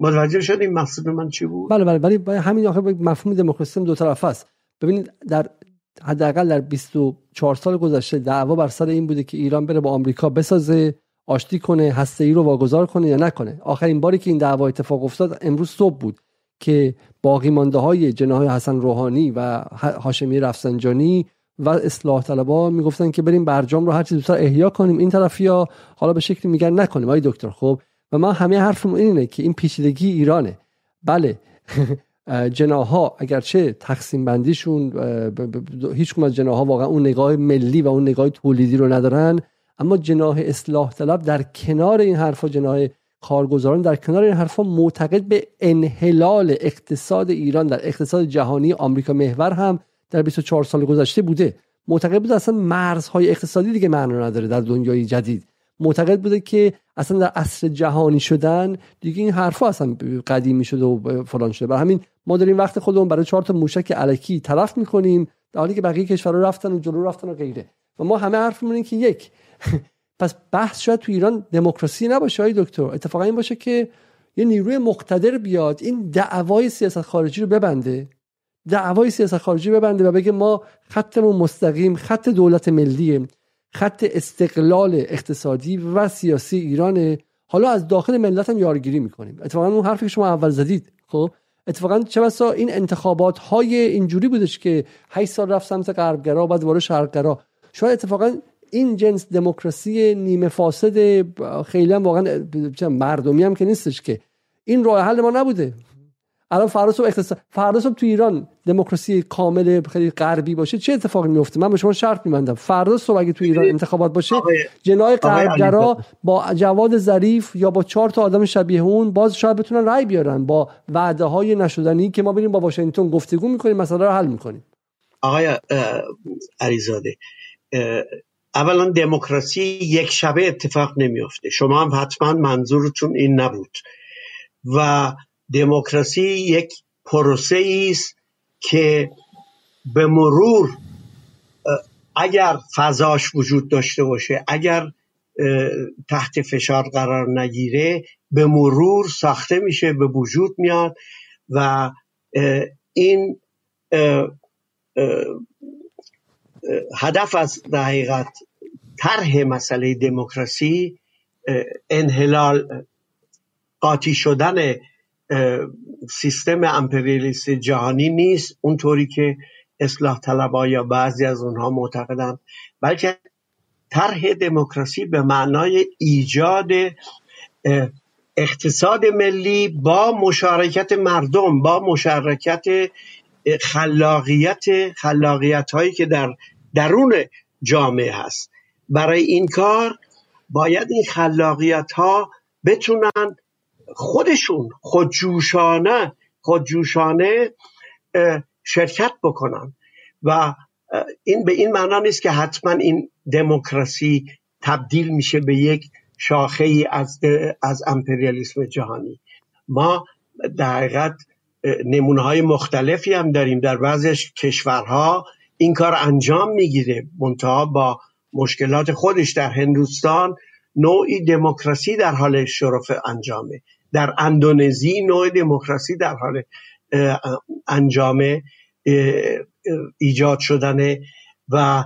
متوجه شدیم مقصود من چی بود؟ بله بله. ولی همین آخه مفهوم دموکراسی دو طرف است. ببینید در حداقل در 24 سال گذشته دعوا بر سر این بوده که ایران بره با آمریکا بسازه آشتی کنه هسته ای رو واگذار کنه یا نکنه. آخرین باری که این دعوا اتفاق افتاد امروز صبح بود که باقی مانده های جناح حسن روحانی و هاشمی رفسنجانی و اصلاح طلبا می‌گفتن که بریم برجام رو هر چیز دوستار احیا کنیم. این طرفی ها حالا به شکلی میگن نکنیم. آقای دکتر خب؟ و ما همه حرفمون اینه که این پیچیدگی ایرانه. بله <laughs> جناها اگرچه تقسیم بندیشون هیچ از جناها واقعا اون نگاه ملی و اون نگاه تولیدی رو ندارن. اما جناح اصلاح طلب در کنار این حرفا جناح کارگزاران در کنار این حرفا معتقد به انحلال اقتصاد ایران در اقتصاد جهانی آمریکا محور هم در 24 سال گذشته بوده. معتقد بود اصلا مرزهای اقتصادی دیگه معنا نداره در دنیای جدید. معتقد بوده که اصلا در عصر جهانی شدن دیگه این حرفا اصلا قدیمی شده و فلان شده. برای همین ما داریم وقت خودمون برای چهار تا موشک علکی طرف می‌کنیم در حالی که بقیه کشورها رفتن و جلو رفتن و غیره. و ما همه حرفمون اینه که یک <laughs> پس بحث شاید تو ایران دموکراسی نباشه های دکتر. اتفاقا این باشه که یه نیروی مقتدر بیاد این دعوای سیاست خارجی رو ببنده. دعوای سیاست خارجی ببنده و بگه ما خطمون مستقیم خط دولت ملیه. خط استقلال اقتصادی و سیاسی ایرانه حالا از داخل ملت هم یارگیری می‌کنیم. اتفاقا اون حرفی که شما اول زدید خب؟ اتفاقا چه بسا این انتخابات های اینجوری بودش که 8 سال رفت سمت غربگرا بعد وارد شرقگرا. شاید اتفاقا این جنس دموکراسی نیمه فاسد خیلی هم واقعا مردمی هم که نیستش که. این راه حل ما نبوده. الان فردا صبح اقتصاد فردا صبح تو ایران دموکراسی کامل خیلی غربی باشه چه اتفاقی میفته؟ من به شما شرط میبندم. فردا صبح اگه تو ایران انتخابات باشه جنای غربگرا با جواد ظریف یا با چهار تا آدم شبیه اون باز شاید بتونن رای بیارن با وعده های نشدنی که ما بریم با واشنگتن گفتگو می‌کنیم مسئله رو حل می‌کنیم. آقای علیزاده اولا دموکراسی یک شبه اتفاق نمیفته شما هم حتما منظورتون این نبود. و دموکراسی یک پروسه است که به مرور اگر فضاش وجود داشته باشه اگر تحت فشار قرار نگیره به مرور ساخته میشه به وجود میاد و این هدف از در حقیقت طرح مسئله دموکراسی انحلال قاطی شدن سیستم امپریالیست جهانی نیست اونطوری که اصلاح طلبا یا بعضی از اونها معتقدند. بلکه طرح دموکراسی به معنای ایجاد اقتصاد ملی با مشارکت مردم با مشارکت خلاقیت خلاقیت هایی که در درون جامعه هست. برای این کار باید این خلاقیت ها بتونن خودشون خودجوشانه خودجوشانه شرکت بکنن. و این به این معنا نیست که حتما این دموکراسی تبدیل میشه به یک شاخه ای از, از امپریالیسم جهانی. ما در حقیقت نمونه های مختلفی هم داریم. در بعضی کشورها این کار انجام می‌گیره. منتها با مشکلات خودش در هندوستان نوعی دموکراسی در حال شرف انجامه. در اندونزی نوع دموکراسی در حال انجام ایجاد شدنه و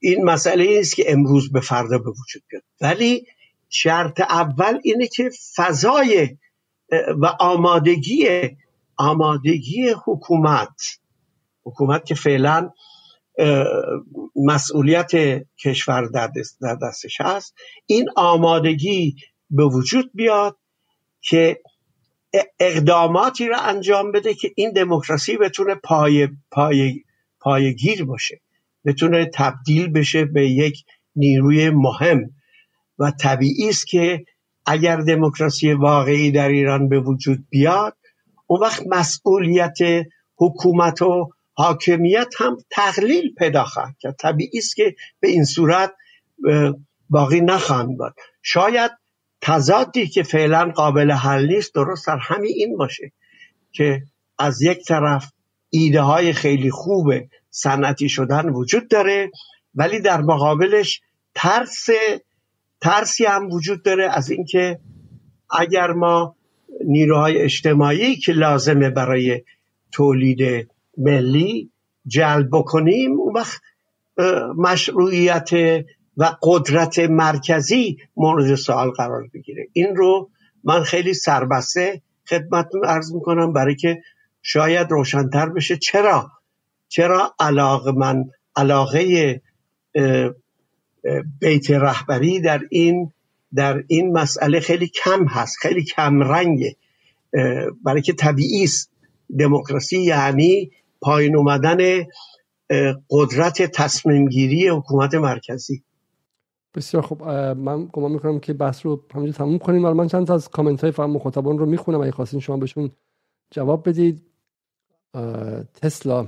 این مسئله است که امروز به فردا به وجود بیاد. ولی شرط اول اینه که فضای و آمادگی آمادگی حکومت حکومت که فعلا مسئولیت کشور در دستش هست این آمادگی به وجود بیاد که اقداماتی را انجام بده که این دموکراسی بتونه پای, پای, پایگیر باشه بتونه تبدیل بشه به یک نیروی مهم. و طبیعی است که اگر دموکراسی واقعی در ایران به وجود بیاد اون وقت مسئولیت حکومت و حاکمیت هم تقلیل پیدا خواهد کرد. طبیعی است که به این صورت باقی نخواهند بود شاید تضادی که فعلا قابل حل نیست درست در همین این باشه که از یک طرف ایده های خیلی خوب صنعتی شدن وجود داره ولی در مقابلش ترس ترسی هم وجود داره از اینکه اگر ما نیروهای اجتماعی که لازمه برای تولید ملی جلب بکنیم اون وقت مشروعیت و قدرت مرکزی مورد سوال قرار بگیره. این رو من خیلی سربسته خدمتتون ارز می‌کنم برای که شاید روشنتر بشه. چرا؟ چرا علاقه من علاقه بیت رهبری در این در این مسئله خیلی کم هست خیلی کم رنگه. برای که طبیعی است. دموکراسی یعنی پایین اومدن قدرت تصمیم گیری حکومت مرکزی. بسیار خب من گمان می‌کنم که بحث رو همینجا تموم کنیم. ولی من چند تا از کامنت های فهم مخاطبان رو می‌خونم. اگه خواستین شما بهشون جواب بدید. تسلا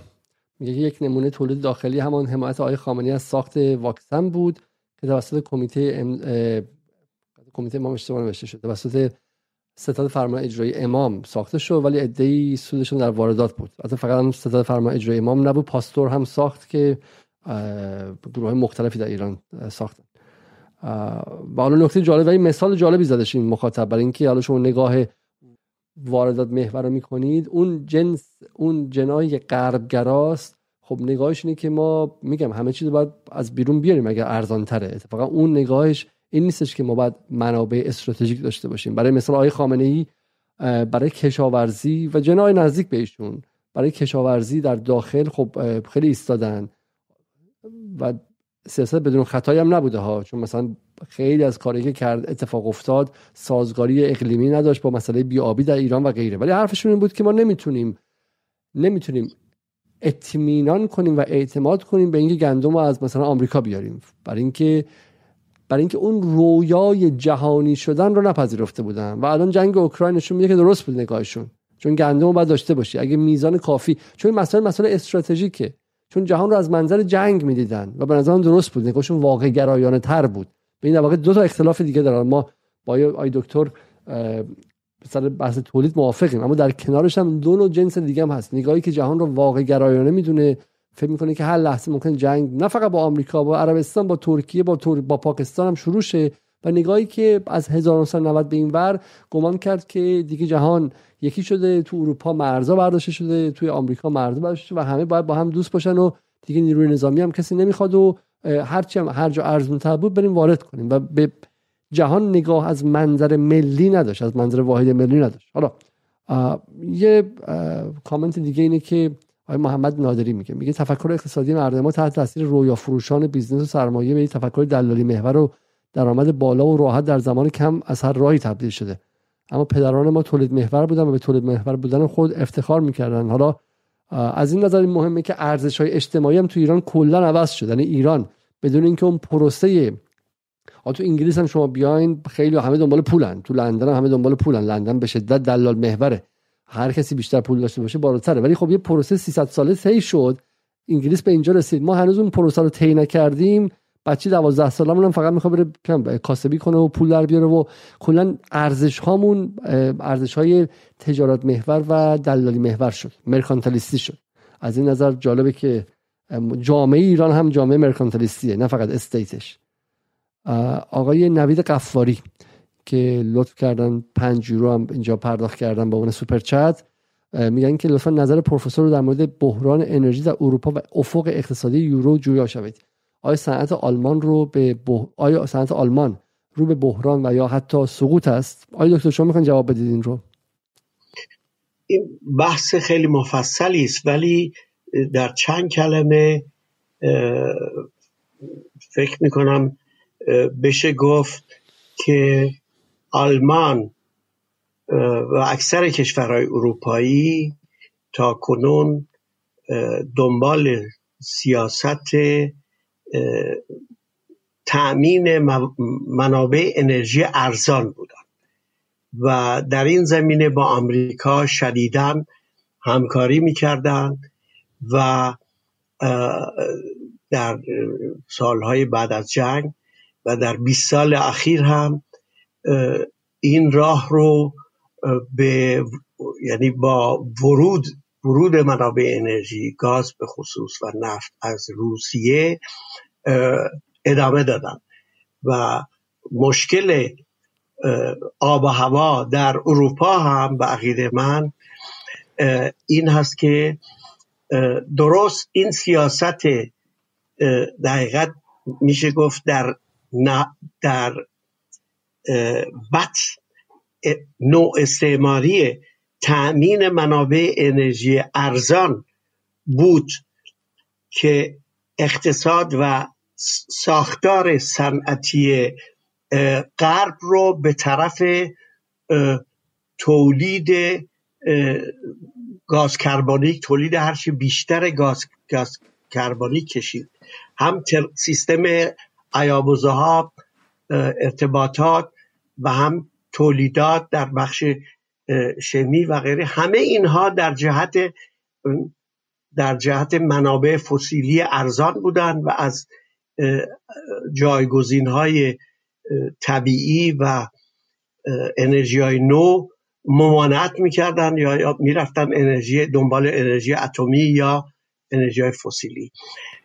میگه یک نمونه تولید داخلی همان حمایت آقای خامنی از ساخت واکسن بود که توسط کمیته ام... کمیته امام اشتباه نوشته شد توسط ستاد فرمان اجرایی امام ساخته شد ولی ادعی سودشون در واردات بود. البته فقط هم ستاد فرمان اجرایی امام نبود. پاستور هم ساخت که گروه مختلفی در ایران ساختن. و حالا نکته جالب و مثال جالبی زدش این مخاطب برای اینکه حالا شما نگاه واردات محور رو می‌کنید. اون جنس اون جنای غربگراست خب نگاهش اینه که ما میگم همه چیز باید از بیرون بیاریم اگر ارزان تره اتفاقا اون نگاهش این نیستش که ما باید منابع استراتژیک داشته باشیم. برای مثال آقای خامنه ای برای کشاورزی و جنای نزدیک بهشون برای کشاورزی در داخل خب خیلی ایستادن. و سیاست بدون خطایی هم نبوده ها. چون مثلا خیلی از کاری که کرد اتفاق افتاد سازگاری اقلیمی نداشت با مسئله بیابی در ایران و غیره. ولی حرفشون این بود که ما نمی‌تونیم نمی‌تونیم اطمینان کنیم و اعتماد کنیم به اینکه گندم رو از مثلا آمریکا بیاریم. برای اینکه برای اینکه اون رویای جهانی شدن رو نپذیرفته بودن. و الان جنگ اوکراین نشون میده که درست بود نگاهشون. چون گندم رو باید داشته باشی. اگه میزان کافی چون مسئله مسئله استراتژیکه. چون جهان رو از منظر جنگ می‌دیدن و به نظرم درست بود. نگاهشون واقع گرایانه تر بود. به این واقع دو تا اختلاف دیگه دارن. ما با آی دکتر سر بحث تولید موافقیم. اما در کنارش هم دو نوع جنس دیگه هم هست. نگاهی که جهان رو واقع گرایانه می‌دونه فکر می‌کنه که هر لحظه ممکن جنگ نه فقط با آمریکا با عربستان با ترکیه با تور... با پاکستان هم شروع شه. و نگاهی که از 1990 به این ور گمان کرد که دیگه جهان یکی شده تو اروپا مرزا برداشته شده توی آمریکا مرزا برداشته شده و همه باید با هم دوست باشن و دیگه نیروی نظامی هم کسی نمی‌خواد و هرچی هم هر جا ارزون بود بریم وارد کنیم و به جهان نگاه از منظر ملی نداشت از منظر واحد ملی نداشت. حالا یه کامنت دیگه اینه که آقای محمد نادری میگه میگه تفکر اقتصادی مردم ما تحت تاثیر رویا فروشان business و سرمایه به تفکر دلالی محور و درآمد بالا و راحت در زمان کم از هر راهی تبدیل شده. اما پدران ما تولید محور بودن و به تولید محور بودن خود افتخار می‌کردن. حالا از این نظر مهمه که ارزش های اجتماعی هم تو ایران کلا عوض شد. یعنی ایران بدون اینکه اون پروسه تو انگلیس هم شما بیاین خیلی همه دنبال پولن. تو لندن هم همه دنبال پولن. لندن به شدت دلال محوره. هر کسی بیشتر پول داشته باشه بالاتره. ولی خب یه پروسه 300 ساله طی شد. انگلیس به اینجا رسید. ما هنوز اون پروسه رو طی نکردیم. بچه 12 سالمون هم فقط می‌خواد بره کاسبی کنه و پول در بیاره و کلا ارزش هامون ارزش های تجارت محور و دلالی محور شد مرکانتالیستی شد. از این نظر جالبه که جامعه ایران هم جامعه مرکانتالیستیه نه فقط استیتش. آقای نوید قفاری که لطف کردن پنج یورو هم اینجا پرداخت کردن با اون سوپر چت میگن که لطفا نظر پروفسور رو در مورد بحران انرژی در اروپا و افق اقتصادی یورو جویا شوید. آیا صنعت آلمان رو به آیا صنعت آلمان رو به بحران و یا حتی سقوط است؟ آیا دکتر شما می‌خواین جواب بدید این رو؟ این بحث خیلی مفصلی است ولی در چند کلمه فکر می‌کنم بشه گفت که آلمان و اکثر کشورهای اروپایی تا کنون دنبال سیاست تأمین منابع انرژی ارزان بودن. و در این زمینه با آمریکا شدیدن همکاری می‌کردند و در سالهای بعد از جنگ و در 20 سال اخیر هم این راه رو به یعنی با ورود ورود منابع انرژی گاز به خصوص و نفت از روسیه ادامه دادن. و مشکل آب و هوا در اروپا هم به عقیده من این هست که درست این سیاست دقیقت میشه گفت در در بط نوع استعماری تأمین منابع انرژی ارزان بود که اقتصاد و ساختار صنعتی غرب رو به طرف تولید گاز کربونیک تولید هرچی بیشتر گاز, گاز کربونیک کشید. هم سیستم ایاب و ارتباطات و هم تولیدات در بخش شمی و غیره همه اینها در جهت در جهت منابع فسیلی ارزان بودند و از جایگزین های طبیعی و انرژی های نو ممانعت می‌کردن یا می‌رفتن انرژی دنبال انرژی اتمی یا انرژی فسیلی.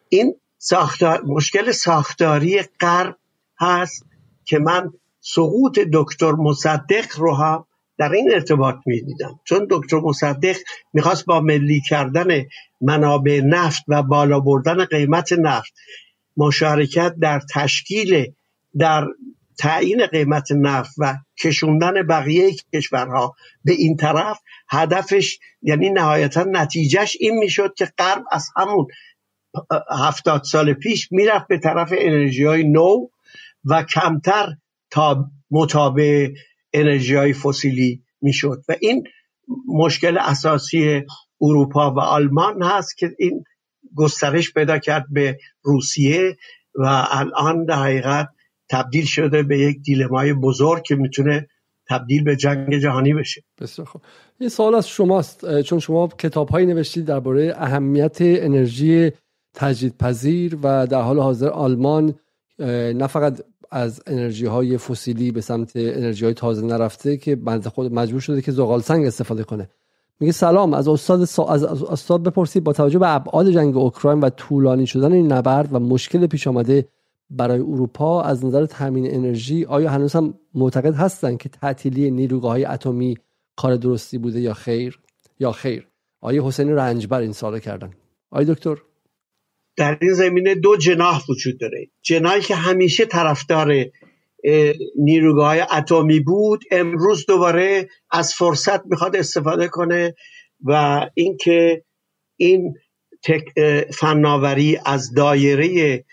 این ساختار مشکل ساختاری غرب هست که من سقوط دکتر مصدق رو هم در این ارتباط می‌دیدم. چون دکتر مصدق می‌خواست با ملی کردن منابع نفت و بالا بردن قیمت نفت مشارکت در تشکیل در تعیین قیمت نفت و کشوندن بقیه کشورها به این طرف هدفش یعنی نهایتا نتیجهش این می‌شد که غرب از همون هفتاد سال پیش می‌رفت به طرف انرژی های نو و کمتر تا مطابع انرژی های فسیلی می‌شد. و این مشکل اساسی اروپا و آلمان هست که این گسترش پیدا کرد به روسیه و الان در حقیقت تبدیل شده به یک دیلمای بزرگ که می‌تونه تبدیل به جنگ جهانی بشه. بسیار خوب. این سوال از شماست چون شما کتاب هایی نوشتید درباره اهمیت انرژی تجدیدپذیر و در حال حاضر آلمان نه فقط از انرژی های فسیلی به سمت انرژی های تازه نرفته که بنده خود مجبور شده که زغال سنگ استفاده کنه. میگه سلام از استاد از استاد بپرسید با توجه به ابعاد جنگ اوکراین و طولانی شدن این نبرد و مشکل پیش آمده برای اروپا از نظر تامین انرژی آیا هنوز هم معتقد هستند که تعطیلی نیروگاه های اتمی کار درستی بوده یا خیر؟ یا خیر؟ آیا حسین رنجبر این سال کردن. آیا دکتر. در این زمینه دو جناح وجود داره. جناحی که همیشه طرفدار نیروگاه اتمی بود امروز دوباره از فرصت می‌خواد استفاده کنه و اینکه این فناوری از دایره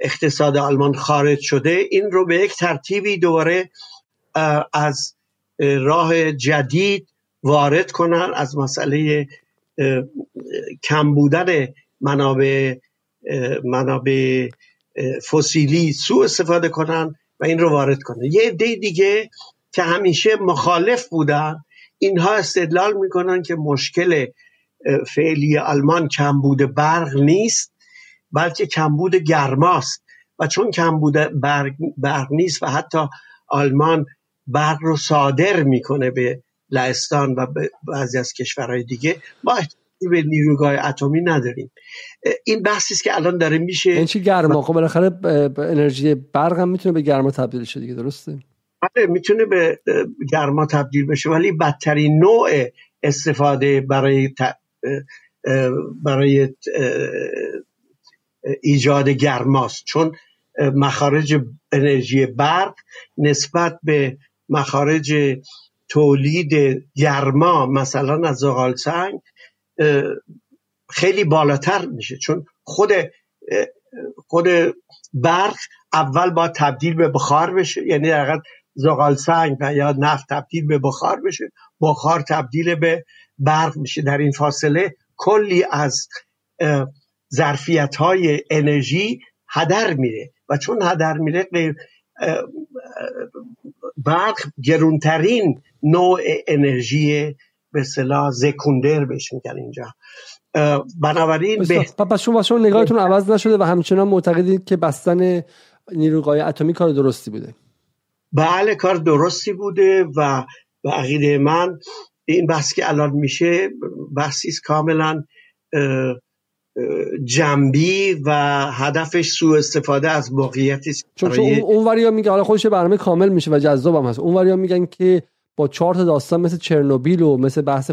اقتصاد آلمان خارج شده این رو به یک ترتیبی دوباره از راه جدید وارد کنن از مسئله کم بودن منابع منابع فسیلی سو استفاده کنن و این رو وارد کنن. یه عده دیگه که همیشه مخالف بودن اینها استدلال می‌کنن که مشکل فعلی آلمان کمبود برق نیست بلکه کمبود گرماست. و چون کمبود برق, برق نیست و حتی آلمان برق رو صادر می‌کنه به لهستان و بعضی از کشورهای دیگه ما به نیروگاه اتمی نداریم. این بحثی است که الان داره میشه. این چی گرما؟ خب بالاخره انرژی برق هم می‌تونه به گرما تبدیل شه دیگه درسته؟ بله می‌تونه به گرما تبدیل بشه ولی بدترین نوع استفاده برای برای ایجاد گرماست. چون مخارج انرژی برق نسبت به مخارج تولید گرما مثلا از زغال سنگ خیلی بالاتر میشه. چون خود خود برق اول با تبدیل به بخار بشه. یعنی در زغال سنگ یا نفت تبدیل به بخار بشه. بخار تبدیل به برق میشه. در این فاصله کلی از ظرفیت های انرژی هدر میره. و چون هدر میره برق گرونترین نوع انرژی به صلاح زکوندر بهش میگن اینجا. بنابراین به پس شما شما نگاهتون عوض نشده و همچنان معتقدید که بستن نیروگاه اتمی کار درستی بوده. بله کار درستی بوده و به عقیده من این بحث که الان میشه بحثی کاملا جنبی و هدفش سوء استفاده از موقعیتی چون, چون اون وریا میگه حالا خودش برنامه کامل میشه و جذاب هم هست. اون وریا میگن که با چهار تا داستان مثل چرنوبیل و مثل بحث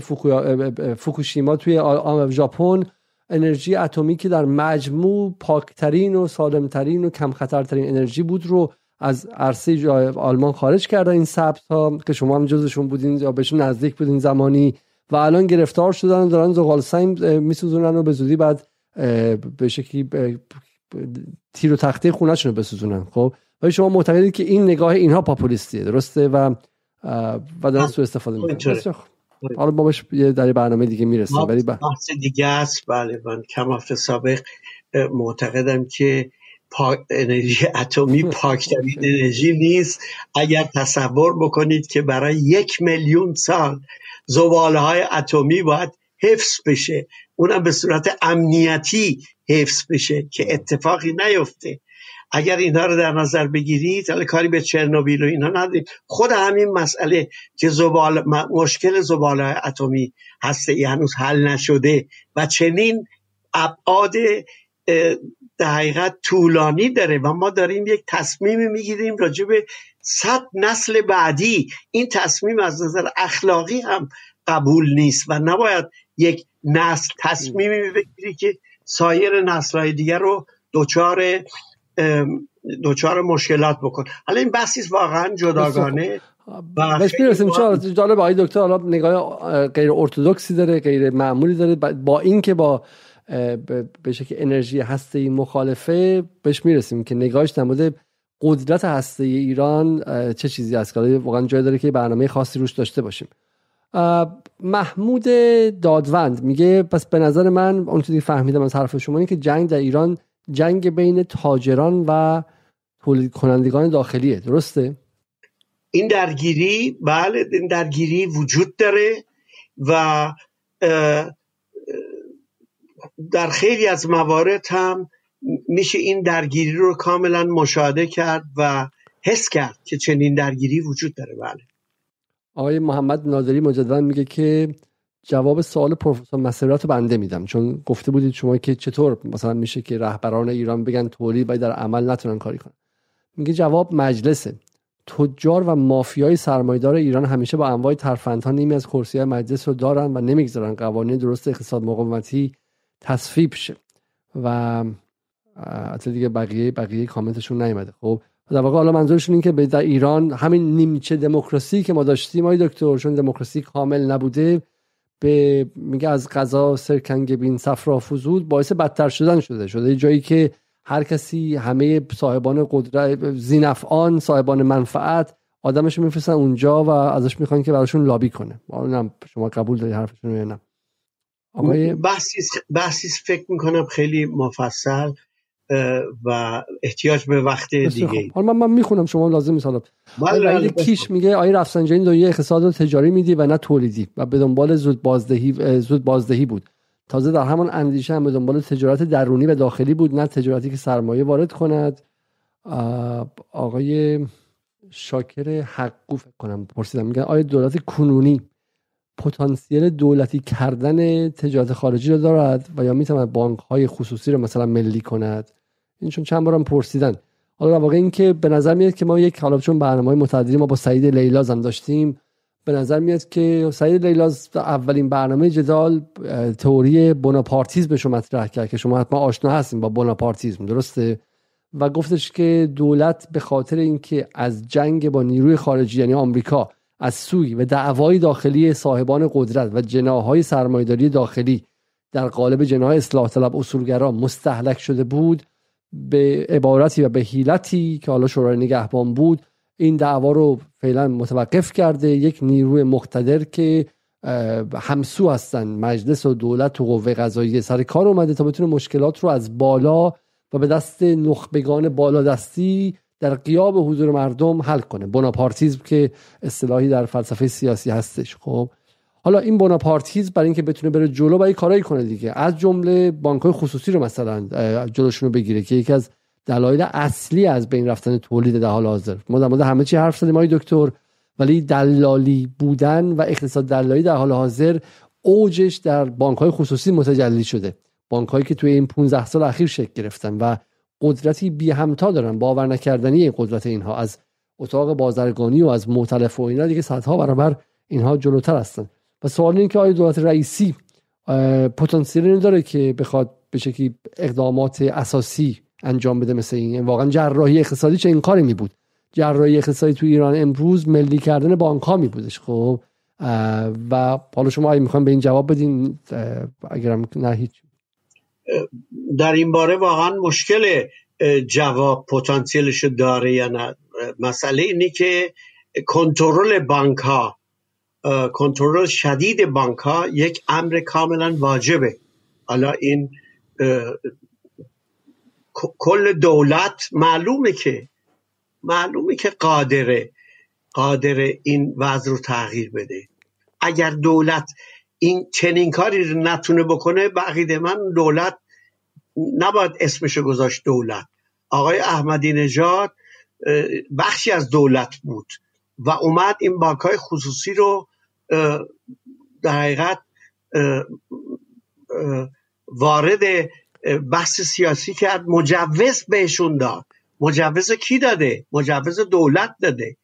فوکوشیما توی ژاپن انرژی اتمی که در مجموع پاکترین و سالمترین و کم خطرترین انرژی بود رو از عرصه آلمان خارج کرده این ثبت ها که شما هم جزشون بودین یا بهشون نزدیک بودین زمانی و الان گرفتار شدن دارن زغال سنگ میسوزونن و به زودی بعد به شکلی تیر و تخته خونهشون رو بسوزونن خب؟ ولی شما معتقدید که این نگاه اینها پاپولیستیه درسته؟ و و دارن سو استفاده می‌کنن. حالا ما بهش در برنامه دیگه می‌رسیم ولی بحث دیگه است. بله من کم سابق معتقدم که انرژی اتمی <laughs> پاکترین انرژی نیست. اگر تصور بکنید که برای یک میلیون سال زباله های اتمی باید حفظ بشه. اونم به صورت امنیتی حفظ بشه که اتفاقی نیفته. اگر اینها رو در نظر بگیرید حالا کاری به چرنوبیل و اینها نداریم. خود همین مسئله که زبال مشکل زبال اتمی هسته هنوز حل نشده و چنین ابعاد در حقیقت طولانی داره و ما داریم یک تصمیم می‌گیریم راجع به صد نسل بعدی. این تصمیم از نظر اخلاقی هم قبول نیست و نباید یک نسل تصمیمی بگیری که سایر نسلهای دیگر رو دچار دچار مشکلات بکن. حالا این بحثی واقعا جداگانه. بهش می‌رسیم. جالب آقای دکتر حالا نگاه غیر ارتودکسی داره غیر معمولی داره. با اینکه با به شکل انرژی هسته ای مخالفه بهش می‌رسیم که نگاهش در مورد قدرت هسته ای ایران چه چیزی است؟ که واقعا جای داره که برنامه خاصی روش داشته باشیم. محمود دادوند میگه پس به نظر من اون چیزی فهمیدم از حرف شما این که جنگ در ایران جنگ بین تاجران و تولید کنندگان داخلیه. درسته؟ این درگیری بله این درگیری وجود داره و در خیلی از موارد هم میشه این درگیری رو کاملا مشاهده کرد و حس کرد که چنین درگیری وجود داره. بله. آقای محمد نادری مجددا میگه که جواب سوال پروفسور مسیرات بنده میدم. چون گفته بودید شما که چطور مثلا میشه که رهبران ایران بگن تولید باید در عمل نتونن کاری کنن. میگه جواب مجلسه. تجار و مافیای سرمایدار ایران همیشه با انواع ترفندها نیمی از کرسی مجلس رو دارن و نمی‌گذارن قوانین درست اقتصاد مقاومتی تصویب شه و حتی دیگه بقیه بقیه کامنتشون نیومده. خب در واقع حالا منظورشون این که در ایران همین نیمچه دموکراسی که ما داشتیم آقای دکتر چون دموکراسی کامل نبوده به میگه از غذا سرکنگبین صفرا فزود باعث بدتر شدن شده. شده جایی که هر همه صاحبان قدرت زینفعان صاحبان منفعت آدمش میفرستن اونجا و ازش می‌خوان که براشون لابی کنه. شما قبول داری حرفشون یا نه؟ آقای بحثی فکر می‌کنم خیلی مفصل. و احتیاج به وقت دیگه حالا من, من می‌خونم شما لازم نیست حالا. کیش میگه آقای رفسنجانی دنیای اقتصاد رو تجاری میدی و نه تولیدی. و به دنبال زود بازدهی زود بازدهی بود. تازه در همان اندیشه هم به دنبال تجارت درونی و داخلی بود نه تجارتی که سرمایه وارد کند. آقای شاکر حقو فکر کنم پرسیدم. میگن آیا دولت کنونی پتانسیل دولتی کردن تجارت خارجی رو دارد و یا می‌تواند بانک های خصوصی رو مثلا ملی کند؟ این چون چند بارم پرسیدن. حالا در واقع این که به نظر میاد که ما یک حالا چون برنامه های متعددی ما با سعید لیلاز هم داشتیم به نظر میاد که سعید لیلاز اولین برنامه جدال تئوری بوناپارتیزم رو مطرح کرد که شما حتما آشنا هستیم با بوناپارتیزم درسته؟ و گفتش که دولت به خاطر اینکه از جنگ با نیروی خارجی یعنی آمریکا از سوی و دعوای داخلی صاحبان قدرت و جناهای سرمایداری داخلی در قالب جناهای اصلاح طلب اصولگرا مستحلک شده بود به عبارتی و به حیلتی که حالا شورای نگهبان بود این دعوا رو فعلا متوقف کرده. یک نیروی مقتدر که همسو هستن مجلس و دولت و قوه قضاییه سر کار اومده تا بتونه مشکلات رو از بالا و به دست نخبگان بالادستی در قیاب حضور مردم حل کنه. بوناپارتیزم که اصطلاحی در فلسفه سیاسی هستش. خب حالا این بوناپارتیزم برای اینکه بتونه بره جلو باید کارایی کنه دیگه. از جمله بانک خصوصی رو مثلا جلوشون رو بگیره که یکی از دلایل اصلی از بین رفتن تولید در حال حاضر. ما در همه چی حرف زدیم دکتر ولی دلالی بودن و اقتصاد دلالی در حال حاضر اوجش در بانک های خصوصی متجلی شده. بانک هایی که توی این 15 سال اخیر شکل گرفتن و قدرتی بی همتا دارن باور نکردنی قدرت اینها. از اتاق بازرگانی و از معتلف و اینا دیگه صدها برابر اینها جلوتر هستن. و سوال این که آیا دولت رئیسی پتانسیلی داره که بخواد به شکلی اقدامات اساسی انجام بده مثل این؟ واقعا جراحی اقتصادی چه این کاری می بود جراحی اقتصادی تو ایران امروز ملی کردن بانک ها می بودش خب و حالا شما اگه می‌خوایم به این جواب بدین اگرم نه هیچ. در این باره واقعا مشکل جواب پتانسیلش داره یا نه؟ مسئله اینی که کنترل بانک ها کنترل شدید بانک ها یک امر کاملا واجبه. حالا این کل دولت معلومه که معلومه که قادره قادر این وضع رو تغییر بده. اگر دولت این چنین کاری رو نتونه بکنه به من دولت نباید اسمشو گذاشت دولت. آقای احمدی نژاد بخشی از دولت بود و اومد این بانک های خصوصی رو در حقیقت وارد بحث سیاسی کرد مجوز بهشون داد. مجوز کی داده؟ مجوز دولت داده.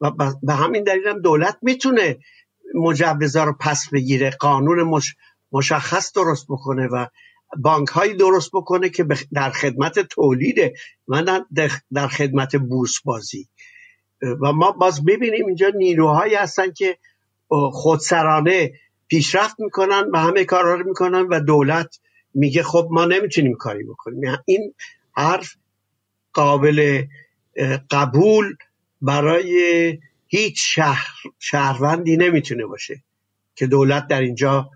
و به همین دلیل هم دولت می‌تونه مجوزا رو پس بگیره قانون مشخص درست بکنه و بانک هایی درست بکنه که در خدمت تولیده و در خدمت بورس بازی و ما باز ببینیم اینجا نیروهایی هستن که خودسرانه پیشرفت می‌کنن و همه کارا رو می‌کنن و دولت میگه خب ما نمی‌تونیم کاری بکنیم. یعنی این حرف قابل قبول برای هیچ شهر شهروندی نمی‌تونه باشه که دولت در اینجا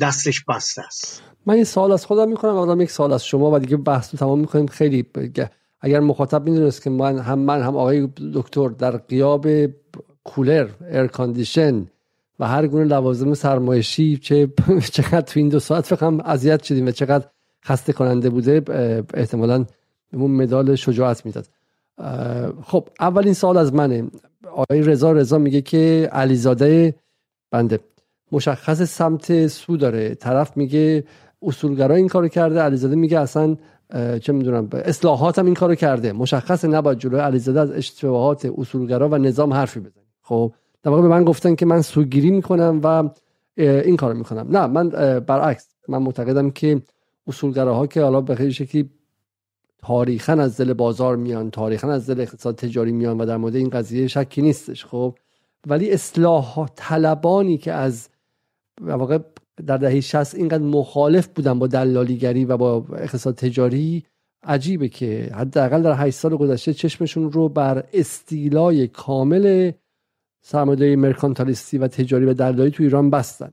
دستش بسته است. من این سوال از خودم می‌کنم و یک سوال از شما و دیگه بحث رو تمام می‌کنیم. خیلی اگر مخاطب می‌دونست که من هم من هم آقای دکتر در غیاب کولر air condition و هر گونه لوازم سرمایشی چه <laughs> چقدر تو این دو ساعت فقط اذیت شدیم و چقدر خسته کننده بوده احتمالا بهمون مدال شجاعت می‌داد. خب اولین سال از منه. آقای رضا رضا میگه که علیزاده بنده مشخص سمت سو داره. طرف میگه اصولگرا این کارو کرده علیزاده میگه اصلا چه می‌دونم اصلاحات هم این کارو کرده. مشخص نباید جلوی علیزاده از اشتباهات اصولگرا و نظام حرفی بزنی خب در واقع به من گفتن که من سوگیری می‌کنم و این کارو می‌کنم. نه من برعکس من معتقدم که اصولگراها که حالا به خیلی شکلی تاریخا از دل بازار میان تاریخا از دل اقتصاد تجاری میان و در مورد این قضیه شکی نیستش خب. ولی اصلاح طلبانی که از واقع در دهه 60 اینقدر مخالف بودن با دلالیگری و با اقتصاد تجاری عجیبه که حداقل در 8 سال گذشته چشمشون رو بر استیلای کامل سرمایه‌داری مرکانتالیستی و تجاری و دلالی تو ایران بستن.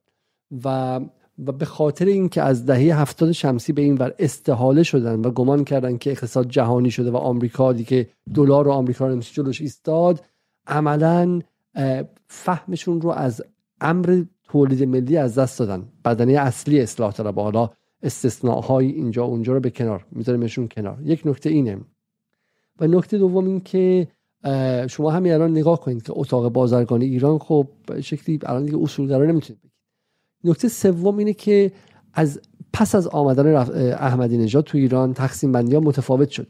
و و به خاطر اینکه از دهه هفتاد شمسی به این ور استحاله شدن و گمان کردن که اقتصاد جهانی شده و آمریکا دیگه دلار و آمریکا رو جلوش ایستاد عملا فهمشون رو از امر تولید ملی از دست دادن. بدنه اصلی اصلاح طلب. حالا استثناءهای اینجا اونجا رو به کنار میذاریمشون کنار. یک نکته اینه. و نکته دوم این که شما همین الان نگاه کنید که اتاق بازرگانی ایران خب شکلی الان دیگه اصولگرا نمی‌تونید بگید. نکته سوم اینه که از پس از آمدن احمدی نژاد تو ایران تقسیم بندی ها متفاوت شد.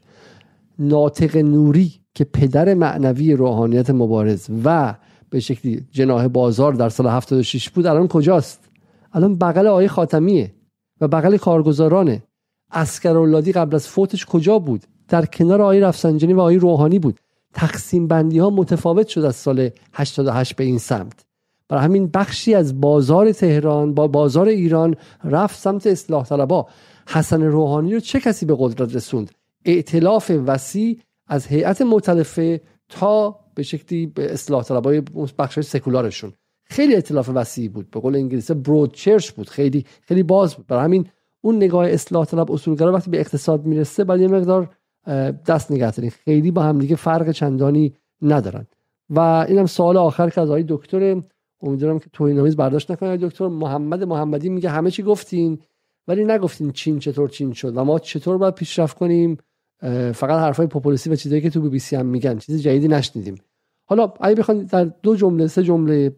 ناطق نوری که پدر معنوی روحانیت مبارز و به شکلی جناه بازار در سال 76 بود الان کجاست؟ الان بغل آقای خاتمیه و بغل کارگزارانه. اسکراللادی قبل از فوتش کجا بود؟ در کنار آقای رفسنجانی و آقای روحانی بود. تقسیم بندی ها متفاوت شد از سال 88 به این سمت. برای همین بخشی از بازار تهران با بازار ایران رفت سمت اصلاح طلبا. حسن روحانی رو چه کسی به قدرت رسوند؟ ائتلاف وسیع از هیئت مختلفه تا به شکلی به اصلاح طلبای بخش سکولارشون. خیلی اطلاف وسیعی بود. به قول انگلیسی برود چرچ بود. خیلی خیلی باز بود. برای همین اون نگاه اصلاح طلب اصولگرا وقتی به اقتصاد می‌رسه باید یه مقدار دست نگه خیلی با هم دیگه فرق چندانی ندارن. و اینم سوال آخر که از آقای دکتر امیدوارم که توهین آمیز برداشت نکنه. دکتر محمد محمدی میگه همه چی گفتین ولی نگفتین چین چطور چین شد و ما چطور باید پیشرفت کنیم؟ فقط حرفای پاپولیسی و چیزایی که تو بی بی سی هم میگن. چیز جدیدی نشنیدیم. حالا اگه بخواید در دو جمله سه جمله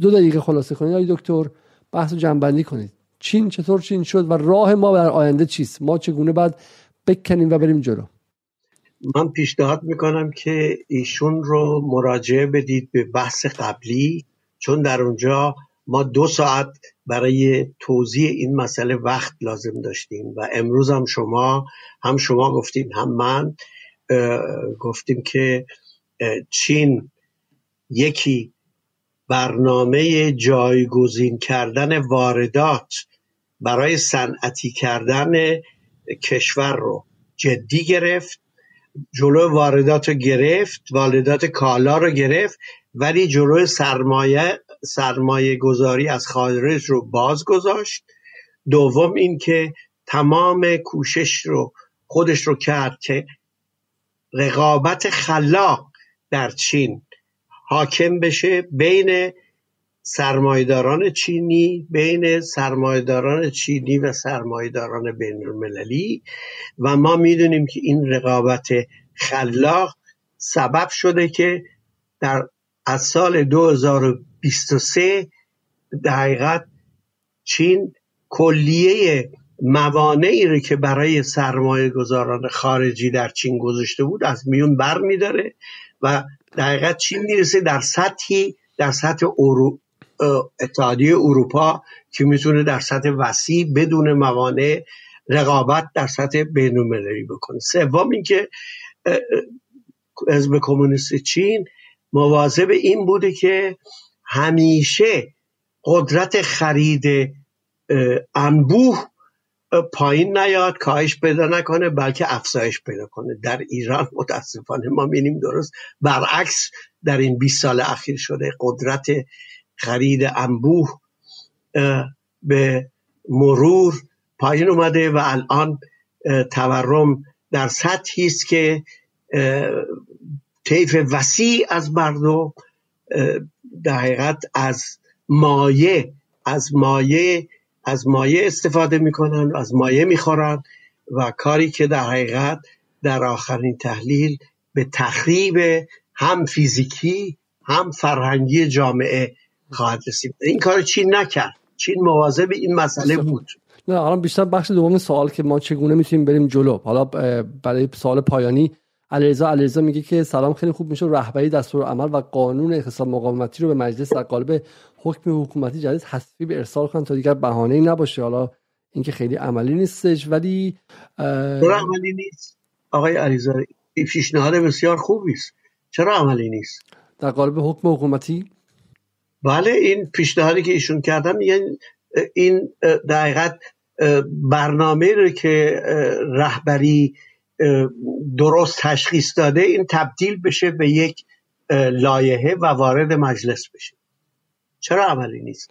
دو دقیقه خلاصه کنید آقای دکتر بحث جنبندی کنید. چین چطور چین شد و راه ما در آینده چیست؟ ما چگونه بعد بکنیم و بریم جلو؟ من پیشنهاد می‌کنم که ایشون رو مراجعه بدید به بحث قبلی چون در اونجا ما دو ساعت برای توضیح این مسئله وقت لازم داشتیم و امروز هم شما هم شما گفتیم هم من گفتیم که چین یکی برنامه جایگزین کردن واردات برای صنعتی کردن کشور رو جدی گرفت. جلو واردات رو گرفت واردات کالا رو گرفت ولی جلو سرمایه سرمایه گذاری از خارج رو باز گذاشت. دوم اینکه تمام کوشش رو خودش رو کرد که رقابت خلاق در چین حاکم بشه بین سرمایداران چینی بین سرمایداران چینی و سرمایداران بین المللی و ما می‌دونیم که این رقابت خلاق سبب شده که در از سال 2023 دقیقت چین کلیه موانعی رو که برای سرمایه گذاران خارجی در چین گذاشته بود از میون بر میداره و دقیقا چین می‌رسه در سطحی در سطح. اتحادیه اروپا که می‌تونه در سطح وسیع بدون موانع رقابت در سطح بینالمللی بکنه. سوم اینکه حزب کمونیست چین مواظب این بوده که همیشه قدرت خرید انبوه پایین نیاد کاهش پیدا نکنه بلکه افزایش پیدا کنه. در ایران متاسفانه ما بینیم درست برعکس در این 20 سال اخیر شده قدرت خرید انبوه به مرور پایین اومده و الان تورم در سطحی است که طیف وسیع از مردم در حقیقت از مایه از مایه از مایه استفاده می‌کنن از مایه می‌خورن و کاری که در حقیقت در آخرین تحلیل به تخریب هم فیزیکی هم فرهنگی جامعه خواهد رسید. این کار چین نکرد. چین مواظب این مسئله بود. نه الان بیشتر بخش دوم سوال که ما چگونه می‌تونیم بریم جلو؟ حالا برای سوال پایانی علیرضا علیرضا میگه که سلام خیلی خوب میشه. رهبری دستور عمل و قانون اقتصاد مقاومتی رو به مجلس در قالب حکم حکومتی جدید حذفی به ارسال کنن تا دیگر بهانه‌ای نباشه. حالا اینکه خیلی عملی نیستش ولی چرا عملی نیست؟ آقای علیزا این پیشنهاد بسیار خوبی است. چرا عملی نیست؟ در قالب حکم حکومتی؟ بله این پیشنهادی که ایشون کردن یعنی این دقیقت برنامه رو که رهبری درست تشخیص داده این تبدیل بشه به یک لایحه و وارد مجلس بشه. چرا عملی نیست؟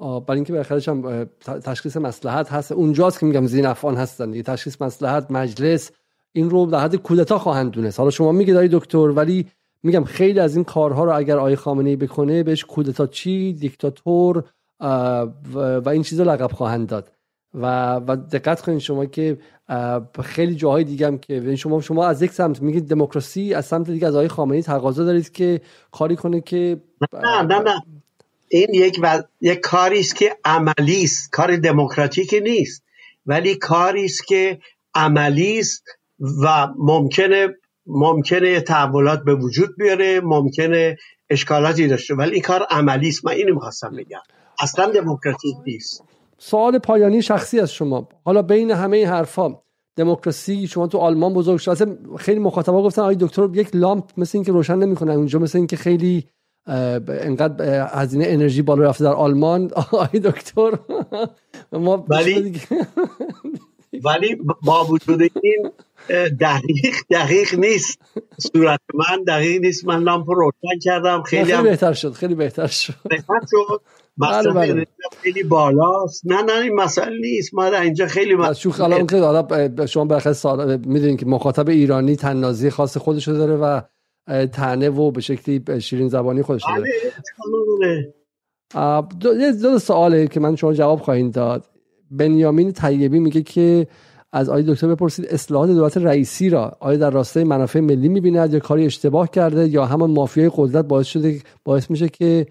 برای اینکه بالاخره هم تشخیص مسلحت هست. اونجاست که میگم زین افغان هستن تشخیص مسلحت مجلس این رو در حد کودتا خواهند دونست. حالا شما میگید دکتر ولی میگم خیلی از این کارها رو اگر آقای خامنه ای بکنه بهش کودتا چی دیکتاتور و این چیزا لقب خواهند داد. و و دقت کنید شما که خیلی جاهای دیگه هم که شما شما از یک سمت میگید دموکراسی از سمت دیگه از آقای خامنه ای تقاضا دارید که کاری کنه که نه نه نه. این یک و... یک کاری است که عملی است. کار دموکراتیک نیست. ولی کاری است که عملی است و ممکنه ممکنه تحولات به وجود بیاره ممکنه اشکالاتی داشته. ولی این کار عملی است. من اینو می‌خواستم بگم. اصلا دموکراتیک نیست. سوال پایانی شخصی از شما. حالا بین همه این حرفا دموکراسی شما تو آلمان بزرگ شده خیلی مخاطبا گفتن آقای دکتر یک لامپ مثل اینکه روشن نمی‌کنه. اونجا مثل اینکه خیلی انقدر هزینه انرژی بالا رفته در آلمان. <laughs> آقای دکتر ما ولی ولی با وجود این دقیق دقیق نیست. صورت من دقیق نیست. من لامپ روشن کردم. خیلی, خیلی بهتر شد خیلی بهتر شد. بهتر شد. بله بله. خیلی بالاست. نه نه این مسئله نیست. ما در اینجا خیلی شوخ الان که حالا شما برخلاف سال می‌دونید که مخاطب ایرانی تنازی خاص خودشو داره و تنه و به شکلی شیرین زبانی خودش داره. بله دو سواله که من شما جواب خواهید داد. بنیامین طیبی میگه که از آقای دکتر بپرسید اصلاحات دولت رئیسی را آیا در راستای منافع ملی می‌بیند یا کاری اشتباه کرده یا همون مافیای قدرت باعث شده باعث میشه که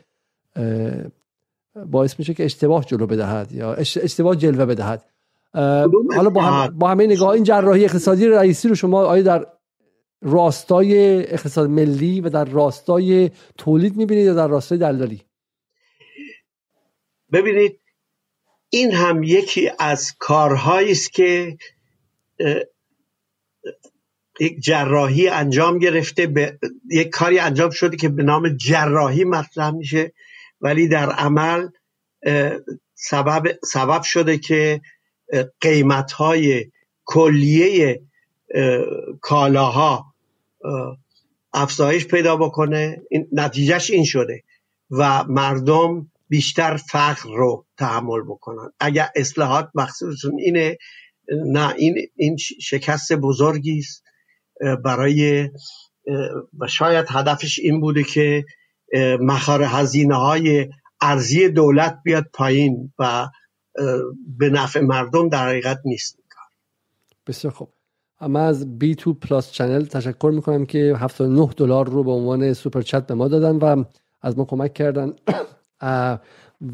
باعث میشه که اشتباه جلو بدهد یا اشتباه جلوه بدهد؟ حالا با, هم، با همه نگاه این جراحی اقتصادی رئیسی رو شما آیا در راستای اقتصاد ملی و در راستای تولید می‌بینید یا در راستای دلالی ببینید این هم یکی از کارهایی است که یک جراحی انجام گرفته به یک کاری انجام شده که به نام جراحی مطرح میشه ولی در عمل سبب, سبب شده که قیمت های کلیه کالاها افزایش پیدا بکنه. نتیجهش این شده و مردم بیشتر فقر رو تحمل بکنن. اگر اصلاحات مخصوصون اینه نه این این شکست بزرگی است برای و شاید هدفش این بوده که مخار هزینه های ارزی دولت بیاد پایین و به نفع مردم در حقیقت نیست بسیار خوب. اما از B2 Plus Channel تشکر می‌کنم که 79 دلار رو به عنوان super chat به ما دادن و از ما کمک کردن.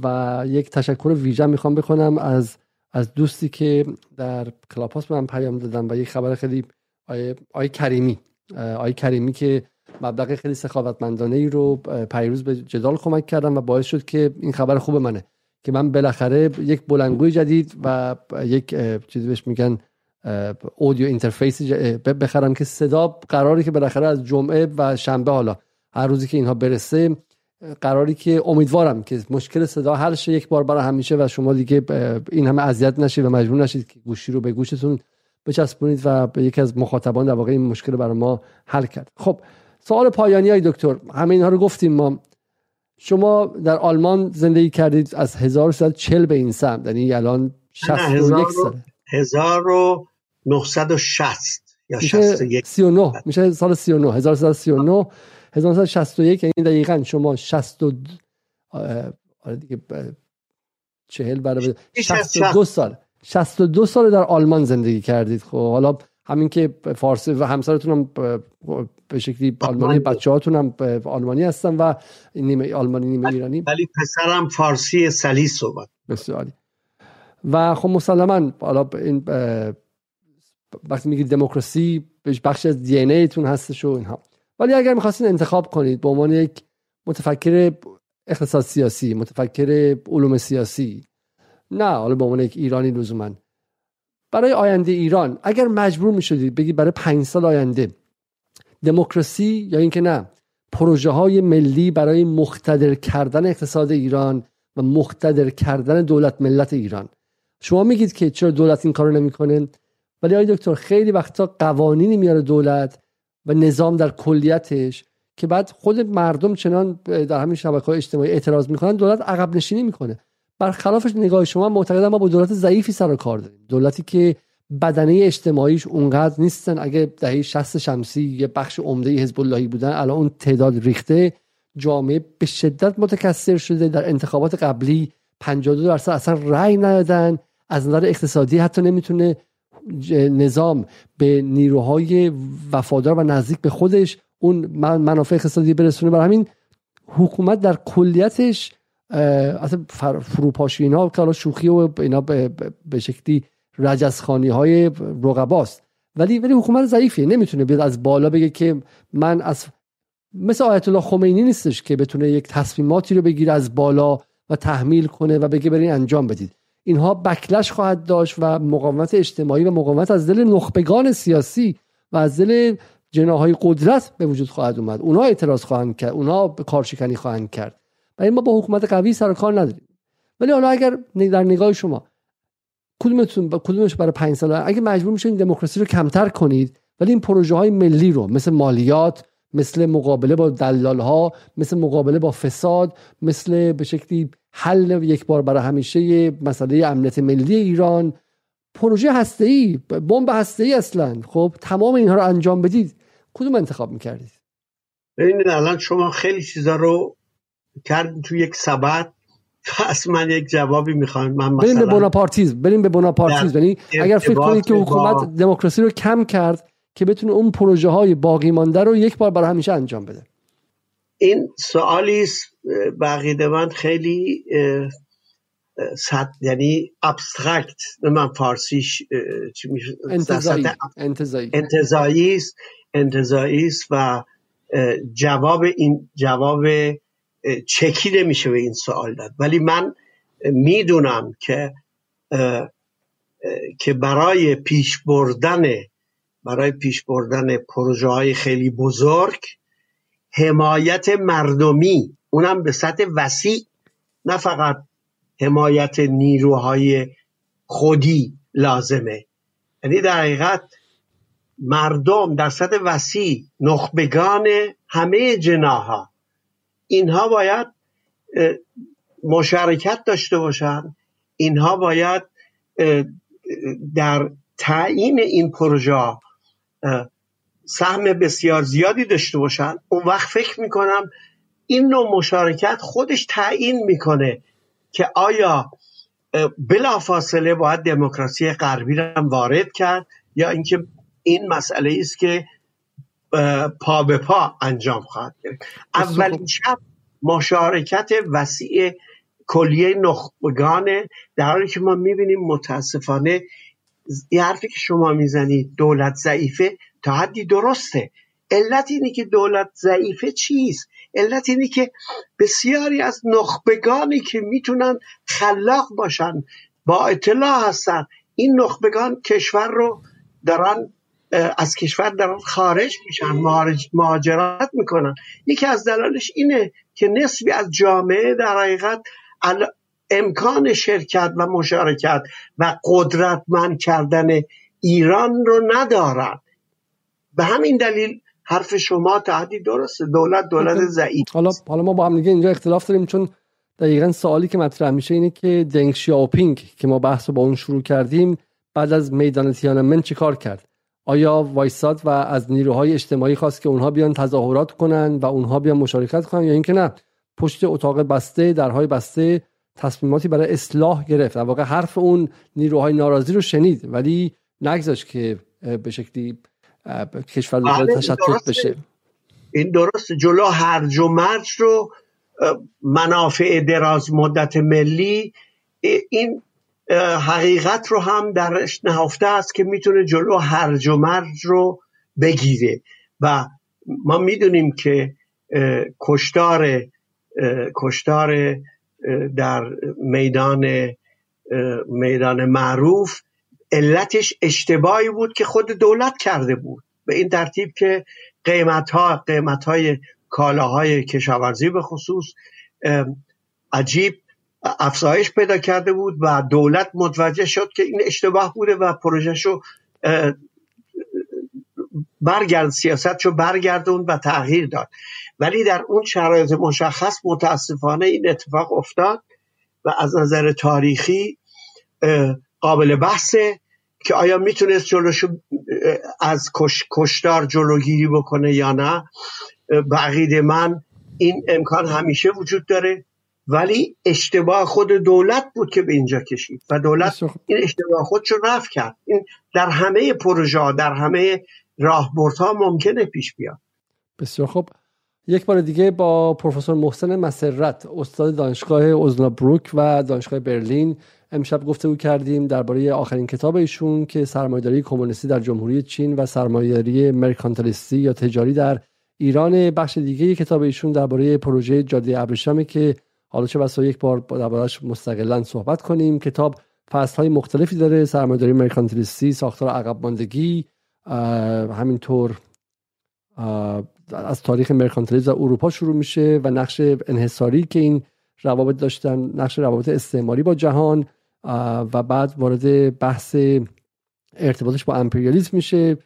و یک تشکر ویژه می‌خوام بکنم از از دوستی که در کلاب‌هاوس به من پیام دادن و یک خبر خیلی آقای, آقای کریمی. آقای کریمی که مبلغ خیلی سخاوتمندانه ای رو پیروز به جدال کمک کردم و باعث شد که این خبر خوب منه. که من بالاخره یک بلنگوی جدید و یک چیزی بهش میگن اودیو اینترفیس بخرم که صدا قراری که بالاخره از جمعه و شنبه حالا هر روزی که اینها برسه قراری که امیدوارم که مشکل صدا حل شه. یک بار برای همیشه و شما دیگه این همه اذیت نشید و مجبور نشید که گوشی رو به گوشتون بچسبونید و به یکی از مخاطبان در واقع این مشکل برای ما حل کرد. خب سوال پایانی های دکتر. همه اینها رو گفتیم ما. شما در آلمان زندگی کردید از 1340 به این سمت. یعنی الان 61 سال 1960 یا 61 39 میشه سال 39 1339 1961 یعنی دقیقا شما 60 آره دیگه 40 برابر 62 سال. 62 سال در آلمان زندگی کردید. خب حالا همین که فارسی و همسرتون هم به شکلی آلمانی بچه هاتون هم آلمانی هستن و نیمه آلمانی نیمه ایرانی. ولی پسرم فارسی سلی صحبت بسیاری و خب مسلما حالا این وقتی میگید دموکراسی بخش از دی ایتون هستش و اینها. ولی اگر می‌خواستین انتخاب کنید به عنوان یک متفکر اقتصاد سیاسی متفکر علوم سیاسی نه حالا به عنوان یک ایرانی لزوما. برای آینده ایران اگر مجبور می‌شدید بگید برای پنج سال آینده دموکراسی یا اینکه نه پروژه های ملی برای مختدر کردن اقتصاد ایران و مختدر کردن دولت ملت ایران. شما میگید که چرا دولت این کارو نمی‌کنه؟ ولی آقای دکتر خیلی وقتا قوانینی میاره دولت و نظام در کلیتش که بعد خود مردم چنان در همین شبکه های اجتماعی اعتراض می‌کنن دولت عقب نشینی می‌کنه. برخلافش نگاه شما معتقدم ما با دولت ضعیفی سر و کار داریم. دولتی که بدنه اجتماعیش اونقدر نیستن. اگه دهه 60 شمسی یه بخش عمده حزب اللهی بودن الان اون تعداد ریخته جامعه به شدت متکثر شده. در انتخابات قبلی 52 درصد اصلا رأی ندادن. از نظر اقتصادی حتی نمی‌تونه نظام به نیروهای وفادار و نزدیک به خودش اون منافع اقتصادی برسونه. برای همین حکومت در کلیتش اصلا فروپاشی اینا که شوخی و اینا به شکلی رجزخانی های رقباست. ولی ولی حکومت ضعیفیه. نمی‌تونه بیاد از بالا بگه که من از مثل آیت الله خمینی نیستش که بتونه یک تصمیماتی رو بگیره از بالا و تحمیل کنه و بگه برین انجام بدید. اینها بکلش خواهد داشت و مقاومت اجتماعی و مقاومت از دل نخبگان سیاسی و از دل جناهای قدرت به وجود خواهد اومد. اونها اعتراض خواهند کرد اونها کارشکنی خواهند کرد. و ما با حکومت قوی سر کار نداریم. ولی حالا اگر در نگاه شما کدومتون کدومش برای پنج سال اگه مجبور میشین دموکراسی رو کمتر کنید ولی این پروژه های ملی رو مثل مالیات مثل مقابله با دلال ها مثل مقابله با فساد مثل به شکلی حل یک بار برای همیشه مسئله امنیت ملی ایران. پروژه هسته ای بمب هسته ای اصلا. خب تمام اینها رو انجام بدید. کدوم انتخاب می‌کردید؟ ببینید الان شما خیلی چیزا رو کرد تو یک سبت پس من یک جوابی می‌خوام. من بریم به بوناپارتیزم. بریم به بوناپارتیزم. یعنی اگر فکر کنید که حکومت دموکراسی رو کم کرد که بتونه اون پروژه های باقی مانده رو یک بار برای همیشه انجام بده. این سوالی است بقیده من خیلی صد یعنی ابسترکت من فارسیش چی میشه؟ انتظایی انتظایی. است انتظایی است و جواب این جواب چکی نمیشه به این سوال داد. ولی من می‌دونم که که برای پیش بردن برای پیش بردن پروژه های خیلی بزرگ حمایت مردمی. اونم به سطح وسیع نه فقط حمایت نیروهای خودی لازمه. یعنی در حقیقت مردم در سطح وسیع نخبگان همه جناها اینها باید مشارکت داشته باشند اینها باید در تعیین این پروژه سهم بسیار زیادی داشته باشن. اون وقت فکر می‌کنم این نوع مشارکت خودش تعیین می‌کنه که آیا بلافاصله باید دموکراسی غربی را وارد کرد یا اینکه این مسئله است که پا به پا انجام خواهد گرفت. اولین شب مشارکت وسیع کلیه نخبگان در حالی که ما می‌بینیم متاسفانه یه حرفی که شما می‌زنید دولت ضعیفه تا حدی درسته. علت اینه که دولت ضعیفه چیست؟ علت اینی که بسیاری از نخبگانی که می‌تونن خلاق باشن با اطلاع هستن این نخبگان کشور رو دارن از کشور دارن خارج میشن مهاجرت می‌کنن. یکی از دلایلش اینه که نصفی از جامعه در حقیقت امکان شرکت و مشارکت و قدرتمند کردن ایران رو ندارن به همین دلیل حرف شما تعدی درسته. دولت دولت ضعیف حالا حالا ما با هم دیگه اینجا اختلاف داریم چون دقیقا سوالی که مطرح میشه اینه که دنگ شیاوپینگ که ما بحث رو با اون شروع کردیم بعد از میدان تیانمن چی کار کرد؟ آیا وایساد و از نیروهای اجتماعی خواست که اونها بیان تظاهرات کنن و اونها بیان مشارکت کنن یا اینکه نه؟ پشت اتاق بسته درهای بسته تصمیماتی برای اصلاح گرفت. در واقع حرف اون نیروهای ناراضی رو شنید ولی نگذاشت که به شکلی کشور بله، تشتت بشه. این درست جلو هرج و مرج رو منافع دراز مدت ملی این حقیقت رو هم درش نهفته است که می‌تونه جلو هرج و مرج رو بگیره. و ما می‌دونیم که کشتار کشتار در میدان میدان معروف علتش اشتباهی بود که خود دولت کرده بود. به این ترتیب که قیمت ها قیمت های کالاهای کشاورزی به خصوص عجیب افزایش پیدا کرده بود و دولت متوجه شد که این اشتباه بوده و پروژهشو برگرد سیاستشو برگردون و تغییر داد. ولی در اون شرایط مشخص متاسفانه این اتفاق افتاد و از نظر تاریخی قابل بحثه که آیا می‌تونست جلوشو از کش، کشتار جلوگیری بکنه یا نه. بقید من این امکان همیشه وجود داره. ولی اشتباه خود دولت بود که به اینجا کشید. و دولت این اشتباه خودشو رفت کرد. این در همه پروژه در همه راهبردها ممکنه پیش بیاد. بسیار خوب. یک بار دیگه با پروفسور محسن مسرت استاد دانشگاه اوزنابروک و دانشگاه برلین امشب گفته او کردیم درباره آخرین کتاب ایشون که سرمایه‌داری کمونیستی در جمهوری چین و سرمایه‌داری مرکانتلیستی یا تجاری در ایران. بخش دیگه کتاب ایشون درباره پروژه جاده ابریشمه که حالا چه بسا یک بار دربارهش مستقلا صحبت کنیم. کتاب فصل مختلفی داره سرمایه‌داری مرکانتلیستی ساختار عقب ماندگی همینطور از تاریخ مرکانتلیسم در اروپا شروع میشه و نقش انحصاری که این روابط داشتن نقش روابط استعماری با جهان و بعد وارد بحث ارتباطش با امپریالیسم میشه.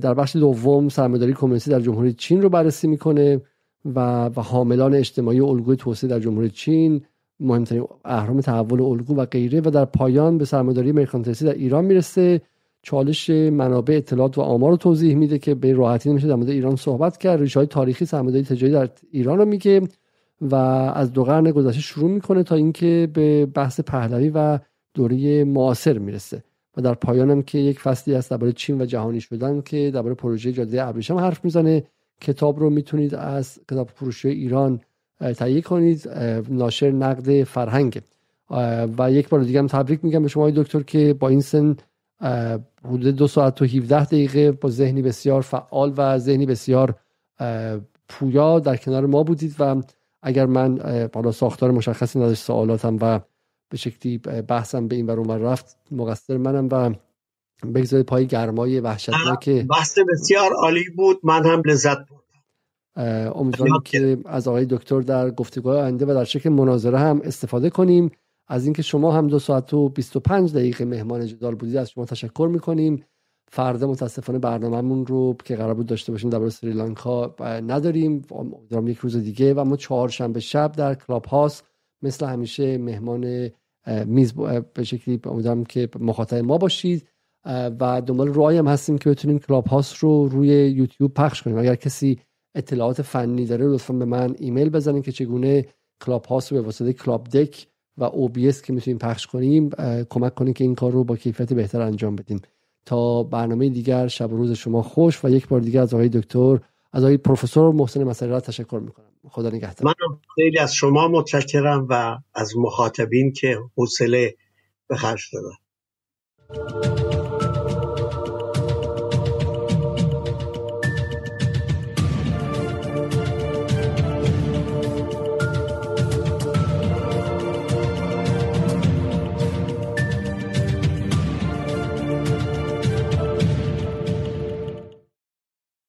در بخش دوم سرمایه‌داری کمونیستی در جمهوری چین رو بررسی می‌کنه و, و حاملان اجتماعی الگوی توسعه در جمهوری چین مهمترین اهرام تحول الگو و غیره و در پایان به سرمایه‌داری مرکانتلیستی در ایران می‌رسه. چالش منابع اطلاعات و آمار رو توضیح میده که به راحتی نمیشه در مورد ایران صحبت کرد. ریشه های تاریخی سرمایه‌داری تجاری در ایران رو میگه و از دو قرن گذشته شروع می‌کنه تا اینکه به بحث پهلوی و دوره معاصر می‌رسه و در پایانم که یک فصلی است درباره چین و جهانی شدن که درباره پروژه جاده ابریشم حرف می‌زنه. کتاب رو می‌تونید از کتاب فروشی ایران تهیه کنید. ناشر نقد فرهنگ. و یک بار دیگه هم تبریک میگم به شما دکتر که با این سن حدود دو ساعت و 17 دقیقه با ذهنی بسیار فعال و ذهنی بسیار پویا در کنار ما بودید و اگر من بالا ساختار مشخصی نداشت سوالاتم و به شکلی بحثم به این ور رفت مقصر منم و بگذارید پای گرمای وحشتناک. بحث بسیار عالی بود. من هم لذت بردم. امیدوارم که از آقای دکتر در گفتگوهای آینده و در شکل مناظره هم استفاده کنیم. از اینکه شما هم دو ساعت و 25 دقیقه مهمان جدال بودید از شما تشکر می‌کنیم. فردا متاسفانه برنامهمون رو که قرار بود داشته باشیم در سریلانکا نداریم. امیدوارم یک روز دیگه و ما چهارشنبه شب در کلاب هاست مثل همیشه مهمان میزبان به شکلی امیدوارم که مخاطب ما باشید. و دنبال راهی هم هستیم که بتونیم کلاب هاوس رو روی یوتیوب پخش کنیم. اگر کسی اطلاعات فنی داره لطفا به من ایمیل بزنید که چگونه کلاب هاست رو به واسطه کلاب دک و OBS که می‌تونیم پخش کنیم کمک کنیم که این کار رو با کیفیت بهتر انجام بدیم. تا برنامه دیگر شب و روز شما خوش و یک بار دیگر از آقای دکتر از آقای پروفسور محسن مسئله تشکر می‌کنم. خدا نگهدار. من خیلی از شما متشکرم و از مخاطبین که حوصله به خرج دادن.